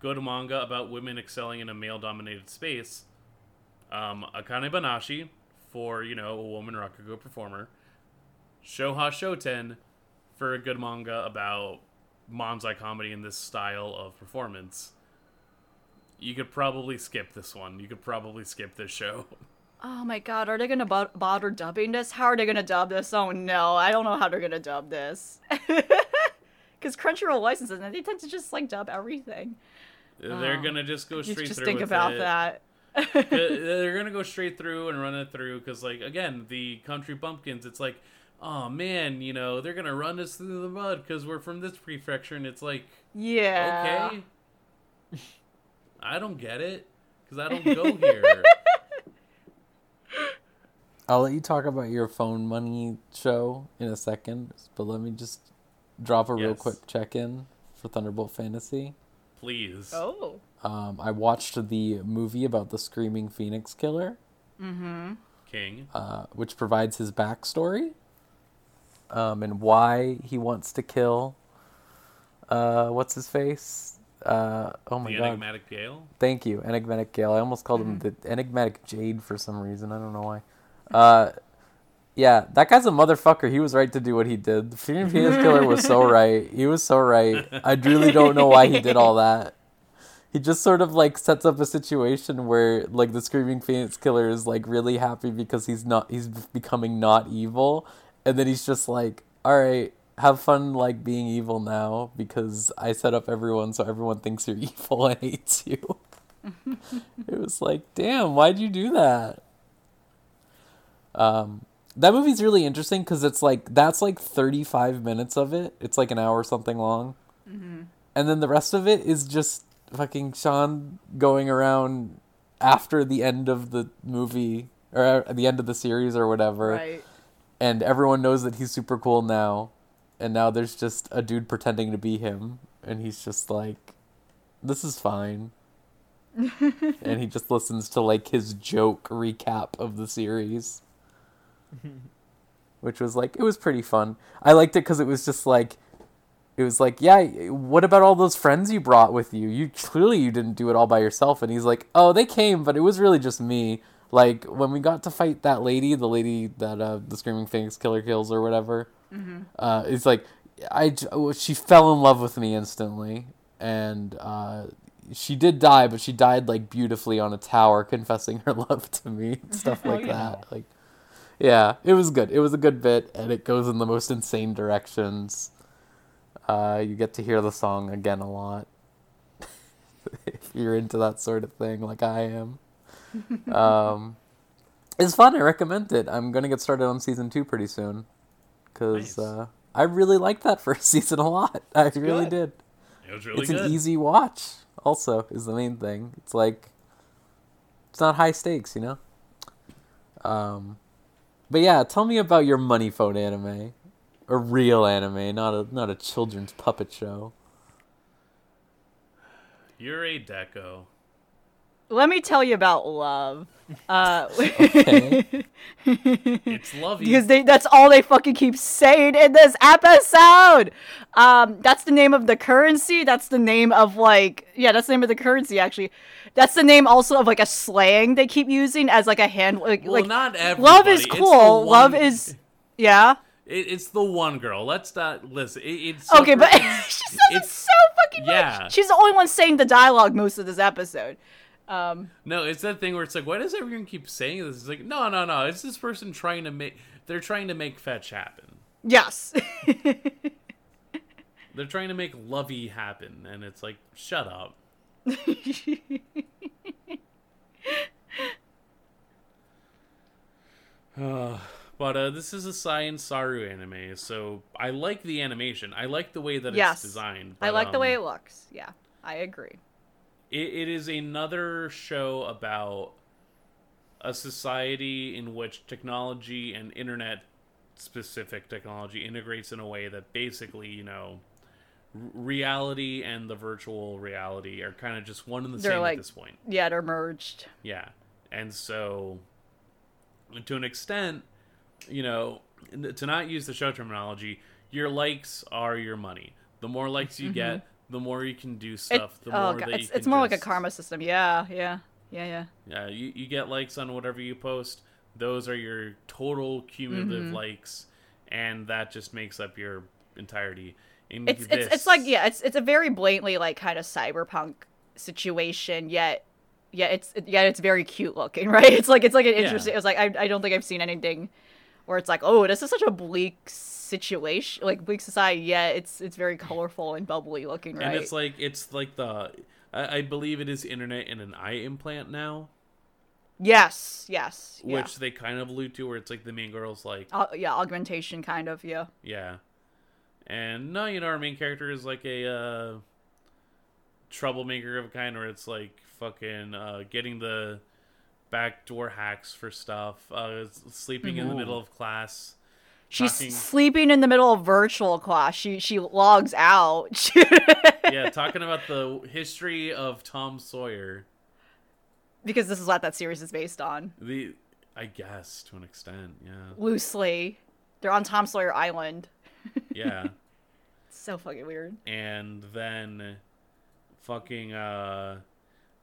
good manga about women excelling in a male dominated space, um, Akane Banashi, for you know a woman rakugo performer. Shoha Shoten for a good manga about manzai comedy in this style of performance. You could probably skip this one. You could probably skip this show. Oh my god, are they gonna bo- bother dubbing this? How are they gonna dub this? Oh no, I don't know how they're gonna dub this. Because Crunchyroll licenses and they tend to just like dub everything. They're Oh. gonna just go straight just think about it. that. They're gonna go straight through and run it through because, like, again, the country bumpkins. It's like, oh man, you know, they're gonna run us through the mud because we're from this prefecture, and it's like, yeah. okay, I don't get it because I don't go here. I'll let you talk about your phone money show in a second, but let me just drop a real quick check in for Thunderbolt Fantasy. Please. Oh. Um, I watched the movie about the Screaming Phoenix Killer, King. uh, which provides his backstory um, and why he wants to kill. Uh, what's his face? Uh, oh my the god! enigmatic Gale. Thank you, Enigmatic Gale. I almost called him the Enigmatic Jade for some reason. I don't know why. Yeah, that guy's a motherfucker. He was right to do what he did. The Screaming Phoenix Killer was so right. He was so right. I really don't know why he did all that. He just sort of like sets up a situation where like the Screaming Phoenix Killer is like really happy because he's not he's becoming not evil, and then he's just like, all right. Have fun like being evil now because I set up everyone so everyone thinks you're evil and hates you. it was like, damn, why'd you do that? Um, that movie's really interesting because it's like that's like 35 minutes of it. It's like an hour or something long, mm-hmm. and then the rest of it is just fucking Sean going around after the end of the movie or at the end of the series or whatever, Right. and everyone knows that he's super cool now, and now there's just a dude pretending to be him, and he's just like, this is fine. and he just listens to like his joke recap of the series which was like it was pretty fun. I liked it because it was just like it was like yeah what about all those friends you brought with you? You clearly you didn't do it all by yourself. And he's like oh they came but it was really just me. Like when we got to fight that lady the lady that uh the screaming phoenix killer kills or whatever uh it's like i oh, she fell in love with me instantly. And uh she did die but she died like beautifully on a tower confessing her love to me and stuff like that. Like yeah, it was good. It was a good bit, and it goes in the most insane directions. Uh, you get to hear the song again a lot. if you're into that sort of thing, like I am. Um, it's fun. I recommend it. I'm gonna get started on season two pretty soon, because Nice. uh, I really liked that first season a lot. I really good. did. It was really it's good. an easy watch. Also, is the main thing. It's like it's not high stakes, you know. Um, but yeah, tell me about your money phone anime, a real anime, not a not a children's puppet show. Yurei Deco. Let me tell you about love. Uh, Okay. It's lovey. because they that's all they fucking keep saying in this episode. Um, that's the name of the currency. That's the name of like yeah, that's the name of the currency actually. That's the name also of like a slang they keep using as like a hand like well, like not everybody. love is It's cool. Love is yeah. It, it's the one girl. Let's not listen. It, it's Okay, but she says it so fucking yeah. much. She's the only one saying the dialogue most of this episode. Um, No, it's that thing where it's like, why does everyone keep saying this? It's like, no, no, no. It's this person trying to make. They're trying to make fetch happen. yes. They're trying to make lovey happen, and it's like, shut up. Uh, but uh, this is a Science Saru anime, so I like the animation. I like the way that yes. it's designed. I but, like the way um, it looks. Yeah, I agree. It, it is another show about a society in which technology and internet specific technology integrates in a way that basically you know reality and the virtual reality are kind of just one and the They're same like- at this point. Yeah, they're merged. yeah. And so to an extent you know to not use the show terminology your likes are your money. The more likes you mm-hmm. get the more you can do It, stuff the oh, more God, that it's, it's more like a karma system. Yeah, yeah, yeah, yeah. yeah, you, you get likes on whatever you post. those are your total cumulative Mm-hmm. likes, and that just makes up your entirety. In It's this, it's it's like yeah, it's it's a very blatantly like kind of cyberpunk situation, yet yeah, it's yeah, it's very cute looking, right? It's like it's like an interesting. It's like I I don't think I've seen anything where it's like oh, this is such a bleak situation, like bleak society. Yeah, it's it's very colorful and bubbly looking, right? and it's like it's like the I, I believe it is internet and an eye implant now, yes, yes, yeah. which they kind of allude to, where it's like the main girl's like Au- yeah, augmentation kind of yeah. Yeah. And no, you know, our main character is like a uh, troublemaker of a kind where it's like fucking uh, getting the backdoor hacks for stuff, uh, sleeping in the middle of class. She's Talking- sleeping in the middle of virtual class. She she logs out. Yeah, talking about the history of Tom Sawyer. because this is what that series is based on. The, I guess to an extent, yeah, Loosely, they're on Tom Sawyer Island. yeah. It's so fucking weird. and then fucking uh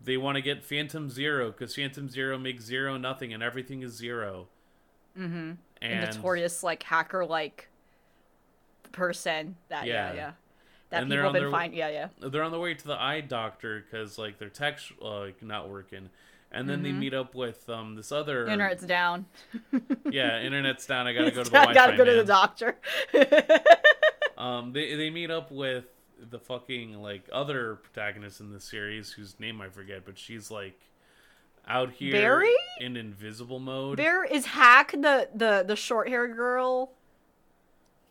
they want to get phantom zero because phantom zero makes zero nothing and everything is 0 mm-hmm A and notorious like hacker like person that yeah Yeah. yeah, that And they're people on have been their- yeah yeah they're on the way to the eye doctor because like their tech's like not working and then they meet up with um this other Mm-hmm. internet's down. yeah internet's down i gotta go to the I gotta go to the doctor. um they, they meet up with the fucking like other protagonist in the series whose name i forget but she's like out here Berry? in invisible mode there is Hack the the the short haired girl,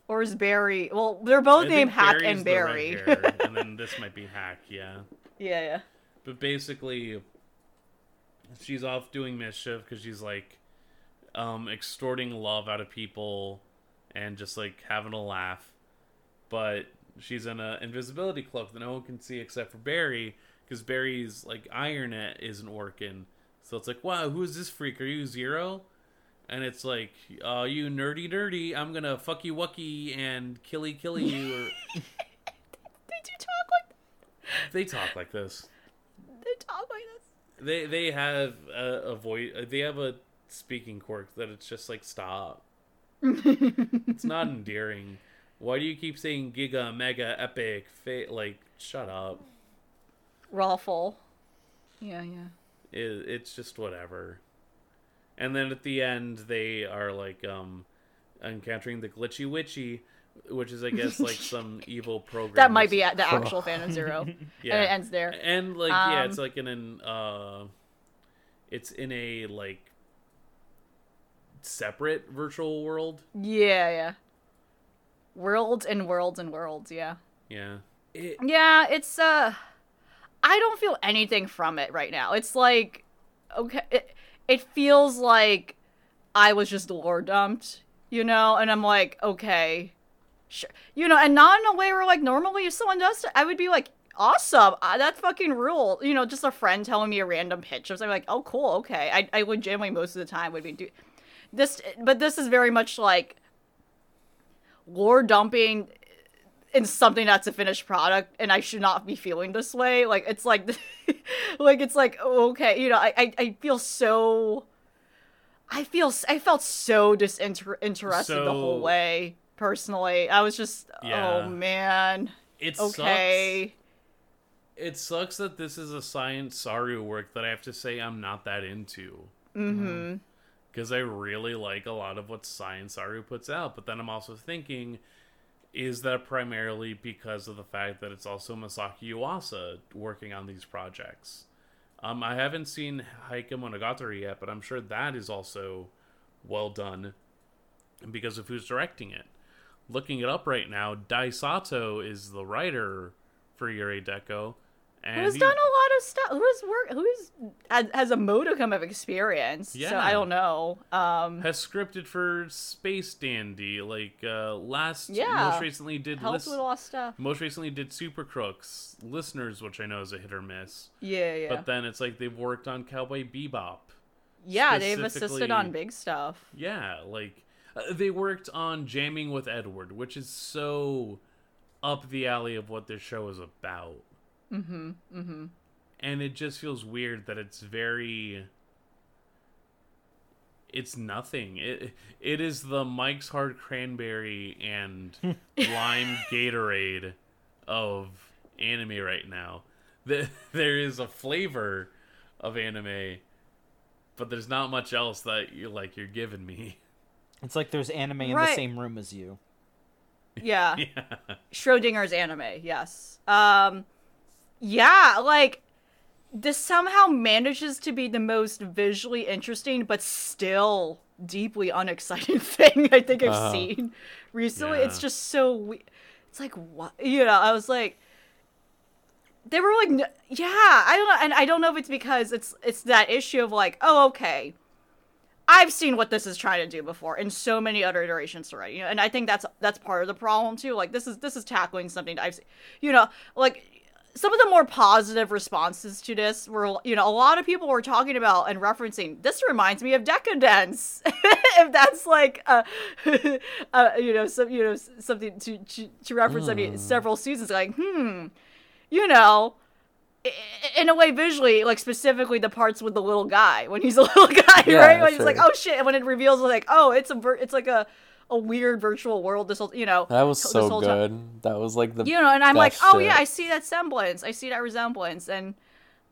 or is Berry? Well, they're both I named Hack Berry's and Berry. hair, and then this might be Hack, yeah. yeah yeah. But basically, she's off doing mischief because she's like um, extorting love out of people and just like having a laugh. But she's in an invisibility cloak that no one can see except for Berry because Berry's like iron net isn't working. So it's like, wow, who is this freak? Are you Zero? And it's like, uh, you nerdy nerdy, I'm gonna fuck you wucky and killy killy you. Or They do talk like they talk like this. they talk like this. They they have a, a voice. They have a speaking quirk that it's just like stop. it's not endearing. Why do you keep saying giga, mega, epic, fa- like shut up? Rawful. Yeah yeah. It, it's just whatever. And then at the end, they are like um encountering the glitchy witchy, which is I guess like some evil program. That might be the actual Phantom Zero. Yeah. And it ends there. And like yeah, it's Um, like in an uh, it's in a like separate virtual world. Yeah, yeah. Worlds and worlds and worlds, yeah. Yeah. It, Yeah, it's uh I don't feel anything from it right now. It's like okay, it, it feels like I was just lore dumped, you know, and I'm like, okay. Sure. You know, and not in a way where like normally if someone does it, I would be like awesome. Uh, that fucking rule. You know, just a friend telling me a random pitch. I'm like, "Oh, cool. Okay." I I legitimately most of the time would be do this but this is very much like lore dumping in something that's a finished product and I should not be feeling this way. Like it's like like it's like okay, you know, I I, I feel so I feel s- I felt so disinterested the whole way personally. I was just Yeah. oh man. it Okay. sucks. It sucks that this is a science Saru work that I have to say I'm not that into. Mhm. Because I really like a lot of what Science Saru puts out, but then I'm also thinking, is that primarily because of the fact that it's also Masaki Yuasa working on these projects? Um, I haven't seen Heike Monogatari yet, but I'm sure that is also well done because of who's directing it. Looking it up right now, Dai Sato is the writer for Yurei Deco. And Who's he- done a lot of stuff? Who's work? Who's has, a modicum of experience? So Yeah. I don't know. Um, has scripted for Space Dandy, like uh last Yeah. most recently did helps Lis- with a lot of stuff. most recently did Super Crooks, Listeners, which I know is a hit or miss. Yeah, yeah, But then it's like they've worked on Cowboy Bebop. yeah. They've assisted on big stuff. Yeah, like uh, they worked on Jamming with Edward, which is so up the alley of what this show is about. Mm-hmm. Mm-hmm. And it just feels weird that it's very it's nothing. It it is the Mike's Hard Cranberry and Lime Gatorade of anime right now. The- There is a flavor of anime, but there's not much else that you like you're giving me. It's like there's anime in the same room as you. Yeah. Yeah. Schrodinger's anime, yes. Um yeah, like this somehow manages to be the most visually interesting but still deeply unexciting thing I think I've Uh-huh. seen recently. It's just so we- it's like what you know, I was like they were like yeah, I don't know and I don't know if it's because it's it's that issue of like, oh okay. I've seen what this is trying to do before in so many other iterations already, you know, and I think that's that's part of the problem too. Like this is this is tackling something that I've, se- you know, like some of the more positive responses to this were, you know, a lot of people were talking about and referencing. This reminds me of Deca-Dence, if that's like, uh, uh, you know, some you know something to to, to reference. I mean, several seasons like, hmm, you know in a way visually like specifically the parts with the little guy when he's a little guy Yeah, right when he's like oh shit and when it reveals like oh it's a it's like a a weird virtual world this whole you know That was so whole time. good. That was like the you know and i'm like oh shit. yeah i see that semblance i see that resemblance and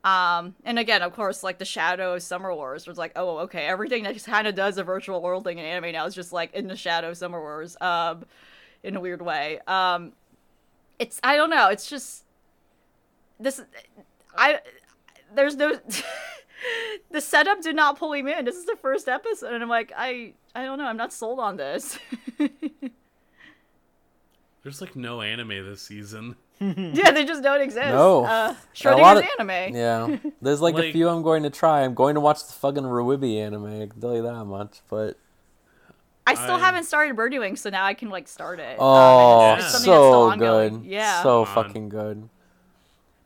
um and again of course like the shadow of summer wars was like oh okay everything that kind of does a virtual world thing in anime now is just like in the shadow of summer wars um in a weird way um it's i don't know it's just this i there's no the setup did not pull him in this is the first episode and i'm like i i don't know i'm not sold on this There's like no anime this season. yeah they just don't exist No. uh A lot schrodinger's of- anime Yeah, there's like, a few I'm going to try. I'm going to watch the fucking Ruibi anime. I can tell you that much. But I still I- haven't started Birdie Wing, so now I can like start it. Um, oh, and it's something that's still so ongoing. good. Yeah, so fucking good.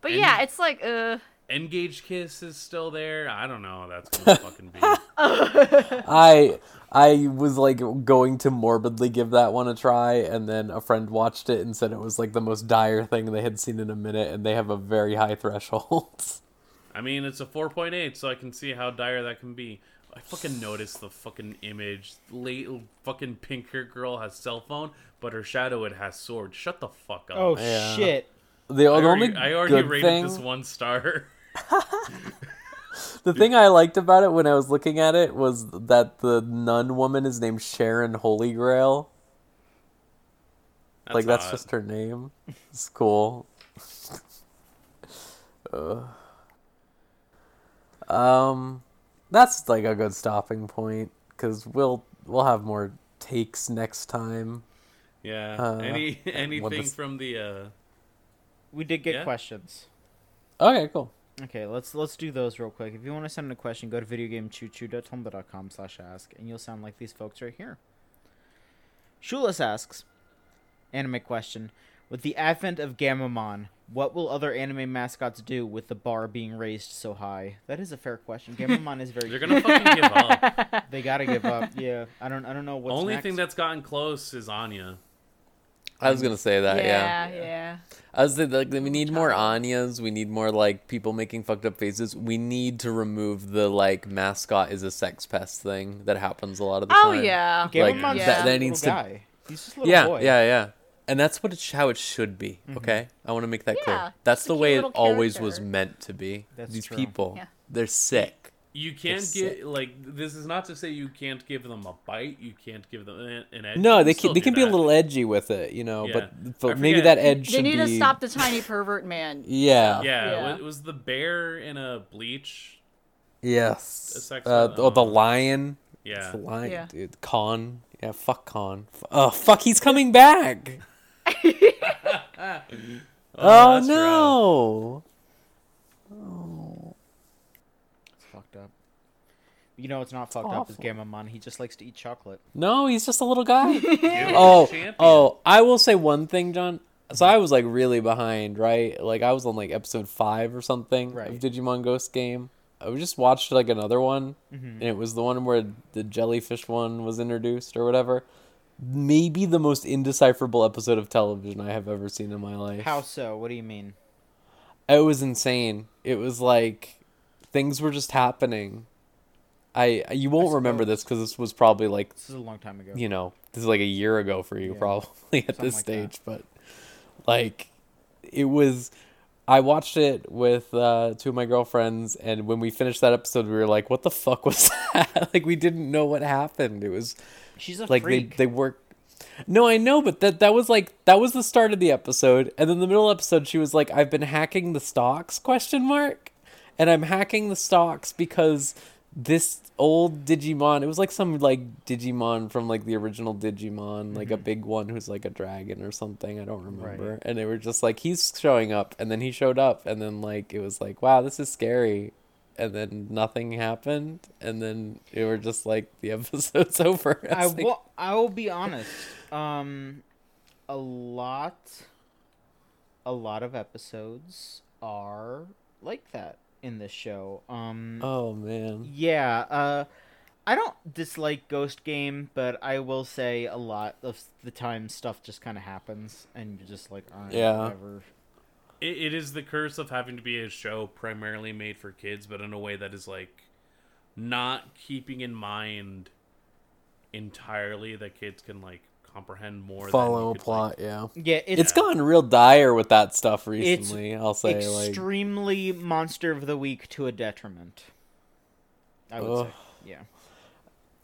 but and- yeah, it's like uh, Engage Kiss is still there. I don't know. how That's gonna fucking be. I I was like going to morbidly give that one a try, and then a friend watched it and said it was like the most dire thing they had seen in a minute, and they have a very high threshold. I mean, it's a 4.8, so I can see how dire that can be. I fucking noticed the fucking image. Late fucking pink hair girl has cell phone, but her shadow it has sword. Shut the fuck up. Oh Yeah. shit! the, I the only already, I already rated thing, this one star. the thing I liked about it when I was looking at it was that the nun woman is named Sharon Holy Grail. like that's hot. just her name. It's cool. Ugh. Um, that's like a good stopping point because we'll we'll have more takes next time. yeah. uh, Any anything does- from the uh We did get Yeah. questions. Okay, cool. Okay, let's let's do those real quick. If you want to send in a question, go to videogamechoochoo.tumblr.com slash ask, and you'll sound like these folks right here. Shulas asks, anime question: With the advent of Gammamon, what will other anime mascots do with the bar being raised so high? That is a fair question. Gammamon is very. they're gonna fucking give up. They gotta give up. Yeah, I don't. I don't know what's Only next. thing that's gotten close is Anya. I was gonna say that. Yeah. yeah, yeah. I was thinking, like we need more Anyas. We need more like people making fucked up faces. We need to remove the like mascot is a sex pest thing that happens a lot of the time. Oh time. yeah. Like, Gammamon's that- just a that little needs to- guy. He's just a little yeah, boy. yeah, yeah. And that's what it sh- how it should be. Okay, I want to make that Mm-hmm. Yeah, clear. That's it's a the cute way it little always was character. meant to be. That's These true. people, Yeah. they're sick. You can't It's get sick. like this is not to say you can't give them a bite. You can't give them an, an edge. No, they can they can be a little edgy with it, you know. Yeah. But, but maybe that edge They need be. to stop the tiny pervert man. Yeah. Yeah, Yeah. It was the bear in a bleach. Yes. A Uh, with, oh, the lion. Yeah. It's the lion, Yeah. dude. Kon. Yeah, fuck Kon. Oh, fuck, he's coming back. Oh, Oh, that's rough. no. It's fucked up. You know, it's not fucked up. It's awful. Gammamon. He just likes to eat chocolate. No, he's just a little guy. Oh, oh, I will say one thing, John. So I was like really behind, right? Like I was on like episode five or something Right. of Digimon Ghost game. I just watched like another one, mm-hmm. and it was the one where the jellyfish one was introduced or whatever. Maybe the most indecipherable episode of television I have ever seen in my life. How so? What do you mean? It was insane. It was like things were just happening. I you won't remember this because this was probably like This is a long time ago. you know this is like a year ago for you Yeah. probably at this like that. stage, but like it was. I watched it with uh, two of my girlfriends, and when we finished that episode, we were like, "What the fuck was that?" like we didn't know what happened. It was She's a like freak. they they work. No, I know, but that that was like that was the start of the episode, and then the middle episode, she was like, "I've been hacking the stocks?" Question mark, and I'm hacking the stocks because this old Digimon. It was like some like Digimon from like the original Digimon, like a big one who's like a dragon or something. I don't remember. Right. And they were just like, he's showing up, and then he showed up, and then like it was like, wow, this is scary. And then nothing happened, and then it were just like the episode's over. I was like, will. I will be honest. Um, a lot, a lot of episodes are like that in this show. Um, Oh man. yeah. Uh, I don't dislike Ghost Game, but I will say a lot of the time stuff just kind of happens, and you're just like, all right, Yeah. whatever. It, it is the curse of having to be a show primarily made for kids, but in a way that is like not keeping in mind entirely that kids can like comprehend more. Follow you a plot, like- yeah. Yeah, it's, It's gotten real dire with that stuff recently. I'll say like extremely monster of the week to a detriment. I would Ugh. say, yeah.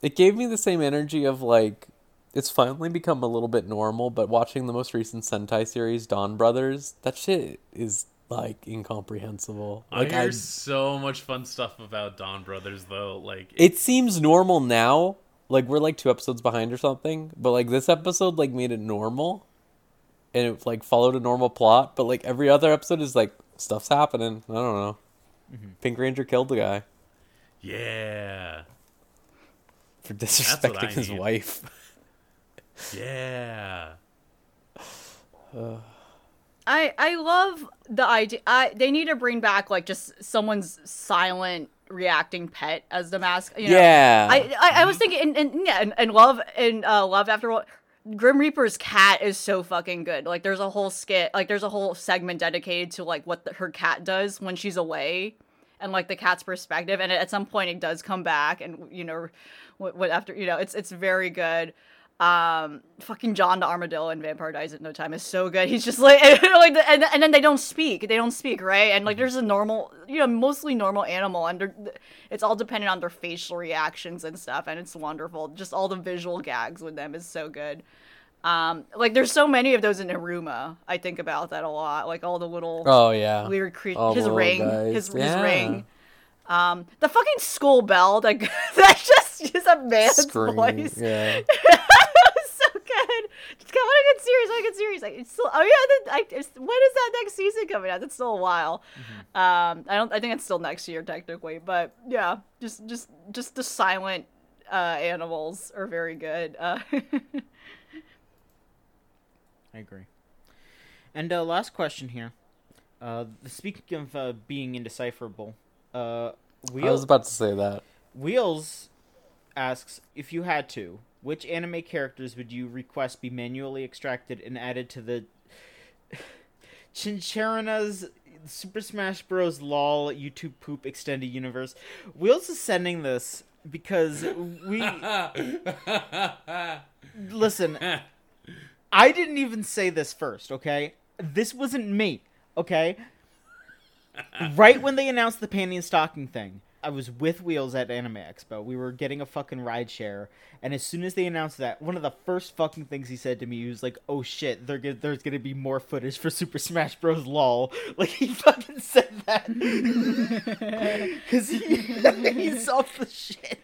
it gave me the same energy of like it's finally become a little bit normal, but watching the most recent Sentai series, Donbrothers, that shit is like incomprehensible. Like I hear I, so much fun stuff about Donbrothers though. Like it seems normal now. Like we're like two episodes behind or something, but like this episode like made it normal, and it like followed a normal plot. But like every other episode is like stuff's happening. I don't know. Pink Ranger killed the guy yeah, for disrespecting his need. wife. yeah. I I love the idea. I they need to bring back like just someone's silent reacting pet as the mask. You know? Yeah. I, I I was thinking and, and yeah and, and love and uh, love after all. Grim Reaper's cat is so fucking good. Like there's a whole skit, like there's a whole segment dedicated to like what the, her cat does when she's away, and like the cat's perspective. And at some point it does come back, and you know, what, what after you know, it's it's very good. Um, fucking John the Armadillo in Vampire Dies at No Time is so good. He's just like, like, and, and then they don't speak. They don't speak, right? And like, there's a normal, you know, mostly normal animal, and it's all dependent on their facial reactions and stuff, and it's wonderful. Just all the visual gags with them is so good. Um, like, there's so many of those in Iruma. I think about that a lot. Like all the little oh yeah. weird creatures. His ring, guys. his, his Yeah. Um, ring. The fucking school bell. Like that's just is a man's Scream. voice. Yeah. it was so good. Just come on, get serious. I get serious. Like it's still. Oh yeah, the, I, it's, when is that next season coming out? That's still a while. Um, I don't. I think it's still next year technically, but yeah, just just just the silent uh, animals are very good. Uh, I agree. And uh, last question here. Uh, speaking of uh, being indecipherable, uh, I was about to say that. Wheels asks if you had to, which anime characters would you request be manually extracted and added to the Chincharanas Super Smash Bros. Lawl YouTube poop extended universe? Wheels is sending this because we listen. I didn't even say this first, okay? This wasn't me, okay? right when they announced the panty and stocking thing, I was with Wheels at Anime Expo. We were getting a fucking ride share, and as soon as they announced that, one of the first fucking things he said to me he was like, "Oh shit, they're there's gonna be more footage for Super Smash Bros. Lawl." Like he fucking said that because he he saw the shit.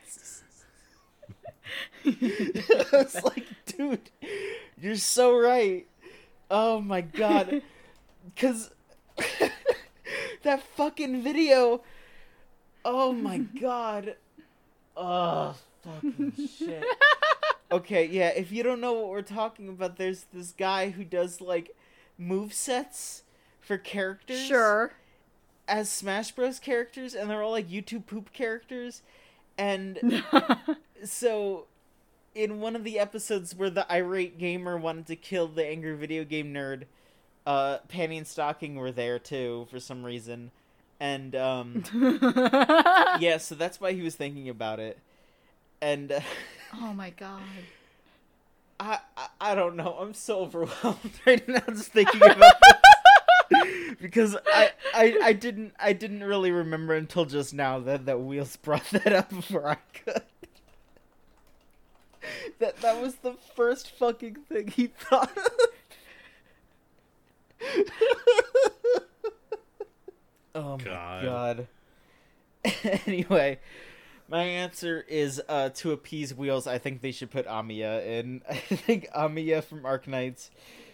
I was like, dude, you're so right. Oh my god. Cause that fucking video. Oh my god. Oh fucking shit. Okay, yeah, if you don't know what we're talking about, there's this guy who does like move sets for characters sure. as Smash Bros characters and they're all like YouTube poop characters. And so in one of the episodes where the irate gamer wanted to kill the angry video game nerd, uh Panty and Stocking were there too for some reason. And um, yeah, so that's why he was thinking about it, and uh, Oh my god. I, I I don't know. I'm so overwhelmed right now just thinking about this because I, I I didn't I didn't really remember until just now that that Wheels brought that up before I could. That that was the first fucking thing he thought. Oh my God. anyway, my answer is uh, to appease Wheels. I think they should put Amiya in. I think Amiya from Arknights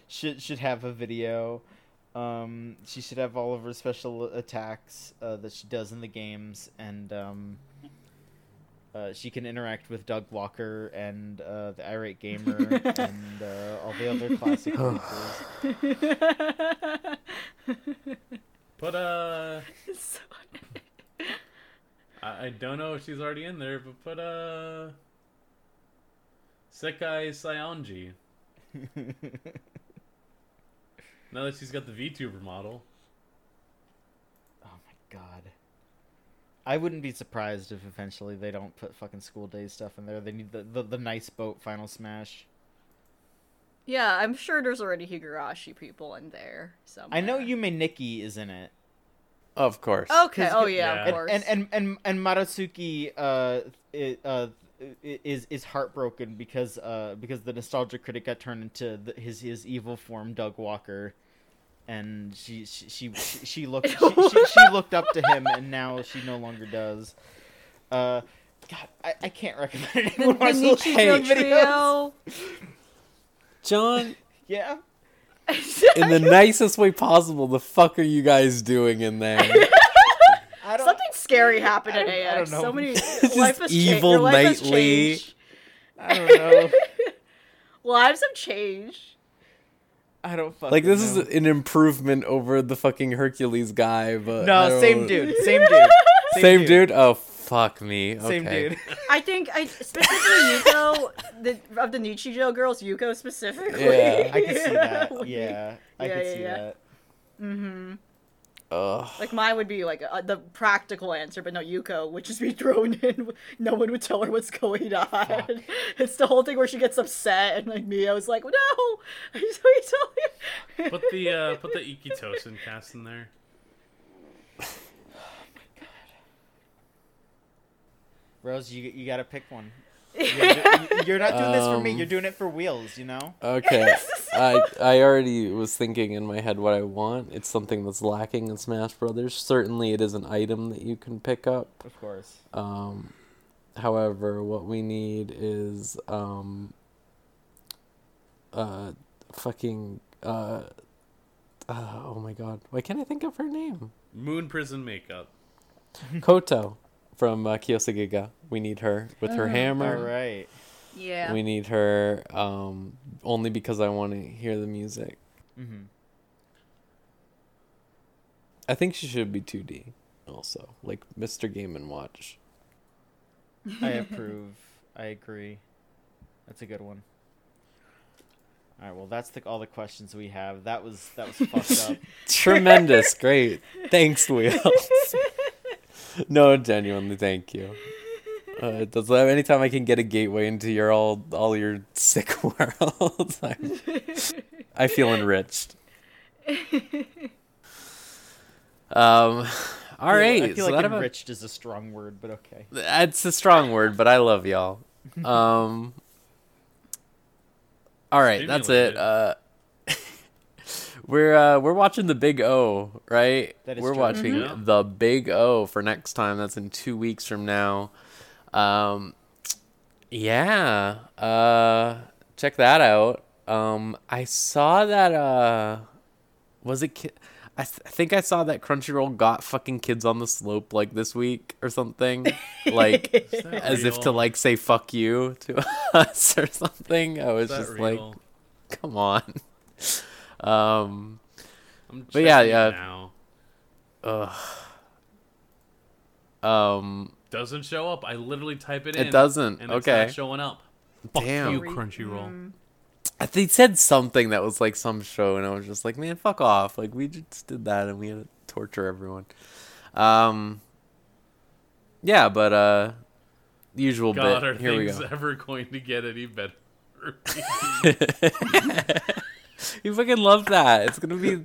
should should have a video. Um, she should have all of her special attacks uh, that she does in the games, and um, uh, she can interact with Doug Walker and uh, the irate gamer and uh, all the other classic characters. But uh, So- I, I don't know if she's already in there, but put uh, Sekai Saionji. Now that she's got the VTuber model. Oh my god. I wouldn't be surprised if eventually they don't put fucking school day stuff in there. They need the, the, the nice boat final smash. Yeah, I'm sure there's already Higurashi people in there. Somewhere. I know Yume Nikki is in it. Of course. Okay. 'Cause Oh yeah, Yeah. of And course. and and and, and Madotsuki uh, i- uh is is heartbroken because uh because the nostalgia critic got turned into the, his his evil form Doug Walker and she she she, she, she looked she, she, she looked up to him and now she no longer does. Uh God, I, I can't recommend the, anyone the watch those Nichijou videos. trio. John, Yeah. in the nicest way possible, the fuck are you guys doing in there? I don't Something scary happened at I don't- I AX. So many Just life has changed. evil Your life has nightly. changed. I don't know. Lives have changed. I don't fucking like this know. is an improvement over the fucking Hercules guy, but I No, don't- same dude. Same dude. Same, dude. Oh fuck me. Okay. Same dude. I think I specifically Yuko the of the Nichijou girls, Yuko specifically. Yeah. I can see that. Yeah. I Yeah, can yeah, see yeah. that. Mm-hmm. Ugh. Like mine would be like uh, the practical answer, but no, Yuko would just be thrown in. No one would tell her what's going on. It's the whole thing where she gets upset, and like Mio's like, "No, I just what you told me." Put the uh, put the Ikkitousen cast in there. Rose, you you gotta pick one. You're, you're not doing this for me. Um, You're doing it for Wheels. You know. Okay. I I already was thinking in my head what I want. It's something that's lacking in Smash Brothers. Certainly, it is an item that you can pick up. Of course. Um, however, what we need is um, uh, fucking uh, uh, oh my god, why can't I think of her name? Moon Prism makeup. Koto from uh, Kyousougiga. We need her with her All hammer. right. yeah. We need her um, only because I want to hear the music. Mm-hmm. I think she should be 2D also, like Mr. Game and Watch. I approve. I agree. That's a good one. All right. Well, that's the, all the questions we have. That was that was fucked up. Tremendous, great. Thanks, Wheels. no, genuinely, thank you. Uh, it does anytime I can get a gateway into your all all your sick worlds, I'm, I feel enriched. Um, all right. I feel so like that about- enriched is a strong word, but okay. it's a strong word, but I love y'all. Um. All right, that's it. Uh, we're uh, we're watching the Big O, right? That is we're true. watching Mhm. the Big O for next time. That's in two weeks from now. Um, yeah. Uh, check that out. Um, I saw that. Uh, was it? Ki- I, th- I think I saw that Crunchyroll got fucking kids on the slope like this week or something. Like Is that as if to like say fuck you to us or something. I was Is that just like, come on. Um, I'm but yeah, yeah. Now ugh. Um, doesn't show up. I literally type it in. It doesn't, And it's okay. not showing up. Fuck Damn. you, Crunchyroll. I- they said something that was like some show, and I was just like, man, fuck off. Like we just did that, and we had to torture everyone. Um. Yeah, but uh, usual God, are bit. Here we things go. ever going to get any better? you fucking love that. It's gonna be.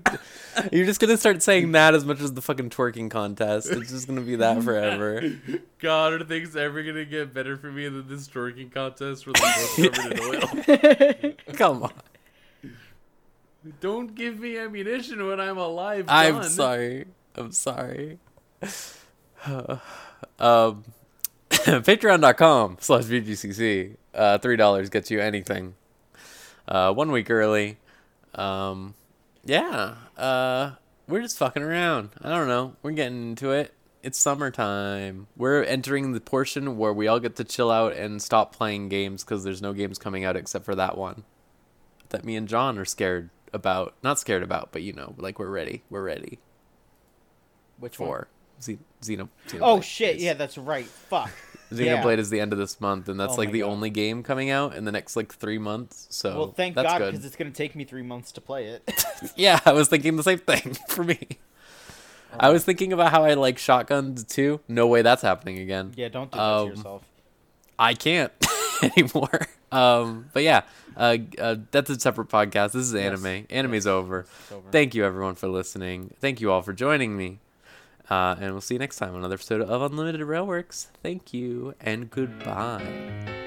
You're just gonna start saying that as much as the fucking twerking contest. It's just gonna be that forever. God, are things ever gonna get better for me than this twerking contest where both covered in oil? Come on. Don't give me ammunition when I'm alive. I'm sorry. I'm sorry. um, Patreon.com slash VGCC. Uh, Three dollars gets you anything. Uh, one week early. Um, yeah. Uh, we're just fucking around. I don't know. We're getting into it. It's summertime. We're entering the portion where we all get to chill out and stop playing games because there's no games coming out except for that one that me and John are scared about. Not scared about, but you know, like we're ready. We're ready Which one? for Xe- Xeno. Xenoblade Oh shit! Yeah, that's right. Fuck. Xenoblade is the end of this month, and that's Oh like my the God. only game coming out in the next like three months. So Well, thank that's God, good. because it's gonna take me three months to play it. Yeah, I was thinking the same thing for me. I was thinking about how I like shotguns too. No way that's happening again. yeah, don't do that Um, to yourself. I can't anymore. Um, but yeah, uh, uh, that's a separate podcast. This is anime. Anime's over. It's over. Thank you everyone for listening. Thank you all for joining me. Uh, and we'll see you next time on another episode of Unlimited Railworks. Thank you and goodbye.